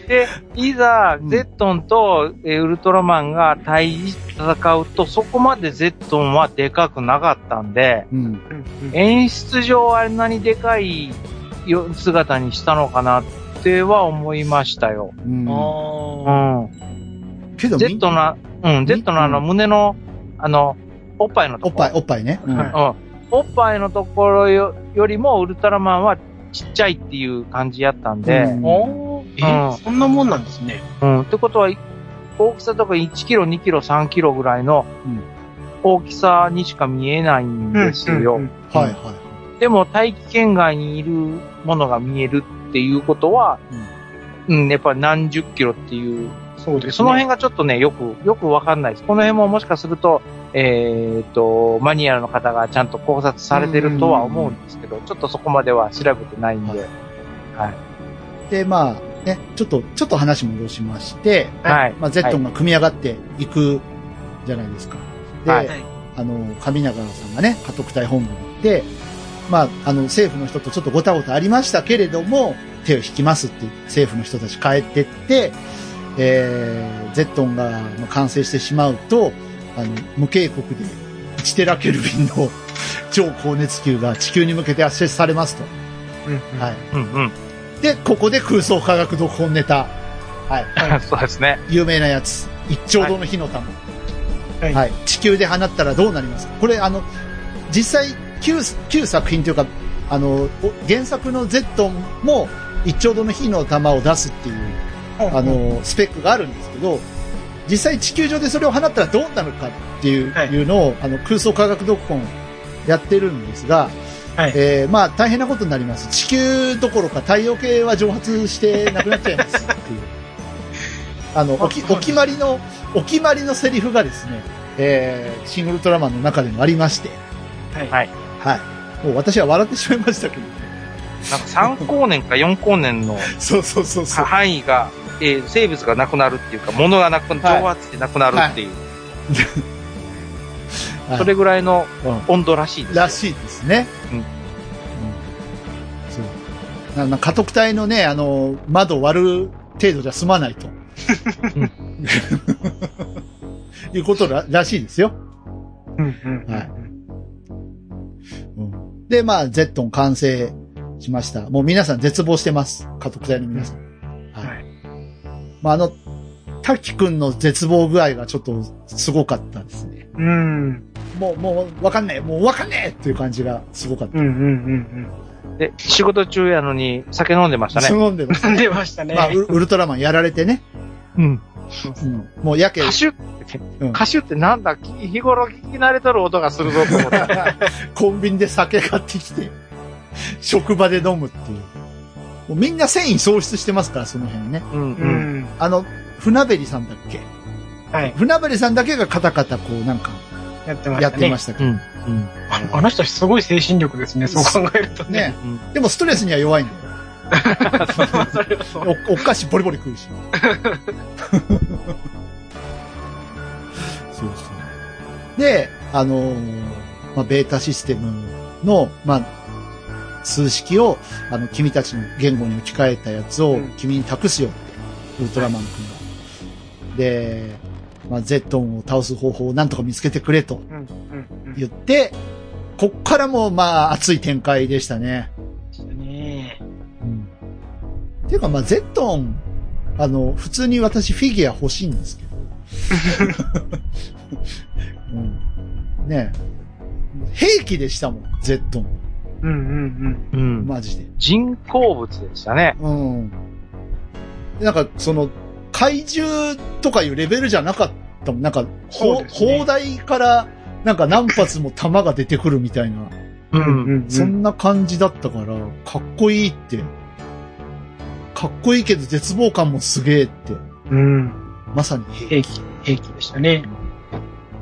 で、いざうん、ゼットンとえーウルトラマンが対峙戦うと、そこまでゼットンはでかくなかったんで、うん。演出上あんなにでかいよ姿にしたのかなっては思いましたよ。うん。うあん。けど、Z の、うん、Z のあのうん胸の、あの、おっぱいのところ。おっぱい、おっぱいね。うんはいうん。おっぱいのところよよりもウルトラマンはちっちゃいっていう感じやったんで、うんーおーうんえ、そんなもんなんですね。うん。ってことは、大きさとか1キロ、2キロ、3キロぐらいのうん大きさにしか見えないんですよ。うんうんはいはい。でも大気圏外にいるものが見えるっていうことは、うん、やっぱり何十キロっていう、そうですね。その辺がちょっとね、よく、よくわかんないです。この辺ももしかすると、えっ、と、マニアの方がちゃんと考察されてるとは思うんですけど、ちょっとそこまでは調べてないんで、で、まあ、ね、ちょっと、ちょっと話戻しまして、はい。まあ、ゼットンが組み上がっていくじゃないですか。で、はいはいあの、上永さんがね、家督隊本部に行って、まあ、あの、政府の人とちょっとごたごたありましたけれども、手を引きますって政府の人たち帰ってって、えー、ゼットンがまあ完成してしまうと、あの、無警告で1テラケルビンの超高熱球が地球に向けて圧接されますと。うんはい。うんうん。で、ここで空想科学読本ネタ。はい。そうですね。有名なやつ。一丁度の火の玉。はいはい。地球で放ったらどうなりますか？これ、あの、実際、旧、旧作品というか、あの、お原作の Z も一丁度の火の玉を出すっていう、あ、の、スペックがあるんですけど、実際地球上でそれを放ったらどうなるかっていう,、はいいうのを、あの、空想科学読本やってるんですが、はいえーまあ大変なことになります。地球どころか太陽系は蒸発してなくなっちゃいますっていう。あの、おきお決まりの、お決まりのセリフがですね、えー、シングルトラマンの中でもありまして、はい。はい。はい。もう私は笑ってしまいましたけど、なんか3光年か4光年の そうそうそうそう。範囲が、えー生物がなくなるっていうか、物がなく蒸発してなくなるっていう、はいそれぐらいのうん温度らしいですよ。らしいですね。うんうんそう。なな家督隊のね、あの、窓割る程度じゃ済まないと。いうことららしいですよ。うんうんはいうんで、まあ、ゼットン完成しました。もう皆さん絶望してます。家督隊の皆さん。まあ、あの、滝くんの絶望具合がちょっとすごかったですね。うん。もう、もう、わかんねえもうわかんねえっていう感じがすごかった。うんうんうんで、仕事中やのに酒飲んでましたね。飲んでますうん。出ましたね。まあ、ウウルトラマンやられてね。うん。うん。もうやけ、歌手って、うん歌手ってなんだき日頃聞き慣れとる音がするぞと思った。コンビニで酒買ってきて、職場で飲むっていう。もうみんな繊維喪失してますから、その辺ね。うん。あの、船べりさんだっけ？はい。船べりさんだけがカタカタこうなんかやってましたね。やってましたけど。うん。うん。あの人すごい精神力ですね、そう考えるとね。ね。でもストレスには弱いんだよ。お、お菓子ボリボリ食うし。そうそう。で、あのーまあ、ベータシステムの、まあ、数式を、あの、君たちの言語に置き換えたやつをうん君に託すよって、ウルトラマン君が。で、まあ、ゼットンを倒す方法をなんとか見つけてくれと。言って、こっからもまあ、熱い展開でしたね。ねうん。ていうか、まあ、ゼットン、あの、普通に私フィギュア欲しいんですけど。うん、ねえ兵器でしたもん、ゼットン。うんうんうん。マジで。人工物でしたね。うん。なんか、その、怪獣とかいうレベルじゃなかったもん。なんか、ほそうですね砲台から、なんか何発も弾が出てくるみたいな、ううん。うんうん。そんな感じだったから、かっこいいって。かっこいいけど絶望感もすげえって。うん。まさに兵器。兵器、でしたね。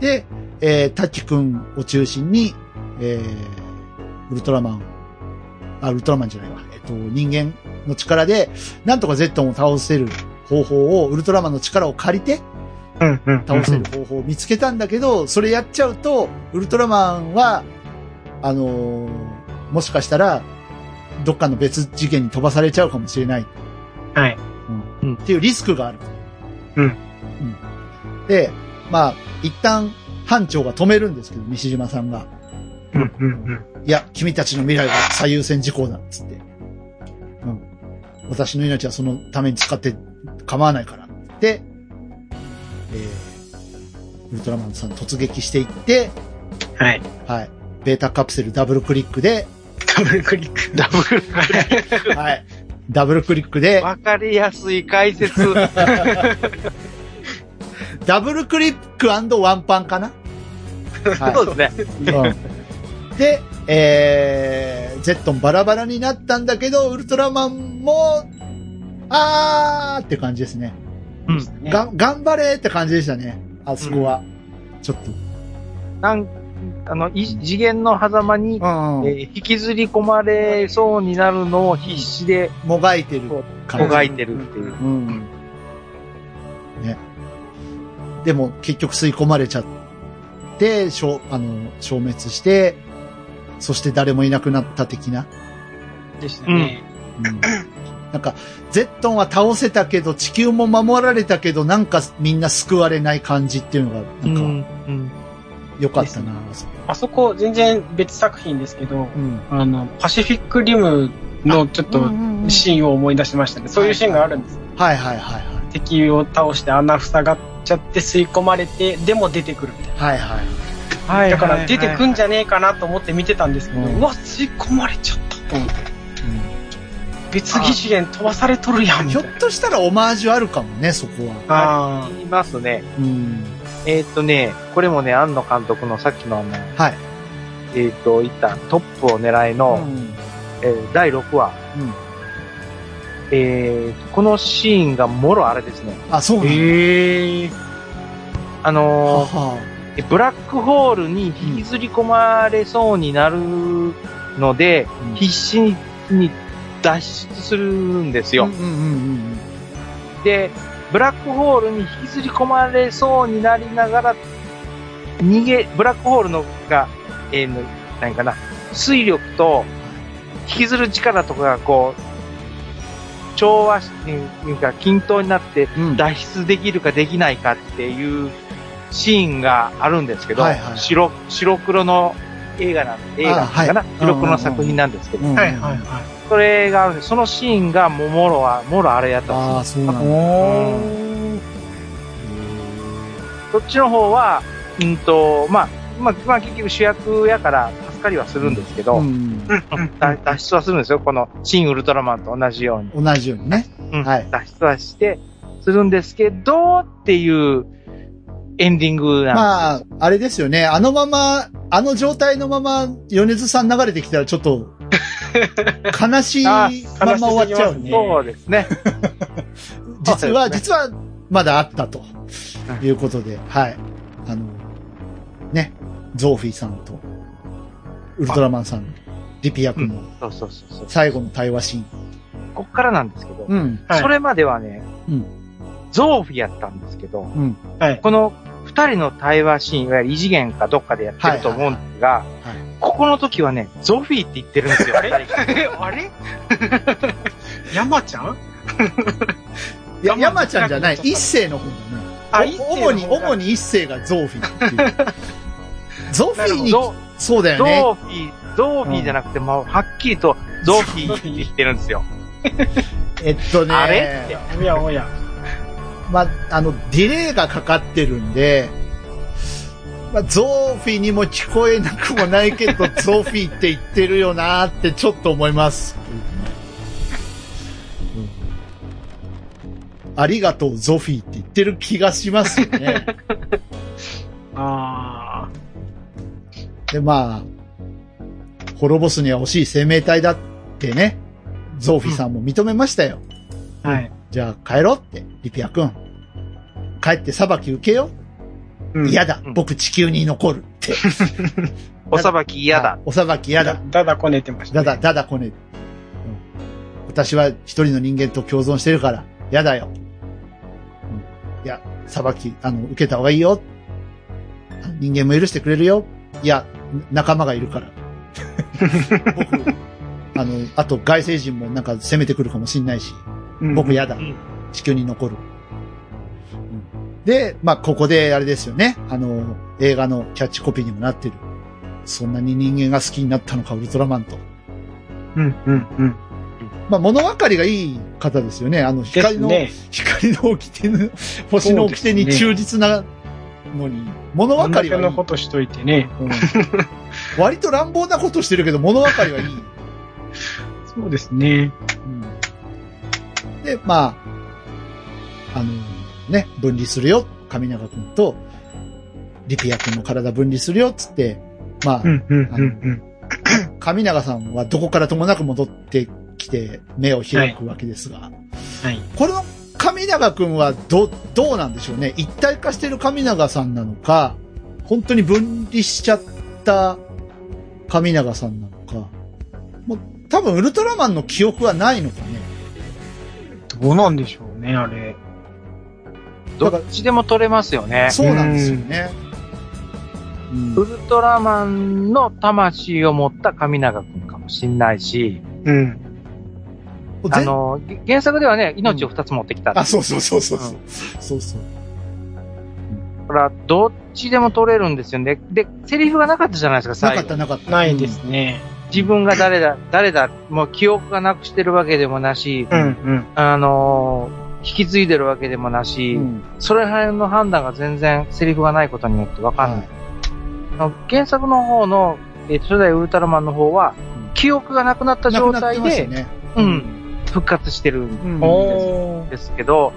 で、えー、タッキ君を中心に、えー、ウルトラマン、あ、ウルトラマンじゃないわ。えっと、人間の力で、なんとかゼットンを倒せる方法を、ウルトラマンの力を借りて。倒せる方法を見つけたんだけど、それやっちゃうと、ウルトラマンは、あのーもしかしたら、どっかの別次元に飛ばされちゃうかもしれない。はい。うんっていうリスクがある。うんうんで、まあ、一旦、班長が止めるんですけど、西島さんが。うんうんうん。いや、君たちの未来が最優先事項だ、つって。うん。私の命はそのために使って構わないから。で、えー、ウルトラマンさん突撃していって、はい。はい。ベータカプセルダブルクリックで、ダブルクリック。ダブルはい。ダブルクリックで、わかりやすい解説。ダブルクリックワンパンかな？は いそうですね。うんで、えー、ゼットンバラバラになったんだけど、ウルトラマンも、あーって感じですね。うん。ねが、頑張れって感じでしたね。あそこは。ちょっと。なんあの、い次元の狭間に、うん。えー引きずり込まれそうになるのを必死でもがいてる感じ。もがいてるっていう。うん。ね。でも結局吸い込まれちゃって、しょあの、消滅して、そして誰もいなくなった的な。でしたね。うんなんか、ゼットンは倒せたけど、地球も守られたけど、なんかみんな救われない感じっていうのが、なんか、うん。良かったな、あそこ全然別作品ですけど、うん。あの、パシフィックリムのちょっとシーンを思い出しましたね。そういうシーンがあるんです。はいはいはいはい。敵を倒して穴塞がっちゃって吸い込まれて、でも出てくるみたいな。はいはい。はいだから出てくんじゃねえかなと思って見てたんですけど、うわ、吸い込まれちゃったと思って。別次元飛ばされとるやんみひょたいな。っとしたらオマージュあるかもね、そこは。あいますね。うん。えっ、とね、これもね、庵野監督のさっきのあの、はい。えっ、と、言ったトップを狙いの、うん。えー第6話。うんえーこのシーンがもろあれですね。あ、そうなんだ。ええあのーブラックホールに引きずり込まれそうになるので、うん必死にに脱出するんですよ。うんうんうんで、ブラックホールに引きずり込まれそうになりながら、逃げ、ブラックホールのが、えー、の何かな、水力と引きずる力とかがこう、調和し、か均等になって。脱出できるかできないかっていうシーンがあるんですけど、はいはい。白、白黒の映画なん映画かな、はい。白黒の作品なんですけど、うんはいはいはい。それがあるんで、そのシーンがもうもろは、もろあれやったんです。よああ、そうなんそっちの方は、うんと、まあ、まあ、まあ、結局主役やから助かりはするんですけど、うん。だ脱出はするんですよ。この、新ウルトラマンと同じように。同じようにね。うん。はい。脱出はして、するんですけど、っていうエンディングまあ、あれですよね。あのまま、あの状態のまま、米津さん流れてきたらちょっと、悲しい まあま終わっちゃうね。そうですね。実は、ね実は、まだあったと。いうことで、はい。あの、ね、ゾーフィーさんと、ウルトラマンさん、リピ役の。最後の対話シーン。こっからなんですけど、うん。はいそれまではね、うんゾーフィやったんですけど、うん。はい。この二人の対話シーン、いわゆる異次元かどっかでやってると思うんですが、ここの時はね、ゾフィーって言ってるんですよ。あれ あれ？山ちゃん？いや、山山ちゃんじゃない。一世の方だね。あお主に、主に。に一世がゾーフィーっていう。ゾフィーに、ゾそうだゾよね。ーフィー、ゾーフィーじゃなくて、まあ、はっきりとゾーフィーって言ってるんですよ。えっとね。あれ？って。おやおや。まあ、あの、ディレイがかかってるんで、まあ、ゾーフィーにも聞こえなくもないけど、ゾーフィーって言ってるよなーってちょっと思います。ありがとう、ゾフィーって言ってる気がしますよね。あで、まあ、滅ぼすには惜しい生命体だってね、ゾーフィーさんも認めましたよ。あ。はい。じゃあ帰ろうって、リピア君。帰って裁き受けよう。うん嫌だ、うん僕地球に残るって。お裁き嫌だ。お裁き嫌だ。。だだこねてましたね。だだ、だだこね、うん私は一人の人間と共存してるから、嫌だよ。うんいや、裁き、あの、受けた方がいいよ。人間も許してくれるよ。いや、仲間がいるから。僕、あの、あと外星人もなんか攻めてくるかもしんないし、うん僕嫌だうん。地球に残る。で、まあ、ここであれですよね。あの、映画のキャッチコピーにもなってる。そんなに人間が好きになったのか、ウルトラマンと。うん、うん、うん。まあ、物分かりがいい方ですよね。あの、光の、ね。光の掟の、星の掟に忠実なのに、物分かりはいい。のことしといてね。うん割と乱暴なことしてるけど、物分かりはいい。そうですね。うんで、まあ、あの、ね、分離するよ。上永くんと、リピア君の体分離するよ、つって、まあ、うん、うん、うん、上永さんはどこからともなく戻ってきて、目を開くわけですが、うん。はい。これの上永くんはど、どうなんでしょうね。一体化してる上永さんなのか、本当に分離しちゃった上永さんなのか。もう多分ウルトラマンの記憶はないのかね。どうなんでしょうね、あれ。どっちでも取れますよね。そうなんですよね。うんウルトラマンの魂を持った神永くんかもしんないし、うん。あ全の、げ原作ではね、命を二つ持ってきた。あ、そうそうそうそうそう。そうそう。だから、どっちでも取れるんですよね。で、セリフがなかったじゃないですか、な最後かったなかった。ないですね。自分が誰だ、誰だ、もう記憶がなくしてるわけでもなし、うん、うん。あのー引き継いでるわけでもなうし、ん。それ辺の判断が全然セリフがないことによってわかんない。はいあの原作の方の、えー初代ウルトラマンの方は、うん記憶がなくなった状態で、ね。うん、復活してるうん。ですけど、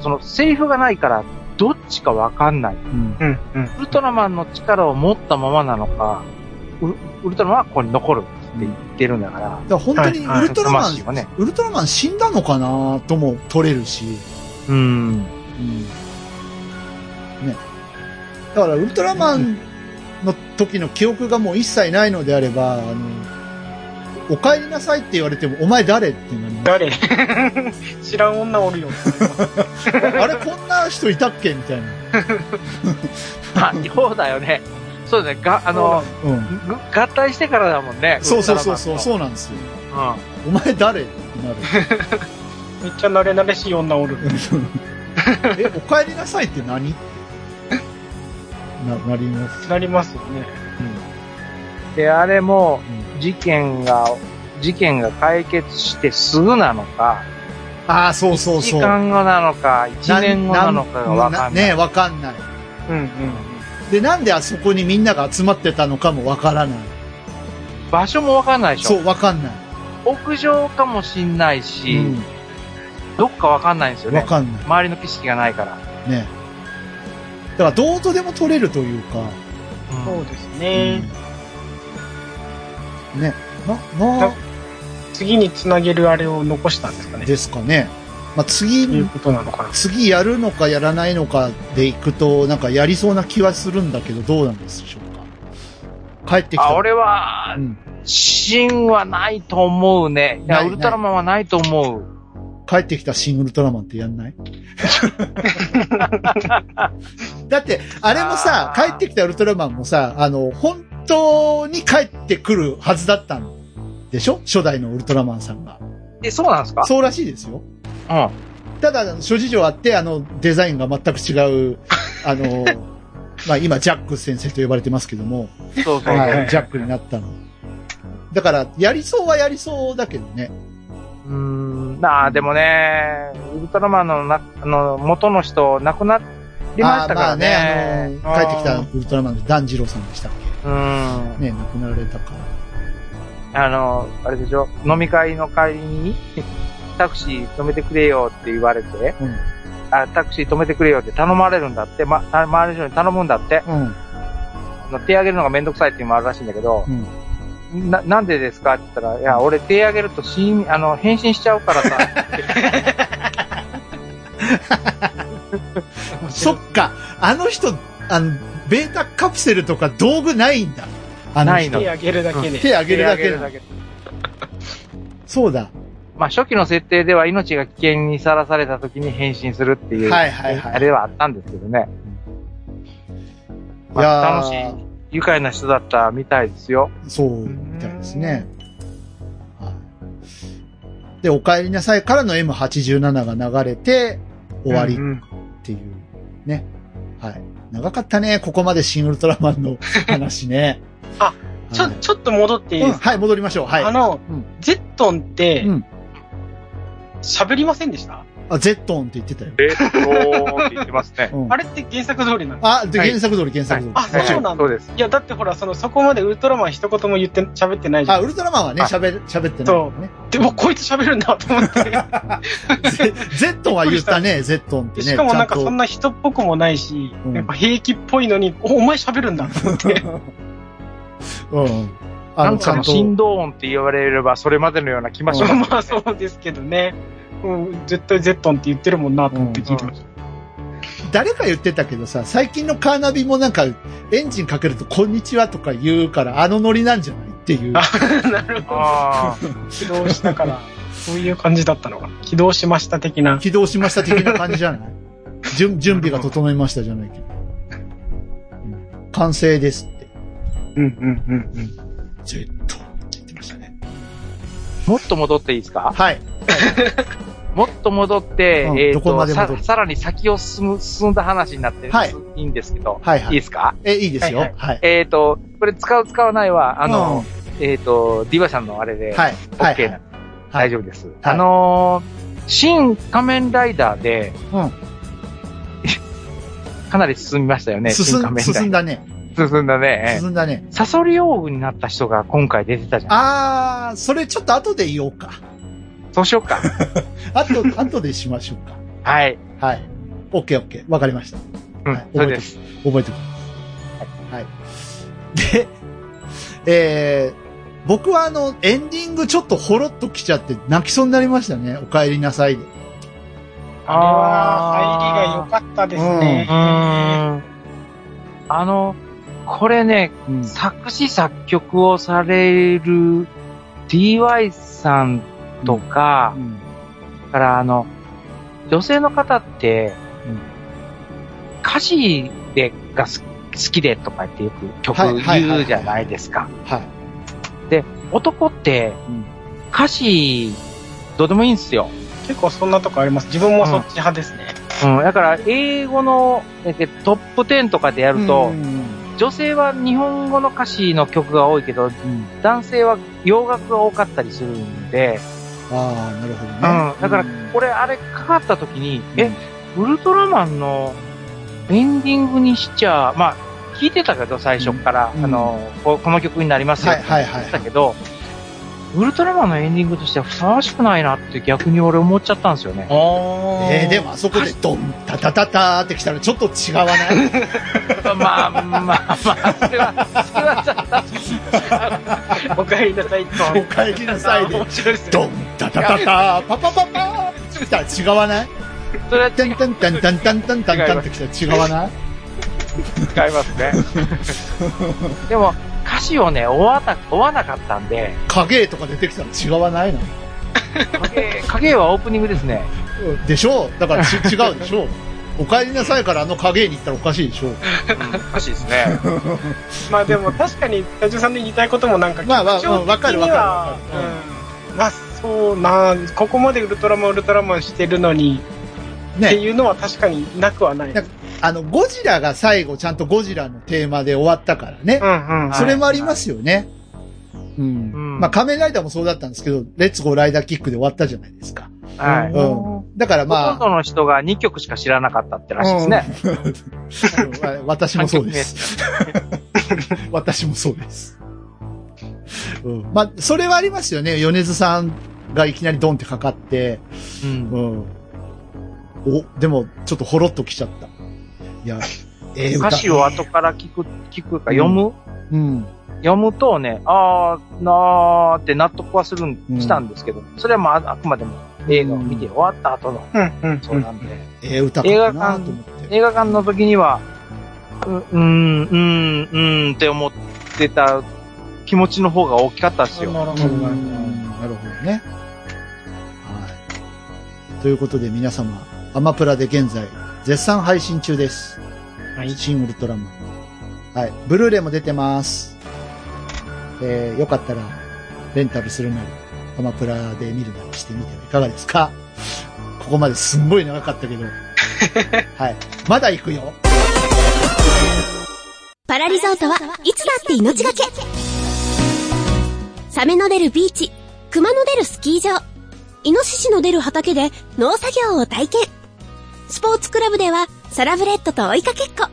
そのセリフがないから、どっちかわかんない。うん。うん、うん。ウルトラマンの力を持ったままなのか、ウウルトラマンはここに残るって言ってるんだから、だから本当にはいウルトラマン、魂はね。ウルトラマン死んだのかなとも取れるし。うん。うん。ね。だからウルトラマンの時の記憶がもう一切ないのであれば、あの、お帰りなさいって言われても、お前誰ってなります。誰？知らん女おるよ。あれこんな人いたっけ？みたいな。あ、そうだよね。そうだね。が、あの、うん。ぐ合体してからだもんね。そうそうそうそう、そうなんですよ。ラマンとお前誰？ってなる。めっちゃ慣れ慣れしい女おる。え、お帰りなさいって何？な、なります？なりますよね。うん。で、あれも、事件が、事件が解決してすぐなのか、ああ、そうそう時そう。間後なのか、1年後なのかがわかんない。ねわかんない。うん、うん。で、なんであそこにみんなが集まってたのかもわからない。場所もわかんないでしょ。そう、わかんない。屋上かもしんないし、うんどっかわかんないんですよね。わかんない。周りの景色がないから。ね。だから、どうとでも取れるというか、うんそうですね。うんね。な、な、次につなげるあれを残したんですかね。ですかね。まあ、次ということなのかな。次やるのかやらないのかでいくと、なんかやりそうな気はするんだけど、どうなんでしょうか？帰ってきた。あ、俺はう、ん。芯はないと思うね。いや、ウルトラマンはないと思う。帰ってきたシン・ウルトラマンってやんない？だって、あれもさ、帰ってきたウルトラマンもさ、あの、本当に帰ってくるはずだったんでしょ？初代のウルトラマンさんが。え、そうなんですか？そうらしいですよ。うん。ただ、諸事情あって、あの、デザインが全く違う、あの、まあ今、ジャック先生と呼ばれてますけども、そうそう。はいはいジャックになったの。だから、やりそうはやりそうだけどね。うーん。なあ、でもね、ウルトラマンのな、あの、元の人、亡くなりましたからね。まあね、あの、帰ってきたウルトラマンのダンジローさんでしたっうん。けね、亡くなられたから。あの、あれでしょ？飲み会の帰りに、タクシー止めてくれよって言われて、うん。あタクシー止めてくれよって頼まれるんだって、ま、た周りの人に頼むんだって、うん。あの手挙げるのがめんどくさいっていうのもあるらしいんだけど、うん。な、なんでですかって言ったら、いや、俺手挙げると死ん、あの、変身しちゃうからさ、そっか、あの人、あの、ベータカプセルとか道具ないんだ。あの人ないの手あげるだけで。手あげるだけそうだ。まあ、初期の設定では命が危険にさらされた時に変身するっていう、はいはいはいあれはあったんですけどね。まいやーあ、楽しい、愉快な人だったみたいですよ。そう、みたいですね。はい。で、お帰りなさいからの M87 が流れて、終わりっうんうんていう、ね。はい。長かったね、ここまでシン・ウルトラマンの 話ね。あ、ちょ、はいちょっと戻っていいうん、ですか、はい、戻りましょう。はい。あの、うんゼットンってうん、喋、りませんでした？あ、ゼットンって言ってたよ。えっと、って言ってますね。うんあれって原作通りなのあ、で、はい原作通り、原作通り。あそうもちろんなんだそうです。いや、だってほら、その、そこまでウルトラマン一言も言って、喋ってないじゃあ、ん。ウルトラマンはね、あ喋、喋ってないからね。でも、こいつ喋るんだと思って。ゼ ゼットンは言ったね、ゼットンってね。でしかもなんかそんな人っぽくもないし、うんやっぱ平気っぽいのに、お、お前喋るんだと思って。うん。なんかの振動音って言われれば、それまでのような気もします、ね。まあそうですけどね。うん、絶対ゼットンって言ってるもんなと思って聞いてました。誰か言ってたけどさ、最近のカーナビもなんか、エンジンかけると、こんにちはとか言うから、あのノリなんじゃないっていう。あなるほど。あ起動したから、そういう感じだったのかな。起動しました的な。起動しました的な感じじゃない？準準備が整いましたじゃないけど。うん完成ですって。うんうんうんうん。言ってましたね。もっと戻っていいですか？はい。もっと戻って、うんえっ、どこまとさ、さらに先を進む、進んだ話になって、はいいいんですけど、はいはいいですか？え、いいですよ。ははいい。えっ、と、これ使う使わないは、あの、えっ、と、ディバさんのあれで、はい。はい。OK な、はい大丈夫です。あのー新仮面ライダーで、うん かなり進みましたよね、進新仮ん、面ライダ進んだね。ー。進んだね。進んだね。サソリオーグになった人が今回出てたじゃん。あー、それちょっと後で言おうか。そうしようか。あと、後でしましょうか。はい。はい。オッケーオッケー。わかりました。うん、はいそれです。覚えておきます。はい。で、えー、僕はあの、エンディングちょっとほろっと来ちゃって泣きそうになりましたね。お帰りなさいで。あれは、入りが良かったですねう。ーん。あの、これね、うん。作詞作曲をされる DY さんとか、うんからあの、女性の方って、うん歌詞でが好好きでとか言ってよく曲言うじゃないですか。はい。男ってうん歌詞どうでもいいんですよ。結構そんなとこあります。自分もそっち派ですね。うん。だから英語のえトップ10とかでやると、うん女性は日本語の歌詞の曲が多いけど、男性は洋楽が多かったりするんで、ああ、なるほどね。うん。だから、これあれかかった時に、え、ウルトラマンのエンディングにしちゃ、まあ、聞いてたけど、最初から、うん。あの、ここの曲になりますよってはいはいはい言ってたけど、ウルトラマンのエンディングとしてはふさわしくないなって逆に俺思っちゃったんですよね。えー、でもあそこでドン、タタタタってきたらちょっと違わない？まあまあまあ、それは、それはちょっと、お帰りなさいと。お帰りなさいで、ドン、タタタタ、パパパパってきたら違わないそれは。タンタンタンタンタンタンタンってきたら違わない違いますね。でも、歌詞をね、追わな、追わなかったんで、影とか出てきたら違わないの？影、影はオープニングですね。でしょ？うだからち違うでしょ？うお帰りなさいからあの影に行ったらおかしいでしょ？ううん、おかしいですね。まあでも確かに、ダジュさんの言いたいこともなんか、まあまあ基本うんわかる的にはわかるうんまあそうな、ここまでウルトラマンウルトラマンしてるのに、ってね。いうのは確かになくはない。あの、ゴジラが最後ちゃんとゴジラのテーマで終わったからね。うんうん。はいそれもありますよね。うん。うんまあ仮面ライダーもそうだったんですけど、レッツゴーライダーキックで終わったじゃないですか。はい。うん。だからほとんまどの人が2曲しか知らなかったってらしいですね。あ、うん 私もそうです。私もそうです。うん。まあ、それはありますよね。米津さんがいきなりドンってかかって、うんうん。お、でも、ちょっとほろっときちゃった。いや、ええ歌。歌詞を後から聞く、聞くか読む、うん。読むとね、あー、なーって納得はするん、うんしたんですけど、それはまああくまでも映画を見て終わった後のうんうんそうなんで、ええ歌かなと思って。映画館の時には、う、うーん、うーん、うーんって思ってた気持ちの方が大きかったですよ。なるほど、うんなるほなるほどね。はい。ということで皆様、アマプラで現在、絶賛配信中です。ど。はい。シン・ウルトラマン。はい。ブルーレイも出てます。えー、よかったら、レンタルするなり、アマプラで見るなりしてみてはいかがですか？ここまですんごい長かったけど。はい。まだ行くよ。パラリゾートはいつだって命がけサメの出るビーチ、クマの出るスキー場、イノシシの出る畑で農作業を体験。スポーツクラブではサラブレッドと追いかけっこ。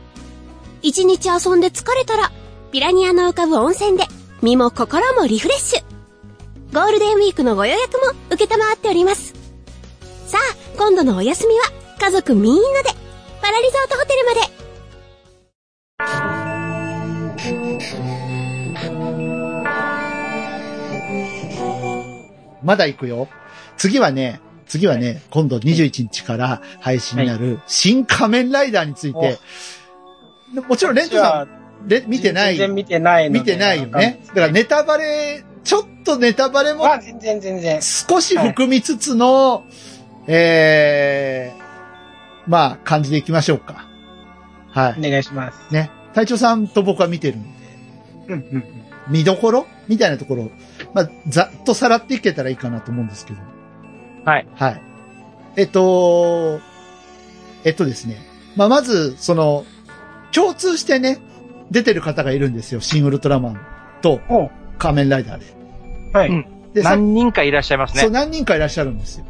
一日遊んで疲れたら、ピラニアの浮かぶ温泉で身も心もリフレッシュ。ゴールデンウィークのご予約も受けたまわっております。さあ、今度のお休みは家族みんなでパラリゾートホテルまで。まだ行くよ。次はね、次はね、今度21日から配信になる新仮面ライダーについて、もちろんレントさん、レ見てない、全然見てないので見てないよね。だからネタバレ、ちょっとネタバレもまあ、全然全然。少し含みつつの、ええまあ、感じでいきましょうか。はい。お願いします。ね。隊長さんと僕は見てるんで、うんうん見どころ？みたいなところ、まあ、ざっとさらっていけたらいいかなと思うんですけど。はい。はい。えっと、えっとですね。まあ、まず、その、共通してね、出てる方がいるんですよ。シン・ウルトラマンと仮面ライダーで。はい。うんで、さ何人かいらっしゃいますそう、ね。何人かいらっしゃるんですよ。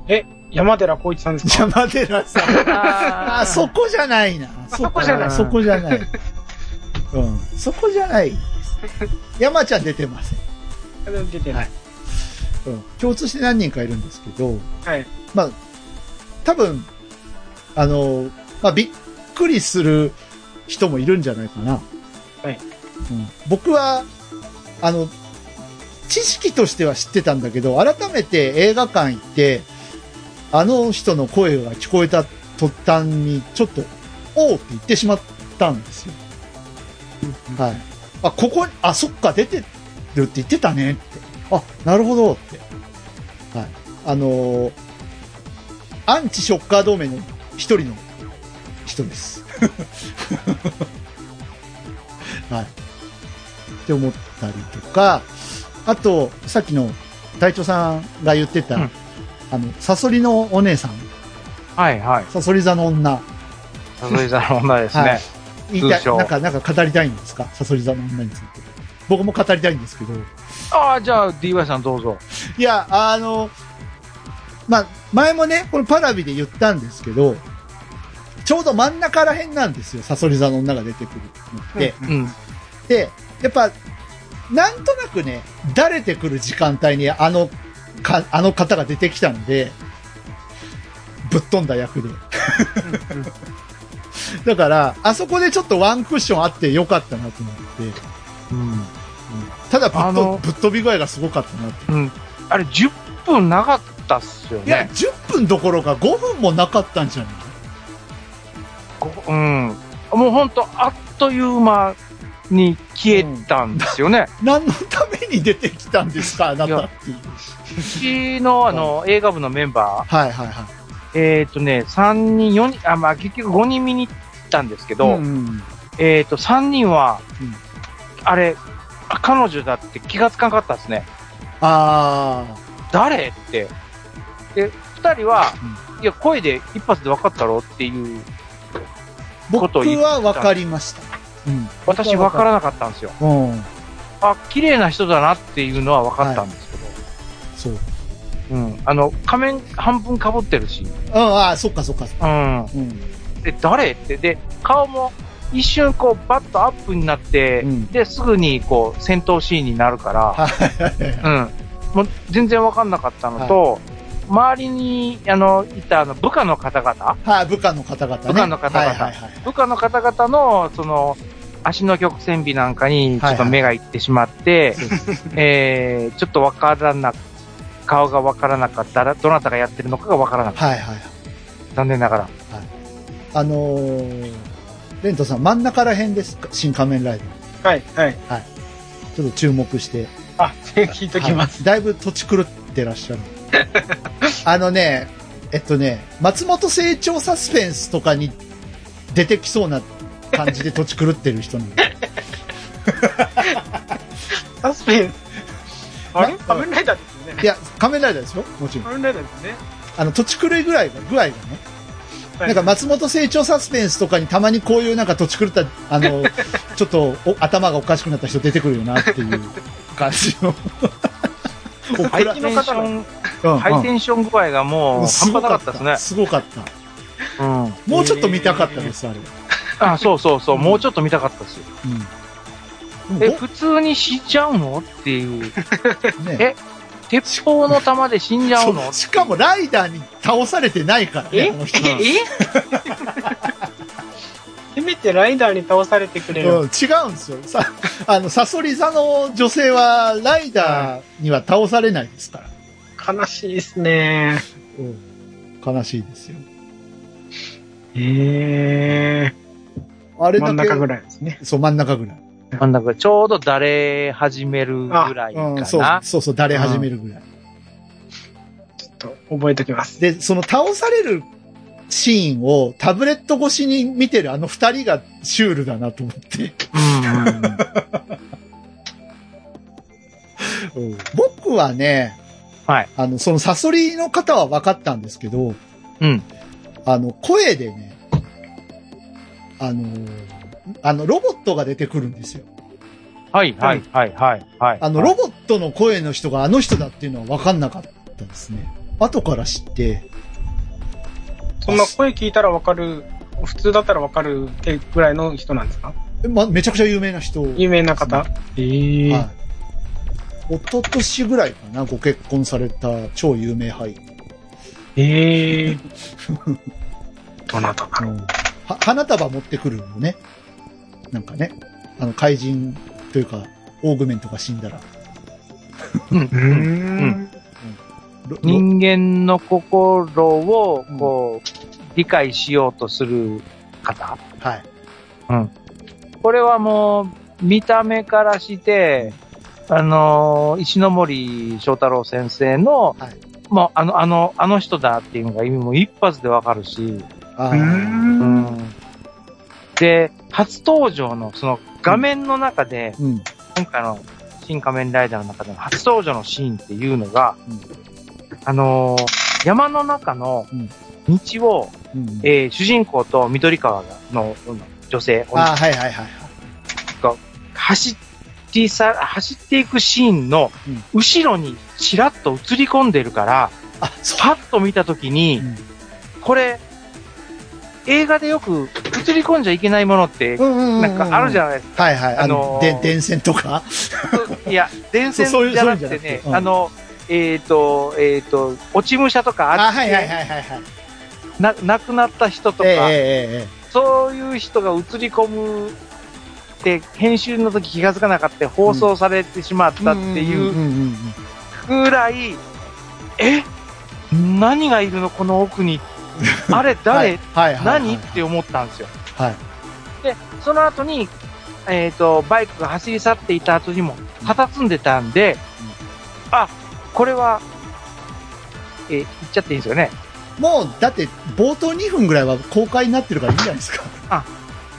山寺宏一さんですか？山寺さん。ああー、そこじゃないな。そこじゃないそこじゃない。うん。そこじゃないです。山ちゃん出てません。出てない。うん。共通して何人かいるんですけど、はい。まあ、多分、あの、まあ、びっくりする人もいるんじゃないかな。はい。うん、僕は、あの、知識としては知ってたんだけど、改めて映画館行って、あの人の声が聞こえた途端に、ちょっと、おうって言ってしまったんですよ。はい。あ、ここ、あ、そっか、出てるって言ってたねって。あ、なるほどって。はい。あのーアンチショッカー同盟の一人の人です。はい。って思ったりとか、あと、さっきの隊長さんが言ってた、うんあの、サソリのお姉さん、はいはい。サソリ座の女、さそり座の女ですね。はい言いたい、なんか、なんか語りたいんですか？サソリ座の女について。僕も語りたいんですけど。ああ、じゃあ DY さんどうぞ。いや、あの、まあ、前もね、このパラビで言ったんですけど、ちょうど真ん中ら辺なんですよ、サソリ座の女が出てくるのって。うん。で、やっぱ、なんとなくね、だれてくる時間帯にあの、か、あの方が出てきたので、ぶっ飛んだ役で。だから、あそこでちょっとワンクッションあってよかったなと思って、うん。ただぶっとあのぶっ飛び具合がすごかったなって。うん。あれ10分なかったっすよいや、ね。10分どころか5分もなかったんじゃない？こうん。もうほんと、あっという間に消えたんですよね。何のために出てきたんですかあなたっていう。うちのあの、映画部のメンバー、はいはいはい。えっ、とね、3人、4人、あ、まあ結局5人見に行ったんですけど、ん、えっ、と、3人は、うんあれ、あ彼女だって気がつかなかったですね。あ誰って。で、2人は、いや、声で一発で分かったろっていう、あ、僕ことを言ったは分かりました。うん。私分からなかったんですよ。うん。あ、綺麗な人だなっていうのは分かったんですけど。そう。うん。あの、仮面半分被ってるし。うん、ああ、そっかそっか。うん。うん。で、誰って。で、顔も一瞬こう、バッとアップになって、うんで、すぐにこう、戦闘シーンになるから、はいはいはい。うん。もう全然分かんなかったのと、周りに、あの、いたあの、部下の方々はい、部下の方々ね。部下の方々はいはいはい。部下の方々の、その、足の曲線美なんかに、ちょっと目がいってしまって、えー、ちょっとわからな、顔がわからなかったら、どなたがやってるのかがわからなかっはいはいはい。た。残念ながら。あのー、レントさん、真ん中ら辺ですか？新仮面ライダー。はい、はい。ちょっと注目して。あ、聞いときます。はいだいぶ土地狂ってらっしゃる。あのね、えっとね、松本清張サスペンスとかに出てきそうな感じで土地狂ってる人なんで。サスペンス？あれ？な仮面ライダーですよね。いや、仮面ライダーですよもちろん。仮面ライダーですね。あの、土地狂いぐらいが、具合がね。はいなんか松本清張サスペンスとかにたまにこういうなんか土地狂った、あの、ちょっとお頭がおかしくなった人出てくるよなっていう感じの。おハイらテの方ン、うんハイテンション具合がもう、半端なかったですね。すごかった。うん。もうちょっと見たかったです、あれ。あ、そうそうそう、もうちょっと見たかったですよ。うん。え、普通に死んじゃうの？っていう。ねえ？鉄砲の弾で死んじゃうの？しかもライダーに倒されてないからね、え？あの人。え？せめてライダーに倒されてくれる。うん、違うんですよ。さ、あの、サソリ座の女性は、ライダーには倒されないですから。悲しいですね。うん。悲しいですよ。ええあれだけ。真ん中ぐらいですね。そう、真ん中ぐらい。なんだかちょうど誰れ始めるぐらいかうん、な。そう、そうそう、誰始めるぐらい。ちょっと覚えときます。で、その倒されるシーンをタブレット越しに見てるあの二人がシュールだなと思って。うんうん僕はね、はい。あの、そのサソリの方は分かったんですけど、うん。あの、声でね、あの、あの、ロボットが出てくるんですよ。はい、はい、はい、はい、はい。あの、ロボットの声の人があの人だっていうのは分かんなかったですね。後から知って、そんな声聞いたらわかる、普通だったらわかるってぐらいの人なんですか？えま、めちゃくちゃ有名な人。有名な方ええはい。一昨年ぐらいかな、ご結婚された超有名俳優。ええ どなただろう。は花束持ってくるのね。なんかね。あの、怪人というか、オーグメントが死んだら。うんうーん。人間の心を、こう、理解しようとする方。はい。これはもう、見た目からして、あのー、石ノ森章太郎先生の、はいもう、あの、あの、あの人だっていうのがもう一発でわかるし、あうー。ーうんで、初登場の、その画面の中で、うん。今回の新仮面ライダーの中での初登場のシーンっていうのが、うんあのー山の中のうん道を、うん。えー主人公と緑川のうん女性、あーはいはいはいはい。走りさ、走っていくシーンのうん後ろにちらっと映り込んでるから、う。パッと見たときに、うんこれ、映画でよく映り込んじゃいけないものって、なんかあるじゃないですか。はいはい。あの、ーで電線とか？いや、電線じゃなくてねあの、えっ、と、えっ、と、落ち武者とかあ、あって、はいはいはいはいはい。な亡くなった人とか、えええええそういう人が映り込むって、編集の時気がつかなかった放送されてしまっえたっていうぐらい、え？何がいるの？この奥に。あれうん誰、何？って思ったんですよ。はい。で、その後に、えっ、と、バイクが走り去っていた後にも、佇んでたんで、あ、これは、えー言っちゃっていいんですよね？もう、だって、冒頭2分ぐらいは公開になってるからいいんじゃないですか。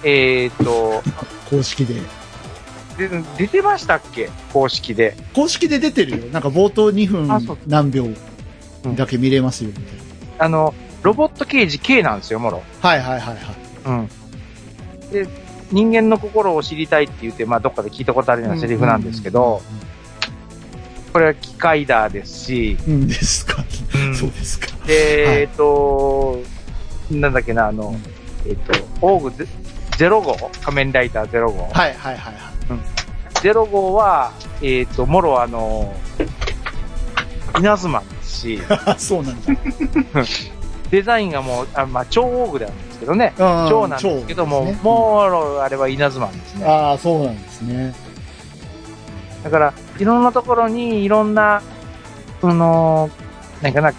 えっ、と、公式で。で出てましたっけ？公式で。公式で出てるよ。なんか冒頭2分何秒だけ見れますよ、みたいあの、ロボット刑事 K なんですよ、もろ。な。はいはいはいはい。うん。で、人間の心を知りたいって言って、まあ、どっかで聞いたことあるようなセリフなんですけど、これは機械だですし、うん。うんですか。うんそうですか。で、はいえっと、なんだっけな、あの、えっと、オーグゼ0号？仮面ライダー0号。はいはいはいはい。0号は、えっと、もろあの、稲妻ですし、あ そうなんだ。デザインがもう、あまあ、超オーグなんですけどね。超超なんですけども、もう、あれは稲妻ですね。ああ、そうなんですね。だから、いろんなところにいろんな、その、なんかな、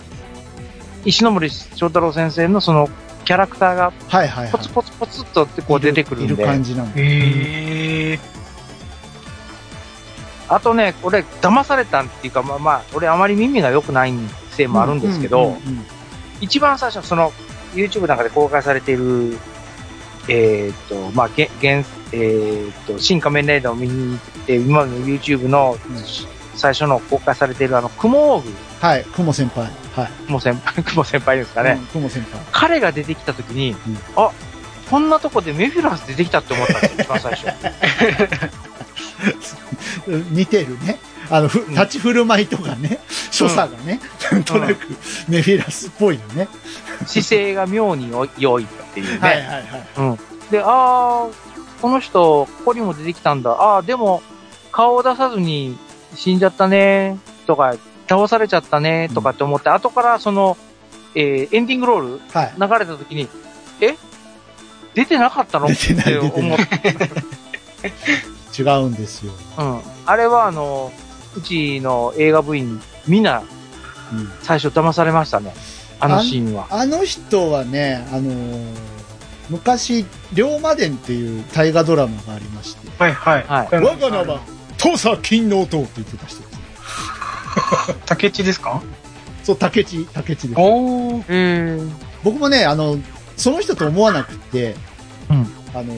石ノ森章太郎先生のそのキャラクターがはいはいはい。ポツポツポツっとってこう出てくるんいるで。感じなんだ。へえ。あとね、これ騙されたっていうか、まあまあ、俺あまり耳が良くないせいもあるんですけど、うんうんうん一番最初、その、YouTube なんかで公開されている、えーっと、まあ、げ、げん、えーっと、新仮面ライダーを見に行って、今の YouTube の最初の公開されているあの、雲オーグ、はい、雲先輩。はい。雲先輩、雲先輩ですかね。うん雲先輩。彼が出てきたときに、んあ、こんなとこでメフィラス出てきたって思ったんですよ、一番最初。似てるね。あの、立ち振る舞いとかね、所作がね、なんとなくメフィラスっぽいよね。姿勢が妙に良いっていうね。はいはいはい。で、あー、この人、ここにも出てきたんだ。あー、でも、顔を出さずに死んじゃったね、とか、倒されちゃったね、とかって思って、後からその、えー、エンディングロールはい。流れた時に、え？出てなかったの？っ出て思っない 違うんですよ。うん。あれは、あの、うちの映画部員、みんなうん最初騙されましたね。あのシーンは。あの人はね、あのー昔、龍馬伝っていう大河ドラマがありまして、はいはい。はい我が名は、土佐金の塔って言ってた人です。竹地ですか？そう、竹地、竹地です。おー。えー、僕もね、あの、その人と思わなくって、うんあの、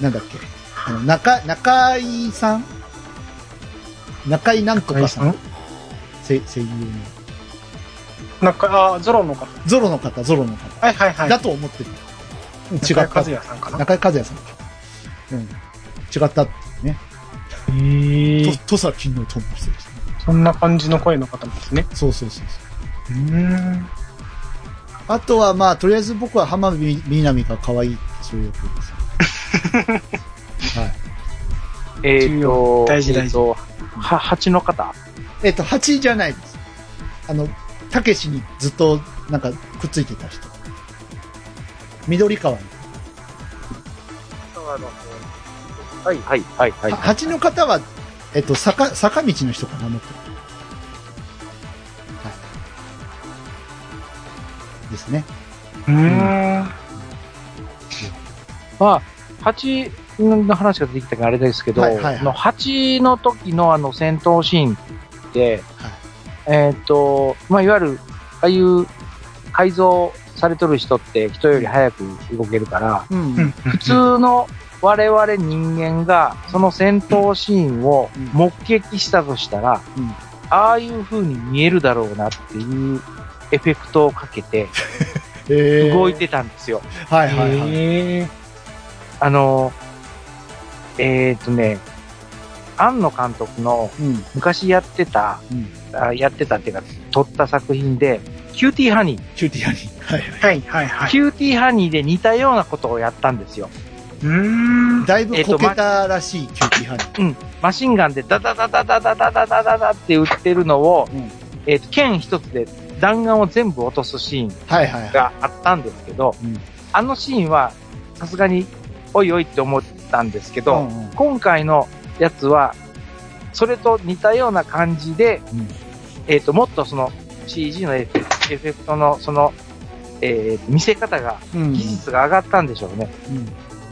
なんだっけ、あの、中、中井さん？中井なんとかさん？声声優の。なんか、あ、ゾロの方。ゾロの方、ゾロの方。はいはいはい。だと思ってる。違った。中井和也さんかな。中井和也さんか。うん。違ったっていうね。へえ。と、とさきのとの人ですね。そんな感じの声の方なんですね。そうそうそうそう。うーん。あとはまあ、とりあえず僕は浜辺美波が可愛いってそういうことです。はい。えっ、と、大事大事えっと、は、蜂の方えっ、と、蜂じゃないです。あの、たけしにずっとなんかくっついてた人。緑川に。はい、はい、はい、はい。は蜂の方は、えっ、と、坂、坂道の人かな、もっと。はい。ですね。うーん。まあ、蜂の話が出てきたからあれですけど、はいはいはいあの蜂の時のあの戦闘シーンって、えっ、と、まあ、いわゆる、ああいう改造されとる人って人より早く動けるから、うん。うん。普通の我々人間がその戦闘シーンを目撃したとしたら、うんああいう風に見えるだろうなっていうエフェクトをかけて えー動い。てたんですよ。はいはいはい。あの、えっ、とね、庵野監督のうん。昔やってた、うん。あやってたっていうか、撮った作品で、キューティーハニー。キューティーハニー。はいはい。はい。キューティーハニーで似たようなことをやったんですよ。うーん。だいぶこけたらしい、キューティーハニー。うん。マシンガンでダダダダダダダダダダダって撃ってるのを、うんえっ、と、剣一つで弾丸を全部落とすシーン。があったんですけど、うんあのシーンはさすがにおいおいって思ったんですけど、うんうん今回のやつは、それと似たような感じで、うん。えっ、と、もっとその CG のエフェクトのその、えー見せ方が、うん。技術が上がったんでしょうね。うん。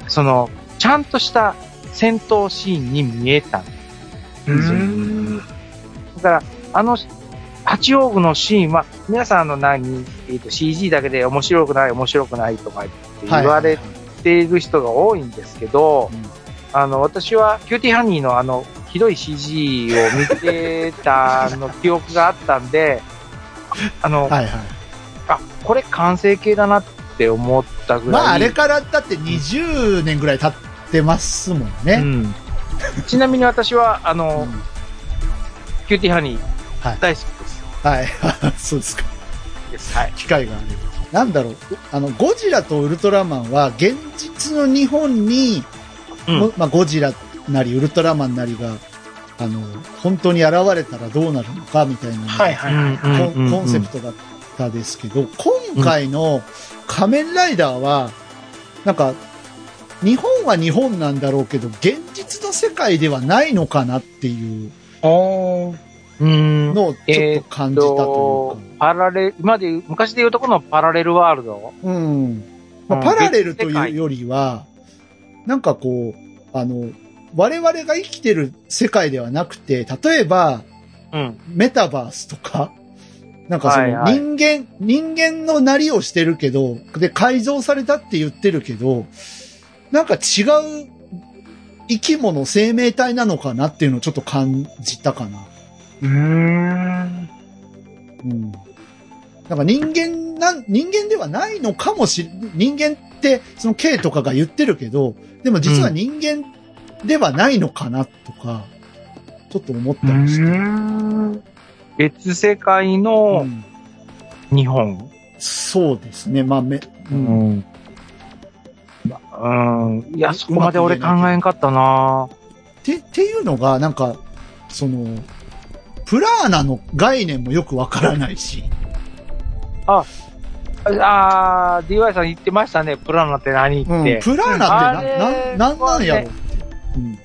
その、ちゃんとした戦闘シーンに見えたん。うーん。だから、あの、八王子のシーンは、皆さんあの何、えっ、と CG だけで面白くない、面白くないとか言って言われている人が多いんですけど、うんあの、私は、キューティーハニーのあの、ひどい CG を見てたの記憶があったんで、あの、はいはい。あ、これ完成形だなって思ったぐらい。まあ、あれからだって20年ぐらい経ってますもんうね。ん。ちなみに私は、あの、うんキューティーハニー、はい大好きです。はい。そうですか。はい。機会があれば。なんだろう。あの、ゴジラとウルトラマンは、現実の日本に、うんもまあ、ゴジラなり、ウルトラマンなりが、あの、本当に現れたらどうなるのか、みたいなはいはいはい。コンコンセプトだったですけど、今回の仮面ライダーは、なんか、日本は日本なんだろうけど、現実の世界ではないのかなっていうおー。うん。のをちょっと感じたというか。パラレル、今で昔で言うとこのパラレルワールド？うん。まあ、うんパラレルというよりは、なんかこう、あの、我々が生きてる世界ではなくて、例えば、うん。メタバースとか、なんかそのはいはい人間、人間のなりをしてるけど、で改造されたって言ってるけど、なんか違う生き物、生命体なのかなっていうのをちょっと感じたかな。うーん。うん。なんか人間なん、人間ではないのかもしれ、人間ってその K とかが言ってるけど、でも実は人間ではないのかなとか、ちょっと思ったりして。ん。別世界うのん日本。そうですね。まあ、め、う。うんん。うん。いや、そこまで俺考えんかったなって、っていうのが、なんか、その、プラーナの概念もよくわからないし。あー、DY さん言ってましたね。プランナって何って。うん、プラーナってな、な、なんなんやろ。うん。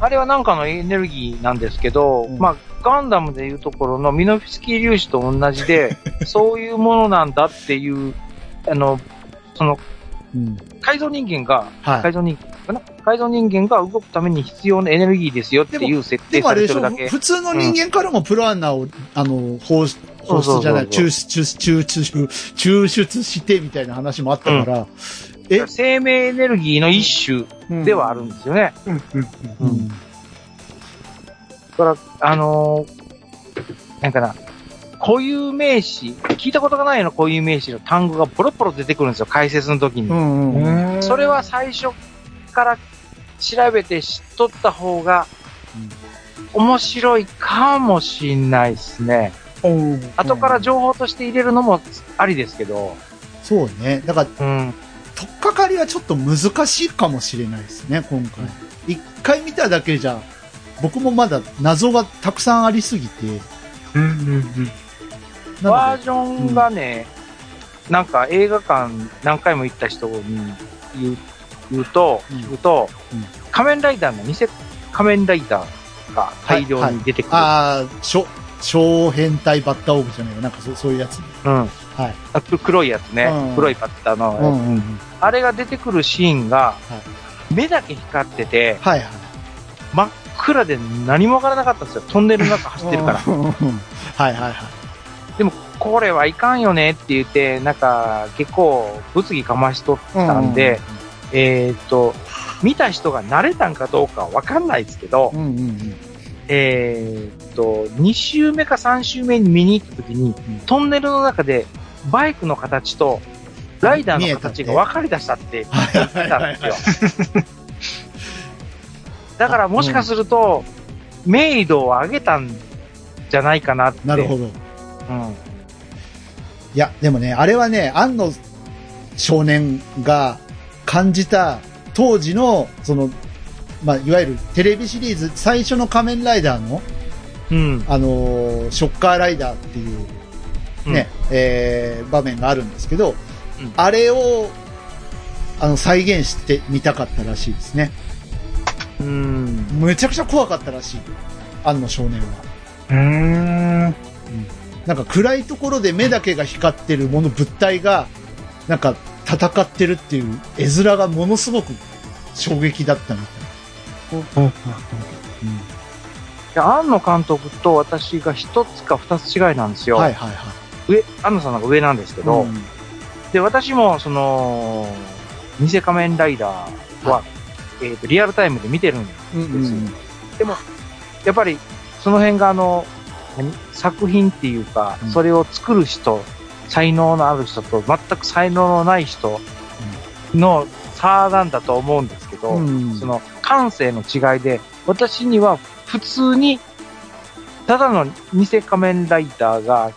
あれはなんかのエネルギーなんですけど、うんまあ、ガンダムでいうところのミノフスキー粒子と同じで、そういうものなんだっていう、あの、その、うん。改造人間が、はい。改造人間かな？改造人間が動くために必要なエネルギーですよっていう設定さでもあれでしょ？れてるだけ。普通の人間からもプラーナを、あの、放出、放出じゃない、抽出、抽出、抽出、抽出してみたいな話もあったから、え？生命エネルギーの一種ではあるんですよね。うんうんうん。うんだから、あのーなんかな、固有名詞、聞いたことがないような固有名詞の単語がポロポロ出てくるんですよ、解説の時に。うんうん。うんそれは最初から調べて知っとった方が面白いかもしんないですね。後から情報として入れるのもありですけど、そうね。だから、うん。とっかかりはちょっと難しいかもしれないですね、今回。一回見ただけじゃ、僕もまだ謎がたくさんありすぎて。うんうんうんバージョンがね、なんか映画館何回も行った人に言う言うと、うん聞くと、うん仮面ライダーの偽仮面ライダーが大量に出てくる。ああ、小、小変態バッターオーブじゃないよ。なんかそうそういうやつ。うん。はい。あく黒いやつね。うん黒いバッターの、うんうんうん。あれが出てくるシーンが、目だけ光ってて、はいはい。真っ暗で何もわからなかったんですよ。トンネルの中走ってるから。うんうんうんはいはいはい。でも、これはいかんよねって言って、なんか、結構、物議かましとったんで、えーっと、見た人が慣れたんかどうかはわかんないですけど、うんうんうん。えーっと、2周目か3周目に見に行った時に、トンネルの中で、バイクの形と、ライダーの形が分かり出したって言ってたんですよ。だからもしかすると、明度を上げたんじゃないかなって。なるほど。うん。いや、でもね、あれはね、安野少年が感じた当時の、その、まあ、いわゆるテレビシリーズ最初の仮面ライダーの、うん。あのーショッカーライダーっていうね、えー場面があるんですけど、うんあれを、あの、再現してみたかったらしいですね。うん。むちゃくちゃ怖かったらしい。安野少年は。うーん。なんか暗いところで目だけが光ってるもの物体が、なんか戦ってるっていう絵面がものすごく衝撃だったみたい。いや、庵野監督と私が一つか二つ違いなんですよ。はいはいはい。上、庵野さんの方が上なんですけど、うん。で、私も、その、偽仮面ライダーは、えっ、と、リアルタイムで見てるんですうんうんでも、やっぱり、その辺があの、何？作品っていうか、うん。それを作る人、才能のある人と全く才能のない人の差なんだと思うんですけど、うん。その感性の違いで、私には普通に、ただの偽仮面ライダーが、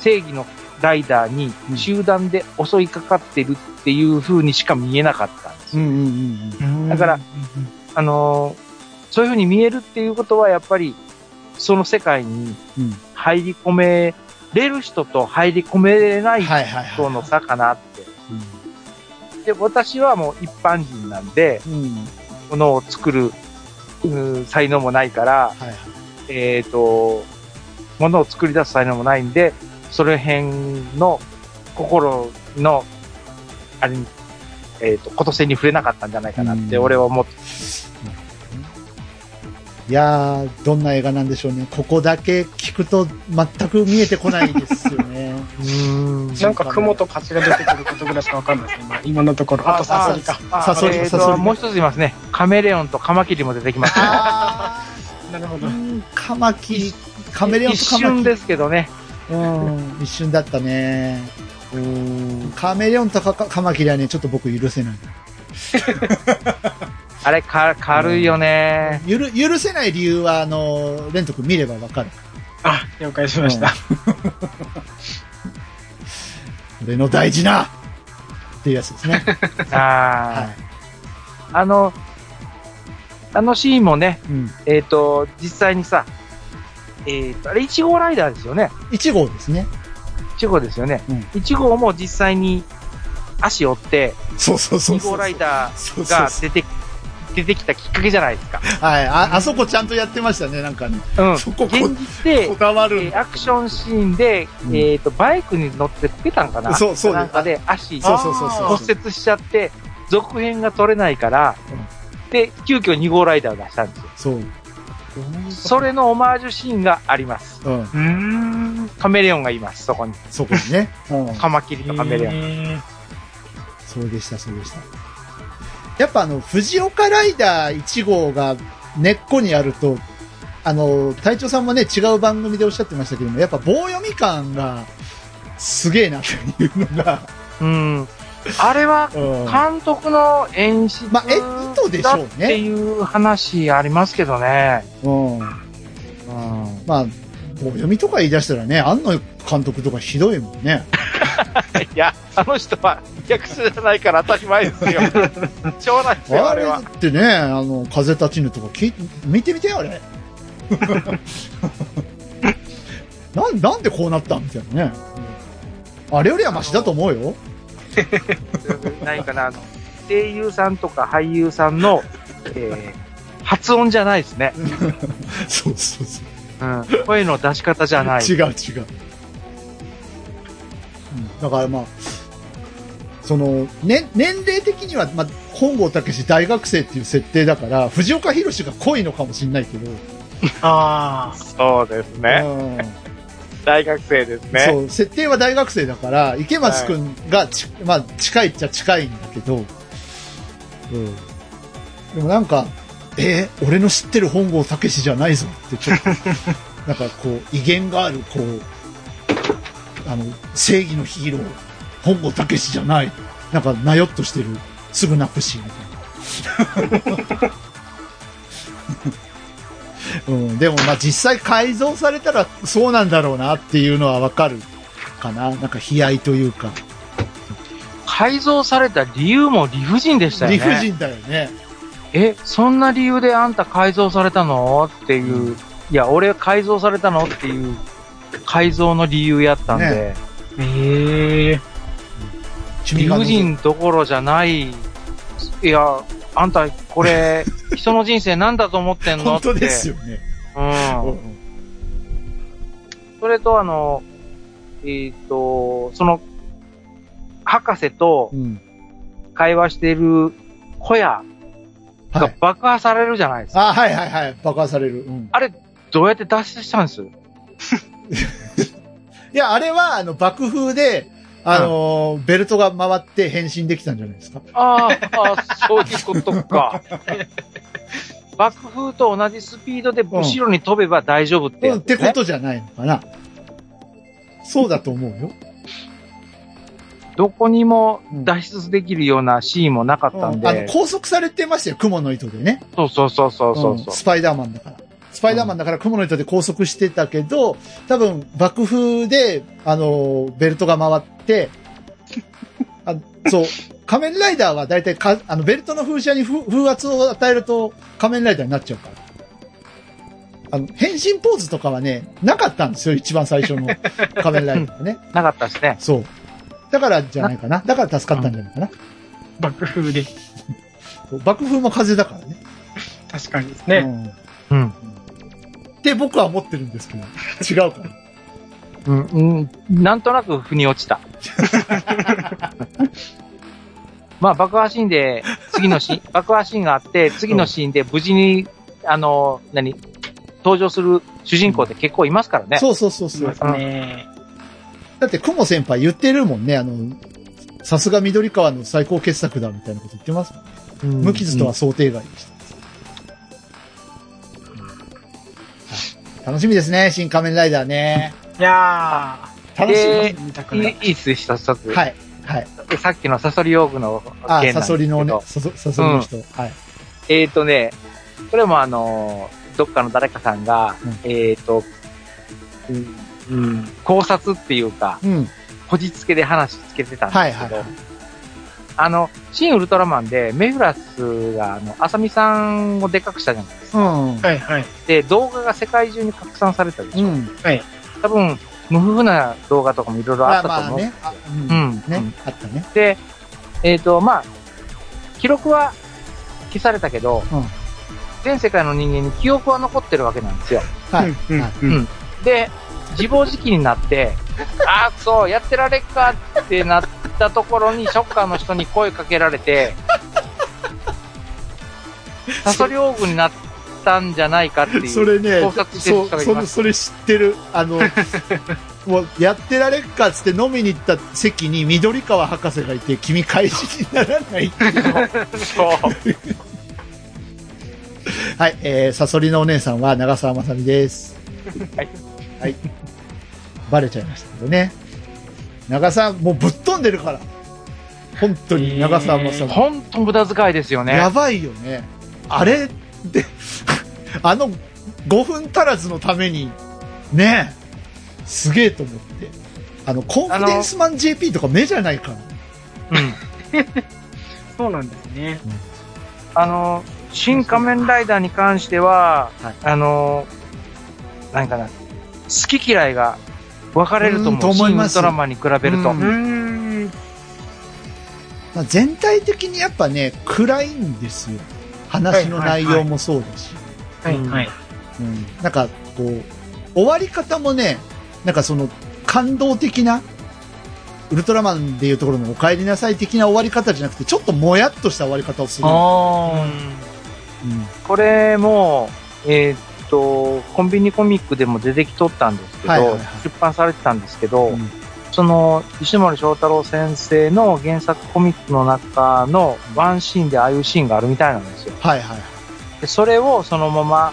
正義のライダーに集団で襲いかかってるっていう風にしか見えなかったんですよ。うんうんうんだから、あのーそういう風に見えるっていうことは、やっぱり、その世界にうん入り込めれる人と入り込めれない。人の差かなって。で、私はもう一般人なんで、うん。うん。ものを作る、うん才能もないから、はいはい。えっ、と、ものを作り出す才能もないんで、それ辺の心の、あれに、えっ、と、ことせに触れなかったんじゃないかなって、うん俺は思って。いやー、どんな映画なんでしょうね。ここだけ聞くと全く見えてこないですよね。うんなんか雲と蜂が出てくることぐらいしかわかんないですね。今今のところ。あとサソリか。あサソリえーとサソリもう一つ言いますね。カメレオンとカマキリも出てきます、ね。あなるほど。ー、カマキリ、カメレオンとカマキリ。一瞬ですけどね。うん、一瞬だったね。うんカメレオンとカカマキリはね、ちょっと僕許せない。あれか、軽いよね。ゆる、許せない理由は、あの、レント君見ればわかる。あ、了解しました。俺の大事なっていうやつですね。ああ、はあの、あのシーンもね、い。うん。えっ、と、実際にさ、えっ、と、あれ1号ライダーですよね。1号ですね。1号ですよね。うん1号も実際に足折って、そうそうそう2そう。号ライダー。が出て、出てきたきっかけじゃないですか。はい。あ、あそこちゃんとやってましたね、なんかね。うん。そここ現実でこ、だわるえーアクションシーンで、うんえっ、と、バイクに乗ってこけたんかなそうそうなんかで足そうそうそうそう。骨折しちゃって、続編が取れないから、で、急遽2号ライダーを出したんですよ。そう。それのオマージュシーンがあります。うん。うーん。カメレオンがいます、そこに。そこにね。うん。カマキリとカメレオン。ン。そうでした、そうでした。やっぱあの、藤岡ライダー1号が根っこにあると、あの、隊長さんもね、違う番組でおっしゃってましたけども、やっぱ棒読み感がすげえなっていうのが、うん。あれは、うん監督の演出まあ、え、意図でしだっょうね。ていう話ありますけどね。うん。うん。まあ、棒読みとか言い出したらね、安野監督とかひどいもんね。いや、あの人は役者じゃないから当たり前ですよ。しょうがないですよ、ああれれは。ってね、あの、風立ちぬとか聞い見てみてよ、あれ。なん、なんでこうなったみたいなね。あれよりはマシだと思うよ。何かな、あの、声優さんとか俳優さんの、えー発音じゃないですね。そうそうそうん。声の出し方じゃない。う。違う違う。うんだからまあ、その、ね、年齢的には、まあ、本郷武史大学生っていう設定だから、藤岡弘が濃いのかもしれないけど、ああ。そうですね。うん大学生ですね。そう、設定は大学生だから、池松くんがち、まあ、近いっちゃ近いんだけど、うん。でもなんか、えー俺の知ってる本郷武史じゃないぞって、ちょっと、なんかこう、威厳がある、こう、あの、正義のヒーロー、本郷武史じゃない。なんか、なよっとしてる、すぐ泣くし、みたいな。うん、でもまあ実際改造されたらそうなんだろうなっていうのはわかるかな。なんか悲哀というか。改造された理由も理不尽でしたよね。理不尽だよね。え、そんな理由であんた改造されたの？っていう、いや、俺改造されたの？っていう。改造の理由やったんで、ええ理不尽どころじゃない、いや、あんたこれ、人の人生なんだと思ってんの？って。本当ですよね。うん。それとあの、えっ、と、その、博士とうん。会話している小屋は爆破されるじゃないですか。あ、はいはいはい。爆破される。うん。あれ、どうやって脱出したんです？いや、あれは、あの、爆風で、あのーベルトが回って変身できたんじゃないですか？あーあー、そういうことか。爆風と同じスピードで後ろに飛べば大丈夫ってうん、ってことじゃないのかな。そうだと思うよ。どこにも脱出できるようなシーンもなかったんうんあの、で。拘束されてましたよ、雲の糸でね。そうそうそうそうそうそう。うんスパイダーマンだから。スパイダーマンだから雲の糸で拘束してたけど、多分爆風で、あの、ベルトが回って、あそう、仮面ライダーは大体か、あの、ベルトの風車に風風圧を与えると仮面ライダーになっちゃうから。あの、変身ポーズとかはね、なかったんですよ、一番最初の 仮面ライダーはね。なかったですね。そう。だからじゃないかな。だから助かったんじゃないかな。爆風で。爆風も風だからね。確かにですね。うんうん。って僕は思ってるんですけど、違うから。うん、うん、なんとなく腑に落ちた。まあ、爆破シーンで、次のシーン、爆破シーンがあって、次のシーンで無事に、あの、何、登場する主人公って結構いますからね。そうそうそうそう。ますね。だって、雲先輩言ってるもんね、あの、さすが緑川の最高傑作だみたいなこと言ってますもん。うん無傷とは想定外でした。楽しみですね、新仮面ライダーね。いや楽しみ。でー、見たくない。いいいいっす、一つ。はい。はい。でさっきのサソリオーグのあ、件なんですけどサソリのね、サソサソリの人。はい。えっ、ー、とね、これもあの、どっかの誰かさんが、うんえっ、ー、と、うん、うん考察っていうか、うん。こじつけで話つけてたんですけど、はいはいはい。あの、新ウルトラマンで、メフラスが、あの、アサミさんをでかくしたじゃないですか。うん。はいはい。で、動画が世界中に拡散されたでしょ。うん。多分、無夫婦な動画とかもいろいろあまあったと思う。まあね。あう。うんん。ねうん。あったね。で、えっ、と、まあ、記録は消されたけど、うん全世界の人間に記憶は残ってるわけなんですよ。はい。うんはいうんうんで、自暴自棄になって、ああ、そう、やってられっかってなったところに、ショッカーの人に声かけられて、サソリオーグになったんじゃないかっていう。それね考察、してるそう、人がいます。それ知ってる。あの、もう、やってられっかっつって飲みに行った席に緑川博士がいて、君返しにならないっていうそう。はい、えー、サソリのお姉さんは長澤まさみです。はい。はい。バレちゃいましたけどね。長澤、もうぶっ飛んでるから。本当に長澤まさみ。ほんと無駄遣いですよね。やばいよね。あれで、あの5分足らずのために、ねえ、すげえと思って。あの、コンフィデンスマン JP とか目じゃないから。うん。そうなんですね。あの、新仮面ライダーに関しては、はいあの、何かな、好き嫌いが分かれるとうんと思う。思います新ウルトラマンに比べると。うんうーん。まあ、全体的にやっぱね、暗いんですよ。話の内容もそうだし。はい、はい。うん。なんか、こう、終わり方もね、なんかその、感動的な、ウルトラマンでいうところのお帰りなさい的な終わり方じゃなくて、ちょっともやっとした終わり方をする。うん。これも、えーっと、コンビニコミックでも出てきとったんですけど、はいはいはい出版されてたんですけど、うんその、石森章太郎先生の原作コミックの中のワンシーンでああいうシーンがあるみたいなんですよ。はいはい。でそれをそのまま、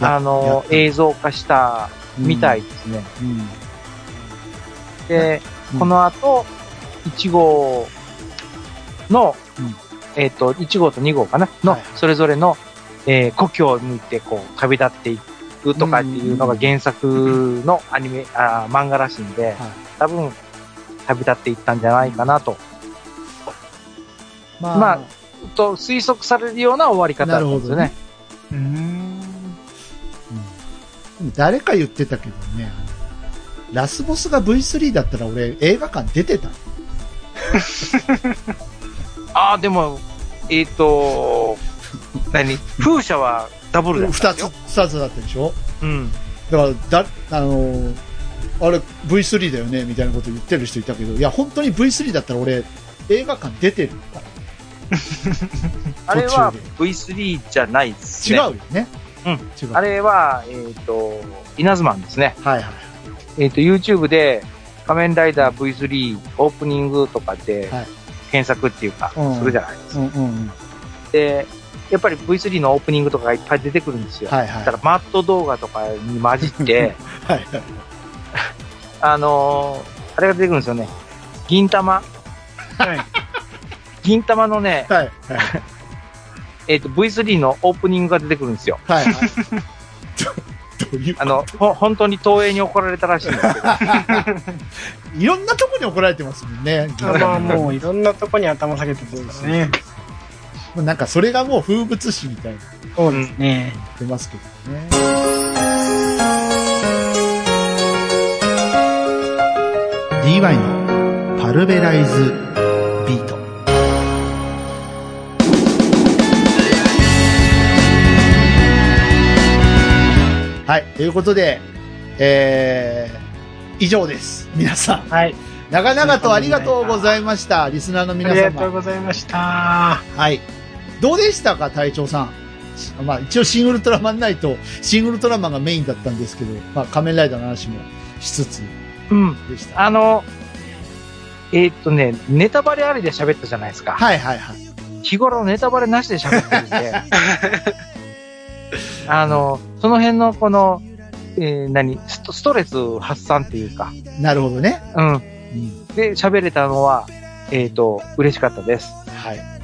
あの、映像化したみたいですね。うん。で、うんこの後、1号の、うんえっ、と、1号と2号かな？の、はいはいそれぞれの、えー故郷を向いて、こう、旅立っていくとかっていうのが原作のアニメ、あー漫画らしいんで、多分、旅立っていったんじゃないかなと。ままあと推測されるような終わり方だったんですよね。うーん。うん誰か言ってたけどね、ラスボスが V3 だったら俺映画館出てた。ああ、でも、えっ、と、何？風車はダブルだった二つ、んですよ。二つだったでしょ？うん。だから、だ、あのーあれ V3 だよね？みたいなこと言ってる人いたけど、いや、本当に V3 だったら俺映画館出てるから。あれは途 V3 じゃないですね。違うよね。うん違う。あれは、えっ、と、稲妻ですね。はいはい。えっ、と、YouTube で、仮面ライダー V3 オープニングとかではい、検索っていうか、うんするじゃないですか。うんうんうん。で、やっぱり V3 のオープニングとかがいっぱい出てくるんですよ。はいはい。だから、マット動画とかに混じって、はいはい。あのーあれが出てくるんですよね。銀玉はい。銀玉のね、はいはい。えっ、と、V3 のオープニングが出てくるんですよ。はい あの、ほ、本当に東映に怒られたらしいんですけど。いろんなとこに怒られてますもんね。まあもういろんなとこに頭下げてるんですね。もうなんかそれがもう風物詩みたいになっそうですね。てますけどね。DY のパルベライズビート。はい。ということで、えー、以上です。皆さん。はい。長々とありがとうございました。リスナーのあ皆りがとう様。ございました。はい。どうでしたか、隊長さん？まあ、一応、シン・ウルトラマンナイト、シン・ウルトラマンがメインだったんですけど、まあ、仮面ライダーの話もしつつうん。でした。あの、えっ、とね、ネタバレありで喋ったじゃないですか。はいはいはい。日頃ネタバレなしで喋ってるんで、あの、その辺のこの、えー何？スト、ストレス発散っていうか、なるほどね。うん。うん。で、喋れたのは、えっ、と、嬉しかったです。はい。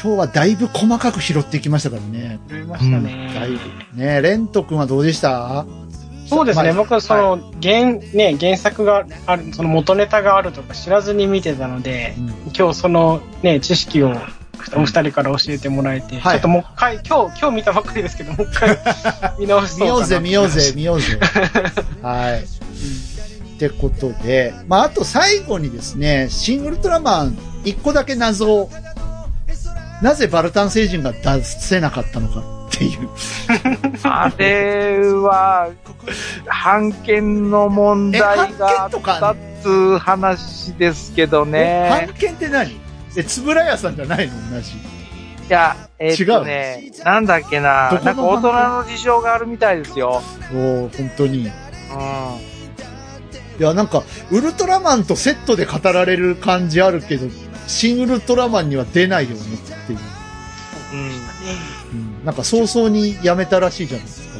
今日はだいぶ細かく拾っていきましたからね。ありましただいね。ぶ。ねレント君はどうでした？そうですね。まあ僕はその、原、ね、原作がある、その元ネタがあるとか知らずに見てたので、うん今日そのね、知識をお二人から教えてもらえて、はいちょっともう一回、今日、今日見たばっかりですけど、もう一回 見直しそ見ようぜ、見ようぜ、見ようぜ。はい。ってことで、まあ、あと最後にですね、シン・ウルトラマン、一個だけ謎を、なぜバルタン星人が出せなかったのかっていう。あれは、判権の問題があつう話ですけどえ、ね判。権って何？え、つぶらやさんじゃないの？同じ。いや、えーっとね、なんだっけななんか大人の事情があるみたいですよ。おー本当に。いうん。や、なんか、ウルトラマンとセットで語られる感じあるけど、新ウルトラマンには出ないよねっていう。うん。うん、なんか早々にやめたらしいじゃないですか。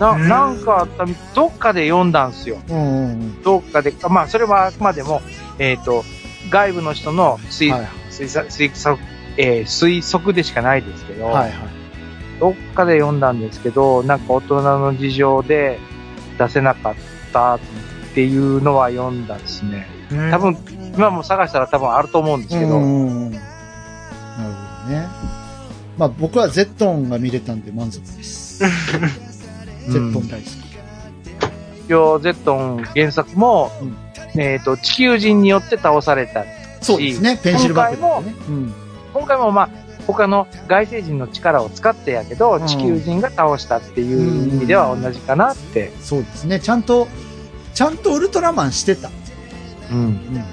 な、うんなんかあった、どっかで読んだんすよ。うんうんうん。どっかで、まあ、それはあくまでも、えっ、と、外部の人の推、はい推測、推測、えー推測でしかないですけど、はいはい。どっかで読んだんですけど、なんか大人の事情で出せなかったっていうのは読んだですね。多分、今も探したら多分あると思うんですけど、うんうんうんなるほどね。まあ僕はゼットンが見れたんで満足です。ゼットン大好き。一応、ゼットン原作も、えっ、と、地球人によって倒された。そうですね。ペンシルバッグでね。うん。今回もまあ、他の外星人の力を使ってやけど、うん地球人が倒したっていう意味では同じかなって。そうですね。ちゃんと、ちゃんとウルトラマンしてた。うん。うん。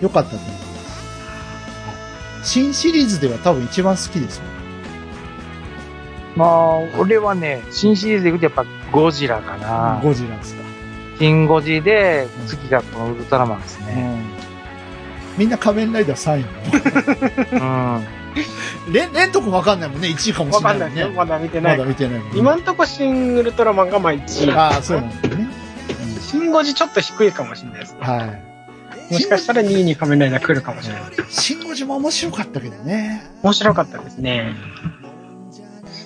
よかったと思う。新シリーズでは多分一番好きですよ。まあ、俺はね、新シリーズでいくとやっぱゴジラかな。ゴジラですか。新ゴジで、次がこのウルトラマンですね。うん。みんな仮面ライダー3位の。うん。レン、レンとこわかんないもんね。1位かもしわれないね。かんない。まだ見てないまだ。見てないね。今んとこ新ウルトラマンがまあ1位。ああ、そうなんだよね。新5時ちょっと低いかもしれないですね。はい。もしかしたら2位に仮面ライダー来るかもしれない。シンゴジも面白かったけどね。面白かったですね。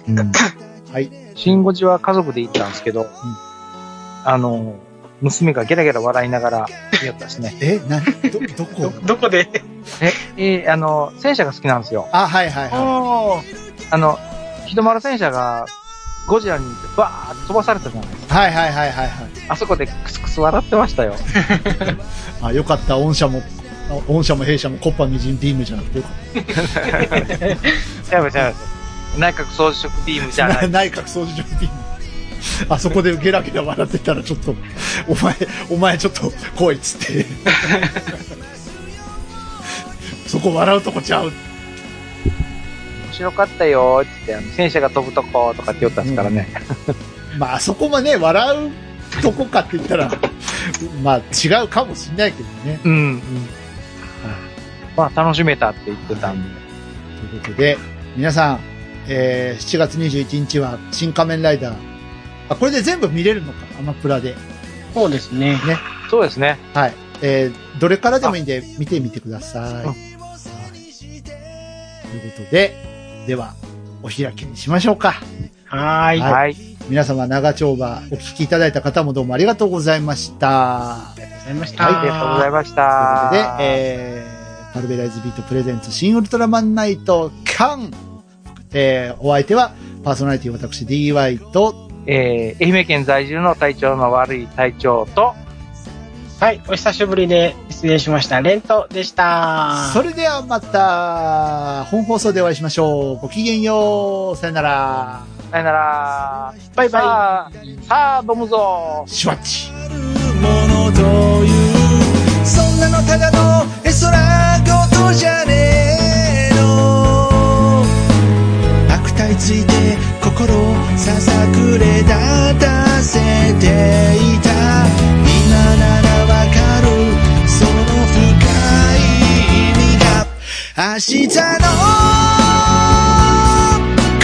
はい。新ゴジは家族で行ったんですけど、あの、娘がゲラゲラ笑いながら見よったですね。え、な、ど、どこ？ど、どこで？え、えーあの、戦車が好きなんですよ。あ、はいはいはおーあの、日の丸戦車がゴジラにバーッと飛ばされたじゃないですか。い。はいはいはいはいはい。あそこでクスクス笑ってましたよ。あ、よかった。御社も、あ御社も弊社もコッパみじんビームじゃなくてよかっやばいやばい。内閣総司職ビームじゃなた。い。内閣総除ビーム。あそこでゲラゲラ笑ってたらちょっと、お前、お前ちょっと来いっつって。そこ笑うとこちゃう。面白かったよーって言って、戦車が飛ぶとことかって言ったんですからね。まあそこもね、笑うとこかって言ったら、まあ違うかもしんないけどね。うん。うん。まあ楽しめたって言ってたんで。ということで、皆さん、えー、7月21日は新仮面ライダー。あ、これで全部見れるのか、アマプラで。そうですね。そうですね。はい。えー、どれからでもいいんで見てみてください。んはい。ということで、では、お開きにしましょうか。はーい。はいはい。皆様、長丁場、お聞きいただいた方もどうもありがとうございました。ありがとうございました。はい、ありがとうございましというた。ことで、えー、パルベライズビートプレゼンツ新ウルトラマンナイトカンえー、お相手は、パーソナリティ私 DY と、えー、愛媛県在住の体調の悪い隊長と、はい。お久しぶりで失礼しました。レントでした。それではまた、本放送でお会いしましょう。ごきげんよう。さよなら。さよなら。バイバイ。さあ、さあ、ボムぞシュワッチ。ものというそんなのただの絵空事じゃねえの悪態ついて心ささくれ立たせていた今なら明日の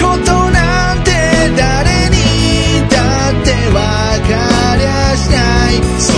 ことなんて誰にだって分かりゃしない。